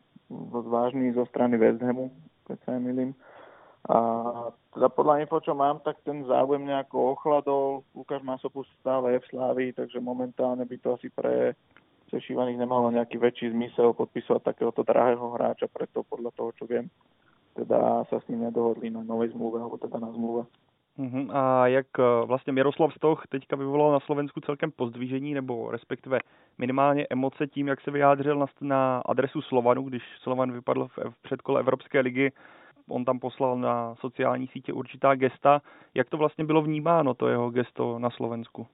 vážny zo strany West Hamu, keď sa nemýlim. A teda podľa info, čo mám, tak ten záujem nejako ochladol. Lukáš Masopust stále je v Slávii, takže momentálne by to asi pre Češívaných nemalo nejaký väčší zmysel podpisovať takéhoto drahého hráča, preto podľa toho, čo viem, teda sa s ním nedohodli na novej zmluve, alebo teda na zmluve. Uh-huh. A jak eh, vlastně Miroslav Stoch teďka vyvolal na Slovensku celkem pozdvížení, nebo respektive minimálně emoce tím, jak se vyjádřil na, na adresu Slovanu, když Slovan vypadl v, v předkole Evropské ligy, on tam poslal na sociální sítě určitá gesta. Jak to vlastně bylo vnímáno, to jeho gesto na Slovensku?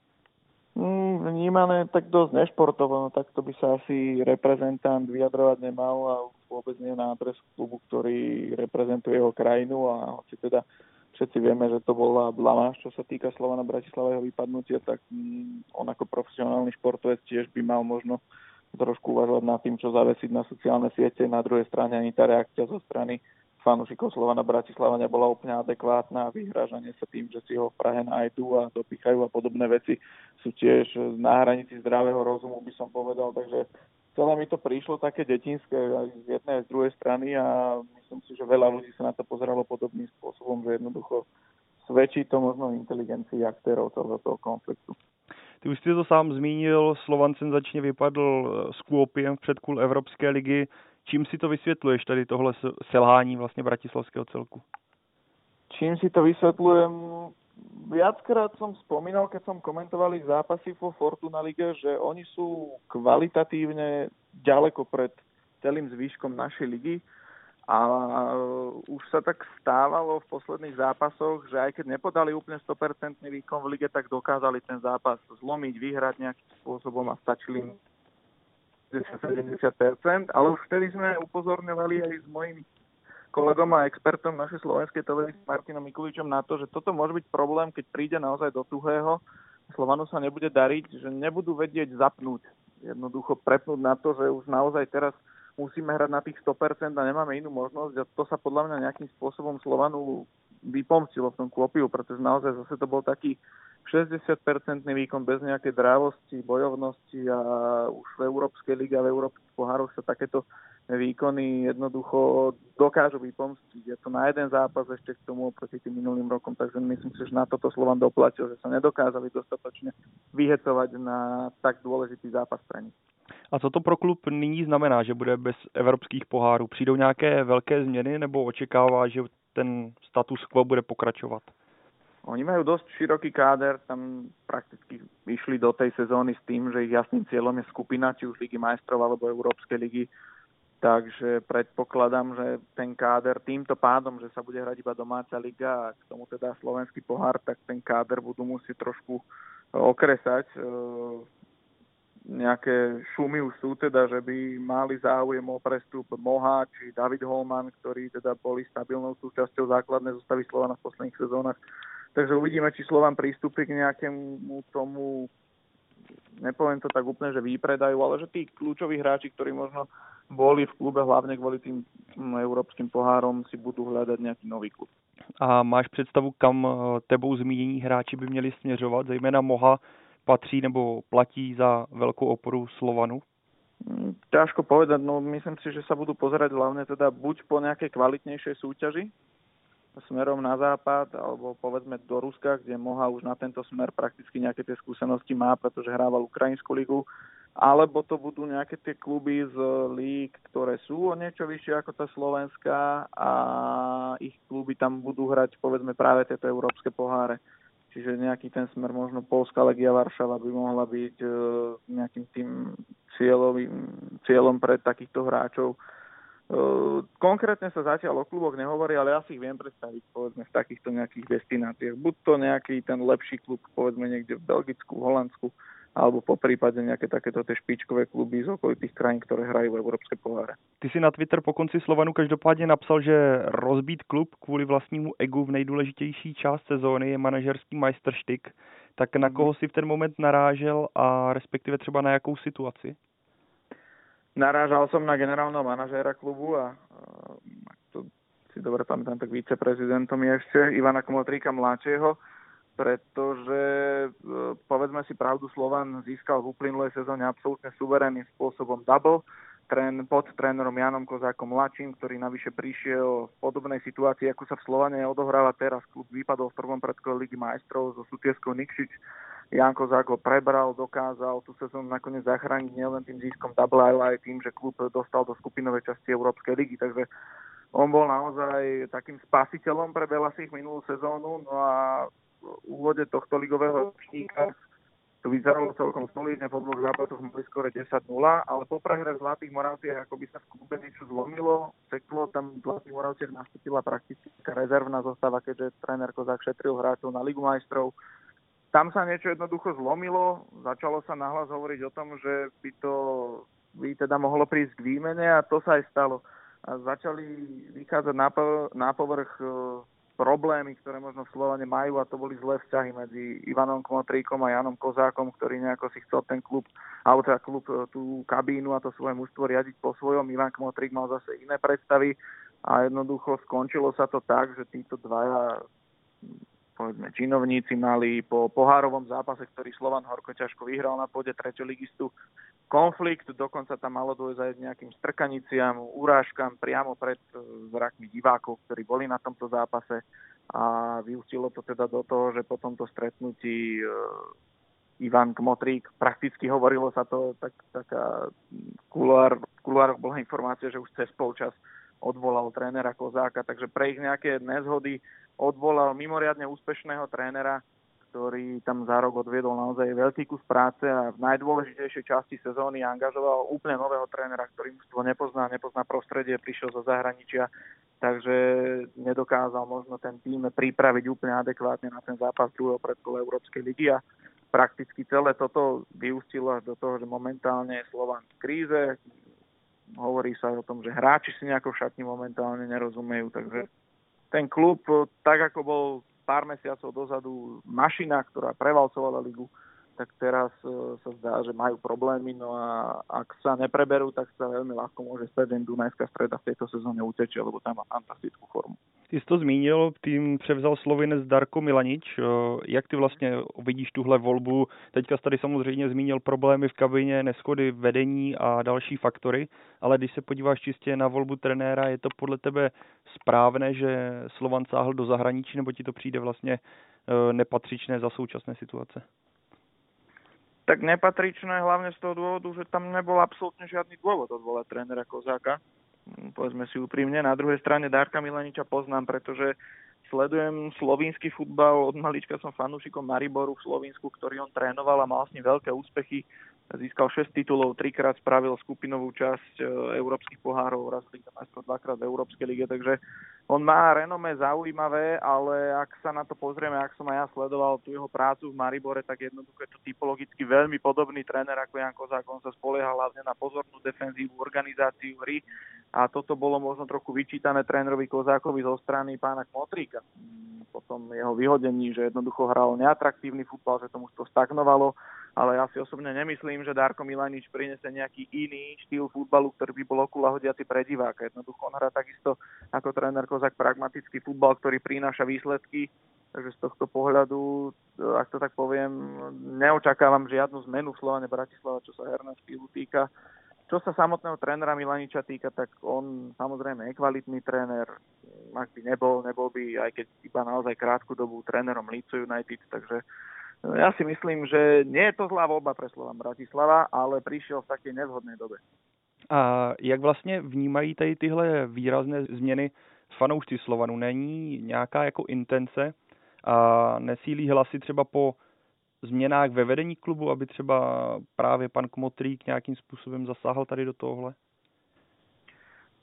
Mm, vnímané tak dosť nešportovo, no tak to by sa asi reprezentant vyjadrovať nemal a vôbec nie na adres klubu, ktorý reprezentuje jeho krajinu a hoci teda všetci vieme, že to bola blamáž, čo sa týka Slovana Bratislava jeho vypadnutia, tak mm, on ako profesionálny športovec tiež by mal možno trošku uvažovať nad tým, čo zavesiť na sociálne siete. Na druhej strane ani tá reakcia zo strany fanúšikov Slovana Bratislava nebola úplne adekvátna a vyhrážanie sa tým, že si ho v Prahe nájdu a dopýchajú a podobné veci sú tiež na hranici zdravého rozumu, by som povedal. Takže celé mi to prišlo také detinské z jednej aj z druhej strany a myslím si, že veľa ľudí sa na to pozeralo podobným spôsobom, že jednoducho svedčí to možno inteligencii aktérov celého toho konfliktu. Ty už jsi to sám zmínil, Slovan senzačně vypadl s Kuopiem v předkůl Evropské ligy. Čím si to vysvětluješ, tady tohle selhání vlastně bratislavského celku? Čím si to vysvetľujem? Viackrát som spomínal, keď som komentoval ich zápasy vo Fortuna Lige, že oni sú kvalitatívne ďaleko pred celým zvýškom našej ligy a už sa tak stávalo v posledných zápasoch, že aj keď nepodali úplne 100% výkon v lige, tak dokázali ten zápas zlomiť, vyhrať nejakým spôsobom a stačili im 70%, ale už vtedy sme upozorňovali aj s mojimi kolegom a expertom našej slovenskej televízie Martinom Mikuličom na to, že toto môže byť problém, keď príde naozaj do tuhého, Slovanu sa nebude dariť, že nebudú vedieť zapnúť, jednoducho prepnúť na to, že už naozaj teraz musíme hrať na tých 100% a nemáme inú možnosť a to sa podľa mňa nejakým spôsobom Slovanu vypomstilo v tom Kvopiu, pretože naozaj zase to bol taký 60-percentný výkon bez nejakej drávosti, bojovnosti a už v Európskej lige a v Európskych pohároch sa takéto výkony jednoducho dokážu vypomstiť. Je to na jeden zápas ešte k tomu oproti tým minulým rokom, takže myslím si, že na toto Slovan doplatil, že sa nedokázali dostatočne vyhecovať na tak dôležitý zápas pre nich. A co to pro klub nyní znamená, že bude bez evropských pohárů? Přijdou nějaké velké změny nebo očekává, že ten status quo bude pokračovat? Oni majú dosť široký káder, tam prakticky vyšli do tej sezóny s tým, že ich jasným cieľom je skupina, či už Ligy majstrov alebo Európskej ligy. Takže predpokladám, že ten káder týmto pádom, že sa bude hrať iba domáca liga a k tomu teda slovenský pohár, tak ten káder budú musieť trošku okresať nejaké šumy už sú teda, že by mali záujem o prestup Moha či David Holman, ktorí teda boli stabilnou súčasťou základnej zostavy Slovana v posledných sezónach. Takže uvidíme, či Slovan prístupí k nejakému tomu, nepoviem to tak úplne, že výpredajú, ale že tí kľúčoví hráči, ktorí možno boli v klube hlavne kvôli tým európskym pohárom, si budú hľadať nejaký nový klub. A máš představu, kam tebou zmínění hráči by měli směřovat, zejména Moha, patří nebo platí za veľkú oporu Slovanu? Mm, ťažko povedať, no myslím si, že sa budú pozerať hlavne teda buď po nejakej kvalitnejšej súťaži smerom na západ, alebo povedzme do Ruska, kde Moha už na tento smer prakticky nejaké tie skúsenosti má, pretože hrával Ukrajinskú ligu, alebo to budú nejaké tie kluby z líg, ktoré sú o niečo vyššie ako tá Slovenská a ich kluby tam budú hrať povedzme práve tieto európske poháre. Čiže nejaký ten smer, možno Polská legia Varšava by mohla byť e, nejakým tým cieľovým, cieľom pre takýchto hráčov. E, konkrétne sa zatiaľ o kluboch nehovorí, ale ja si ich viem predstaviť, povedzme, v takýchto nejakých destináciách. Buď to nejaký ten lepší klub, povedzme niekde v Belgicku, v Holandsku, alebo po prípade nejaké takéto tie špičkové kluby z okolitých krajín, ktoré hrajú v Európske poháre. Ty si na Twitter po konci Slovanu každopádně napsal, že rozbít klub kvůli vlastnímu egu v nejdůležitější část sezóny je manažerský majsterštyk. Tak na koho si v ten moment narážel a respektive třeba na jakou situaci? Narážal som na generálneho manažéra klubu a, to si dobre pamätám, tak viceprezidentom je ešte Ivana Komotríka mladšieho pretože e, povedzme si pravdu, Slovan získal v uplynulej sezóne absolútne suverénnym spôsobom double trén, pod trénerom Janom Kozákom mladším, ktorý navyše prišiel v podobnej situácii, ako sa v Slovane odohráva teraz. Klub vypadol v prvom predkole Ligy majstrov so Sutieskou Nikšič. Jan Kozák ho prebral, dokázal tú sezónu nakoniec zachrániť nielen tým získom double, ale aj tým, že klub dostal do skupinovej časti Európskej ligy. Takže on bol naozaj takým spasiteľom pre Belasich minulú sezónu. No a úvode tohto ligového ročníka to vyzeralo celkom solidne, po dvoch zápasoch mali skore 10-0, ale po prehre v Zlatých Moravciach ako by sa v klube niečo zlomilo, seklo, tam v Zlatých Moravciach nastúpila prakticky rezervná zostava, keďže tréner Kozák šetril hráčov na Ligu majstrov. Tam sa niečo jednoducho zlomilo, začalo sa nahlas hovoriť o tom, že by to by teda mohlo prísť k výmene a to sa aj stalo. A začali vychádzať na, na povrch problémy, ktoré možno v Slovane majú a to boli zlé vzťahy medzi Ivanom Kmotríkom a Janom Kozákom, ktorý nejako si chcel ten klub, alebo teda klub e, tú kabínu a to svoje mužstvo riadiť po svojom. Ivan Kmotrík mal zase iné predstavy a jednoducho skončilo sa to tak, že títo dvaja povedzme, činovníci mali po pohárovom zápase, ktorý Slovan horko ťažko vyhral na pôde ligistu, konflikt, dokonca tam malo dôjsť aj nejakým strkaniciam, urážkam priamo pred e, zrakmi divákov, ktorí boli na tomto zápase. A vyústilo to teda do toho, že po tomto stretnutí e, Ivan Kmotrík, prakticky hovorilo sa to, tak, taká kuloár, kuloároch bola informácia, že už cez polčas odvolal trénera Kozáka, takže pre ich nejaké nezhody odvolal mimoriadne úspešného trénera, ktorý tam za rok odviedol naozaj veľký kus práce a v najdôležitejšej časti sezóny angažoval úplne nového trénera, ktorý mužstvo nepozná, nepozná prostredie, prišiel zo zahraničia, takže nedokázal možno ten tým pripraviť úplne adekvátne na ten zápas druhého predkola Európskej ligy a prakticky celé toto vyústilo až do toho, že momentálne je Slovan v kríze, hovorí sa aj o tom, že hráči si nejako v šatni momentálne nerozumejú, takže ten klub, tak ako bol pár mesiacov dozadu mašina, ktorá prevalcovala ligu, tak teraz e, sa zdá, že majú problémy, no a ak sa nepreberú, tak sa veľmi ľahko môže stať, že Dunajská streda v tejto sezóne utečie, lebo tam má fantastickú formu. Ty jsi to zmínil, tým převzal slovinec Darko Milanič. Eh, jak ty vlastně vidíš tuhle volbu? Teďka jsi tady samozřejmě zmínil problémy v kabině, neschody vedení a další faktory, ale když se podíváš čistě na volbu trenéra, je to podle tebe správné, že Slovan sáhl do zahraničí, nebo ti to přijde vlastně eh, nepatřičné za současné situace? Tak nepatričné hlavne z toho dôvodu, že tam nebol absolútne žiadny dôvod odvolať trénera Kozáka povedzme si úprimne. Na druhej strane Darka Milaniča poznám, pretože sledujem slovínsky futbal, od malička som fanúšikom Mariboru v Slovensku, ktorý on trénoval a mal s ním veľké úspechy získal 6 titulov, trikrát spravil skupinovú časť e, európskych pohárov, raz Liga majstrov, dvakrát v Európskej lige, takže on má renome zaujímavé, ale ak sa na to pozrieme, ak som aj ja sledoval tú jeho prácu v Maribore, tak jednoducho je to typologicky veľmi podobný tréner ako Jan Kozák. On sa spolieha hlavne na pozornú defenzívu, organizáciu hry a toto bolo možno trochu vyčítané trénerovi Kozákovi zo strany pána Kmotríka. Potom jeho vyhodení, že jednoducho hral neatraktívny futbal, že tomu to stagnovalo ale ja si osobne nemyslím, že Darko Milanič prinese nejaký iný štýl futbalu, ktorý by bol okula hodiaci pre diváka. Jednoducho on hrá takisto ako tréner Kozak pragmatický futbal, ktorý prináša výsledky, takže z tohto pohľadu, ak to tak poviem, neočakávam žiadnu zmenu v Slovane Bratislava, čo sa herného štýlu týka. Čo sa samotného trénera Milaniča týka, tak on samozrejme je kvalitný tréner. Ak by nebol, nebol by aj keď iba naozaj krátku dobu trénerom Leeds United, takže ja si myslím, že nie je to zlá voľba pre Slovan Bratislava, ale prišiel v takej nezhodnej dobe. A jak vlastně vnímají tady tyhle výrazné změny fanoušci Slovanu? Není nějaká jako intence a nesílí hlasy třeba po změnách ve vedení klubu, aby třeba právě pan Kmotrík nějakým způsobem zasáhl tady do tohohle?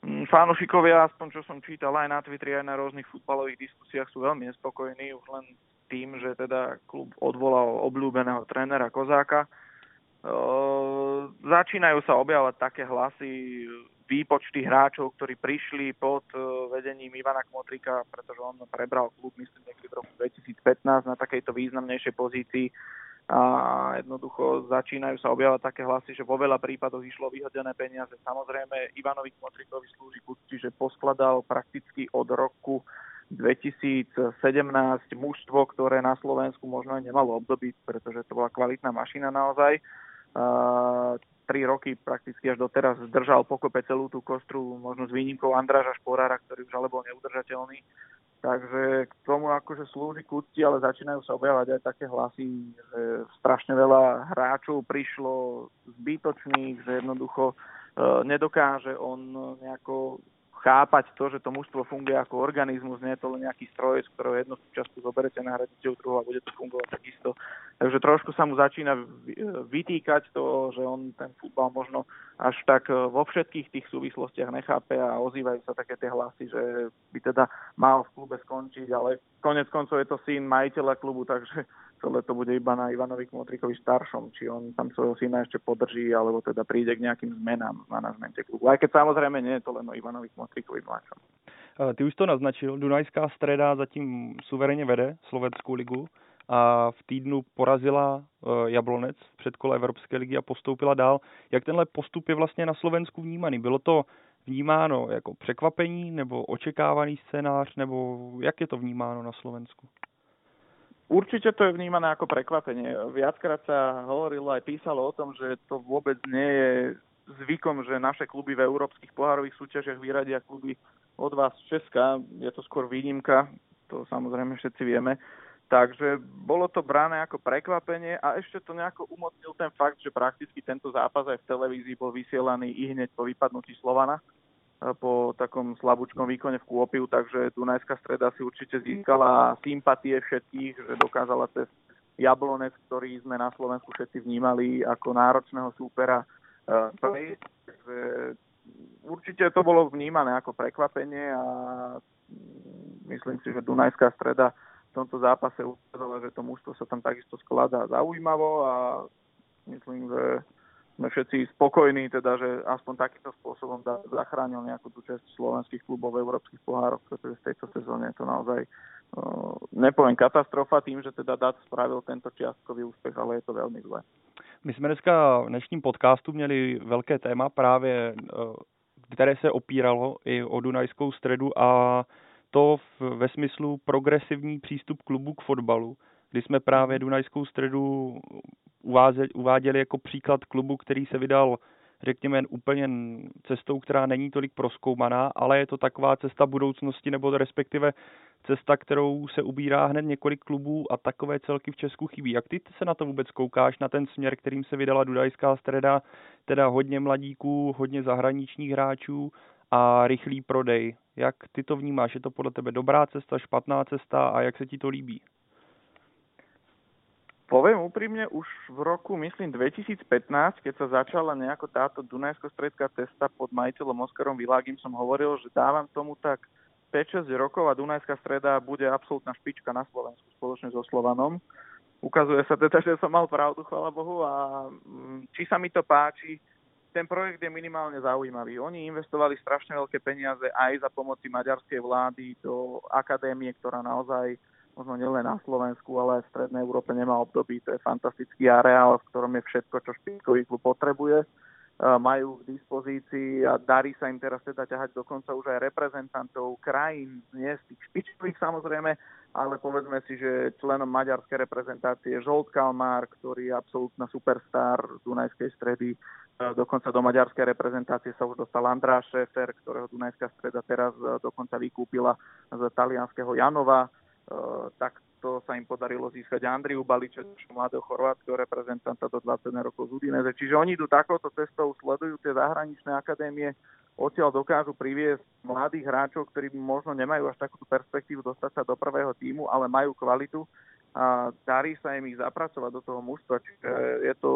Mm, fanúšikovia, aspoň čo som čítal aj na Twitteri, aj na rôznych futbalových diskusiách, sú veľmi nespokojní už len tým, že teda klub odvolal obľúbeného trénera Kozáka. Začínajú sa objavovať také hlasy, výpočty hráčov, ktorí prišli pod vedením Ivana Kmotrika, pretože on prebral klub, myslím, niekedy v roku 2015 na takejto významnejšej pozícii a jednoducho začínajú sa objavať také hlasy, že vo veľa prípadoch išlo vyhodené peniaze. Samozrejme, Ivanovi Kmotrikovi slúži kúci, že poskladal prakticky od roku 2017 mužstvo, ktoré na Slovensku možno aj nemalo období, pretože to bola kvalitná mašina naozaj. Tri roky prakticky až doteraz zdržal pokope celú tú kostru, možno s výnimkou Andráža Šporára, ktorý už ale bol neudržateľný. Takže k tomu akože slúži kúcti, ale začínajú sa objavať aj také hlasy, že strašne veľa hráčov prišlo zbytočných, že jednoducho e, nedokáže on nejako chápať to, že to mužstvo funguje ako organizmus, nie je to len nejaký stroj, z ktorého jednu súčasťu zoberete, nahradíte ju druhú a bude to fungovať takisto. Takže trošku sa mu začína vytýkať to, že on ten futbal možno až tak e, vo všetkých tých súvislostiach nechápe a ozývajú sa také tie hlasy, že by teda mal v klube skončiť, ale konec koncov je to syn majiteľa klubu, takže celé to bude iba na Ivanovi Kmotrikovi staršom, či on tam svojho syna ešte podrží, alebo teda príde k nejakým zmenám v manažmente klubu. Aj keď samozrejme nie je to len o Ivanovi Kmotrikovi mladšom. Ty už to naznačil, Dunajská streda zatím suverénně vede Slovenskou ligu a v týdnu porazila e, Jablonec v předkole Evropské ligy a postoupila dál. Jak tenhle postup je vlastně na Slovensku vnímaný? Bylo to vnímáno jako překvapení nebo očekávaný scénář, nebo jak je to vnímáno na Slovensku? Určite to je vnímané ako prekvapenie. Viackrát sa hovorilo aj písalo o tom, že to vôbec nie je zvykom, že naše kluby v európskych pohárových súťažiach vyradia kluby od vás z Česka. Je to skôr výnimka, to samozrejme všetci vieme. Takže bolo to brané ako prekvapenie a ešte to nejako umocnil ten fakt, že prakticky tento zápas aj v televízii bol vysielaný i hneď po vypadnutí Slovana po takom slabúčkom výkone v Kôpiu, takže Dunajská streda si určite získala sympatie všetkých, že dokázala cez Jablonec, ktorý sme na Slovensku všetci vnímali ako náročného súpera, e, Takže určite to bolo vnímané ako prekvapenie a myslím si, že Dunajská streda v tomto zápase ukázala, že to mužstvo sa tam takisto skladá zaujímavo a myslím, že sme všetci spokojní, teda, že aspoň takýmto spôsobom zachránil nejakú tú časť slovenských klubov v európskych pohároch, pretože v tejto sezóne je to naozaj uh, nepoviem katastrofa tým, že teda DAT spravil tento čiastkový úspech, ale je to veľmi zlé. My jsme dneska v dnešním podcastu měli velké téma právě, které se opíralo i o Dunajskou středu a to v, ve smyslu progresivní přístup klubu k fotbalu, kdy jsme právě Dunajskou středu uváděli, jako příklad klubu, který se vydal řekněme, úplně cestou, která není tolik proskoumaná, ale je to taková cesta budoucnosti, nebo respektive cesta, kterou se ubírá hned několik klubů a takové celky v Česku chybí. Jak ty se na to vůbec koukáš, na ten směr, kterým se vydala Dudajská streda, teda hodně mladíků, hodně zahraničních hráčů a rychlý prodej. Jak ty to vnímáš? Je to podle tebe dobrá cesta, špatná cesta a jak se ti to líbí? Poviem úprimne, už v roku, myslím, 2015, keď sa začala nejako táto Dunajsko-stredská cesta pod majiteľom Oskarom Világim, som hovoril, že dávam tomu tak 5-6 rokov a Dunajská streda bude absolútna špička na Slovensku spoločne so Slovanom. Ukazuje sa teda, že som mal pravdu, chvala Bohu, a mm, či sa mi to páči, ten projekt je minimálne zaujímavý. Oni investovali strašne veľké peniaze aj za pomoci maďarskej vlády do akadémie, ktorá naozaj možno nielen na Slovensku, ale v Strednej Európe nemá období. To je fantastický areál, v ktorom je všetko, čo špičkový klub potrebuje. Majú k dispozícii a darí sa im teraz teda ťahať dokonca už aj reprezentantov krajín, nie z tých špičkových samozrejme, ale povedzme si, že členom maďarskej reprezentácie je Žolt Kalmár, ktorý je absolútna superstar Dunajskej stredy. Dokonca do maďarskej reprezentácie sa už dostal András Šéfer, ktorého Dunajská streda teraz dokonca vykúpila z talianského Janova tak to sa im podarilo získať Andriu Baliče, mladého chorvátskeho reprezentanta do 20 rokov z Udineze. Čiže oni idú takouto cestou, sledujú tie zahraničné akadémie, odtiaľ dokážu priviesť mladých hráčov, ktorí možno nemajú až takúto perspektívu dostať sa do prvého týmu, ale majú kvalitu a darí sa im ich zapracovať do toho mužstva. Čiže je to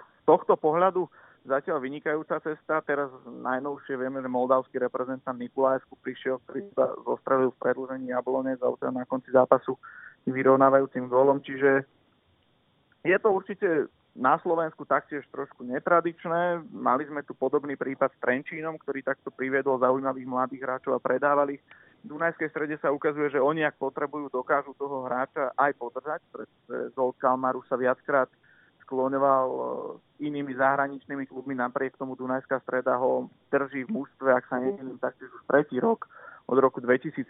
z tohto pohľadu zatiaľ vynikajúca cesta. Teraz najnovšie vieme, že moldavský reprezentant Nikolajsku prišiel, ktorý sa zostrelil v predlžení Jablonec a na konci zápasu vyrovnávajúcim gólom. Čiže je to určite na Slovensku taktiež trošku netradičné. Mali sme tu podobný prípad s Trenčínom, ktorý takto priviedol zaujímavých mladých hráčov a predávali. V Dunajskej strede sa ukazuje, že oni, ak potrebujú, dokážu toho hráča aj podržať, Zolt Kalmaru sa viackrát skloňoval e, s inými zahraničnými klubmi, napriek tomu Dunajská streda ho drží v mužstve, ak sa nemýlim, taktiež už tretí rok, od roku 2017,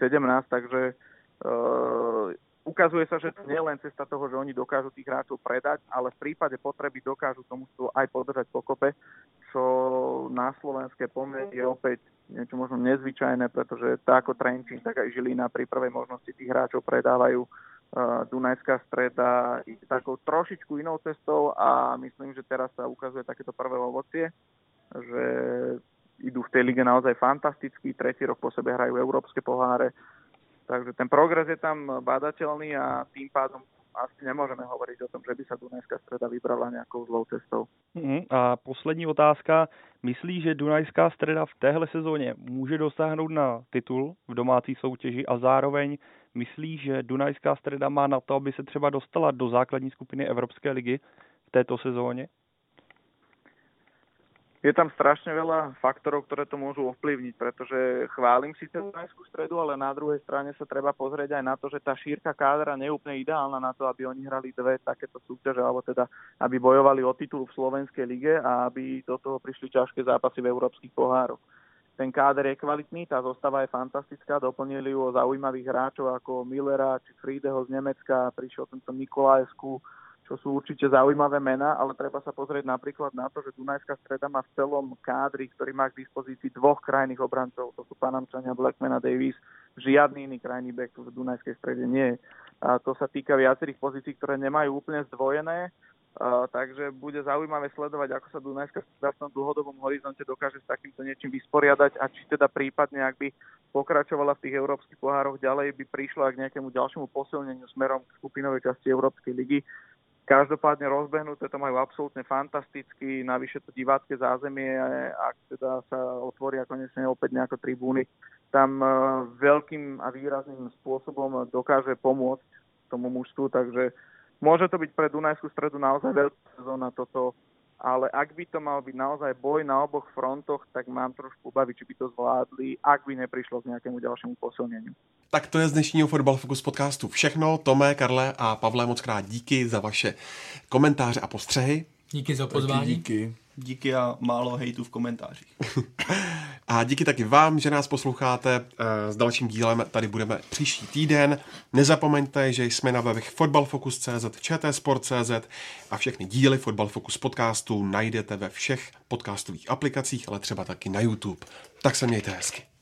takže uh, ukazuje sa, že to nie je len cesta toho, že oni dokážu tých hráčov predať, ale v prípade potreby dokážu tomu aj podržať pokope, čo na slovenské pomery je opäť niečo možno nezvyčajné, pretože tak ako Trenčín, tak aj Žilina pri prvej možnosti tých hráčov predávajú Dunajská streda ide takou trošičku inou cestou a myslím, že teraz sa ukazuje takéto prvé ovocie, že idú v tej lige naozaj fantasticky, tretí rok po sebe hrajú európske poháre, takže ten progres je tam badateľný a tým pádom asi nemôžeme hovoriť o tom, že by sa Dunajská streda vybrala nejakou zlou cestou. Uh-huh. A poslední otázka. Myslí, že Dunajská streda v téhle sezóně může dosáhnout na titul v domácí soutěži a zároveň myslí, že Dunajská streda má na to, aby se třeba dostala do základní skupiny Evropské ligy v této sezóně? je tam strašne veľa faktorov, ktoré to môžu ovplyvniť, pretože chválim si Dunajskú stredu, ale na druhej strane sa treba pozrieť aj na to, že tá šírka kádra nie je úplne ideálna na to, aby oni hrali dve takéto súťaže, alebo teda aby bojovali o titul v Slovenskej lige a aby do toho prišli ťažké zápasy v európskych pohároch. Ten káder je kvalitný, tá zostava je fantastická, doplnili ju o zaujímavých hráčov ako Millera či Friedeho z Nemecka, prišiel tento Nikolajsku, čo sú určite zaujímavé mená, ale treba sa pozrieť napríklad na to, že Dunajská streda má v celom kádri, ktorý má k dispozícii dvoch krajných obrancov, to sú Panamčania Blackman a Davis, žiadny iný krajný back v Dunajskej strede nie je. A to sa týka viacerých pozícií, ktoré nemajú úplne zdvojené, takže bude zaujímavé sledovať, ako sa Dunajská v tom dlhodobom horizonte dokáže s takýmto niečím vysporiadať a či teda prípadne, ak by pokračovala v tých európskych pohároch ďalej, by prišlo aj k nejakému ďalšiemu posilneniu smerom k skupinovej časti Európskej ligy. Každopádne rozbehnuté to majú absolútne fantasticky, navyše to divácké zázemie, ak teda sa otvoria konečne opäť nejaké tribúny, tam e, veľkým a výrazným spôsobom dokáže pomôcť tomu mužstvu, takže môže to byť pre Dunajskú stredu naozaj veľká sezóna toto ale ak by to mal byť naozaj boj na oboch frontoch, tak mám trošku obavy, či by to zvládli, ak by neprišlo k nějakému dalšímu posilnění. Tak to je z dnešního Fotbal Focus podcastu všechno. Tomé, Karle a Pavle, moc krát díky za vaše komentáře a postřehy. Díky za pozvání. díky. Díky a málo hejtu v komentářích. [LAUGHS] A díky taky vám, že nás posloucháte. Eh, s dalším dílem tady budeme příští týden. Nezapomeňte, že jsme na webech fotbalfocus.cz, čtsport.cz a všechny díly Fotbal Focus podcastu najdete ve všech podcastových aplikacích, ale třeba taky na YouTube. Tak se mějte hezky.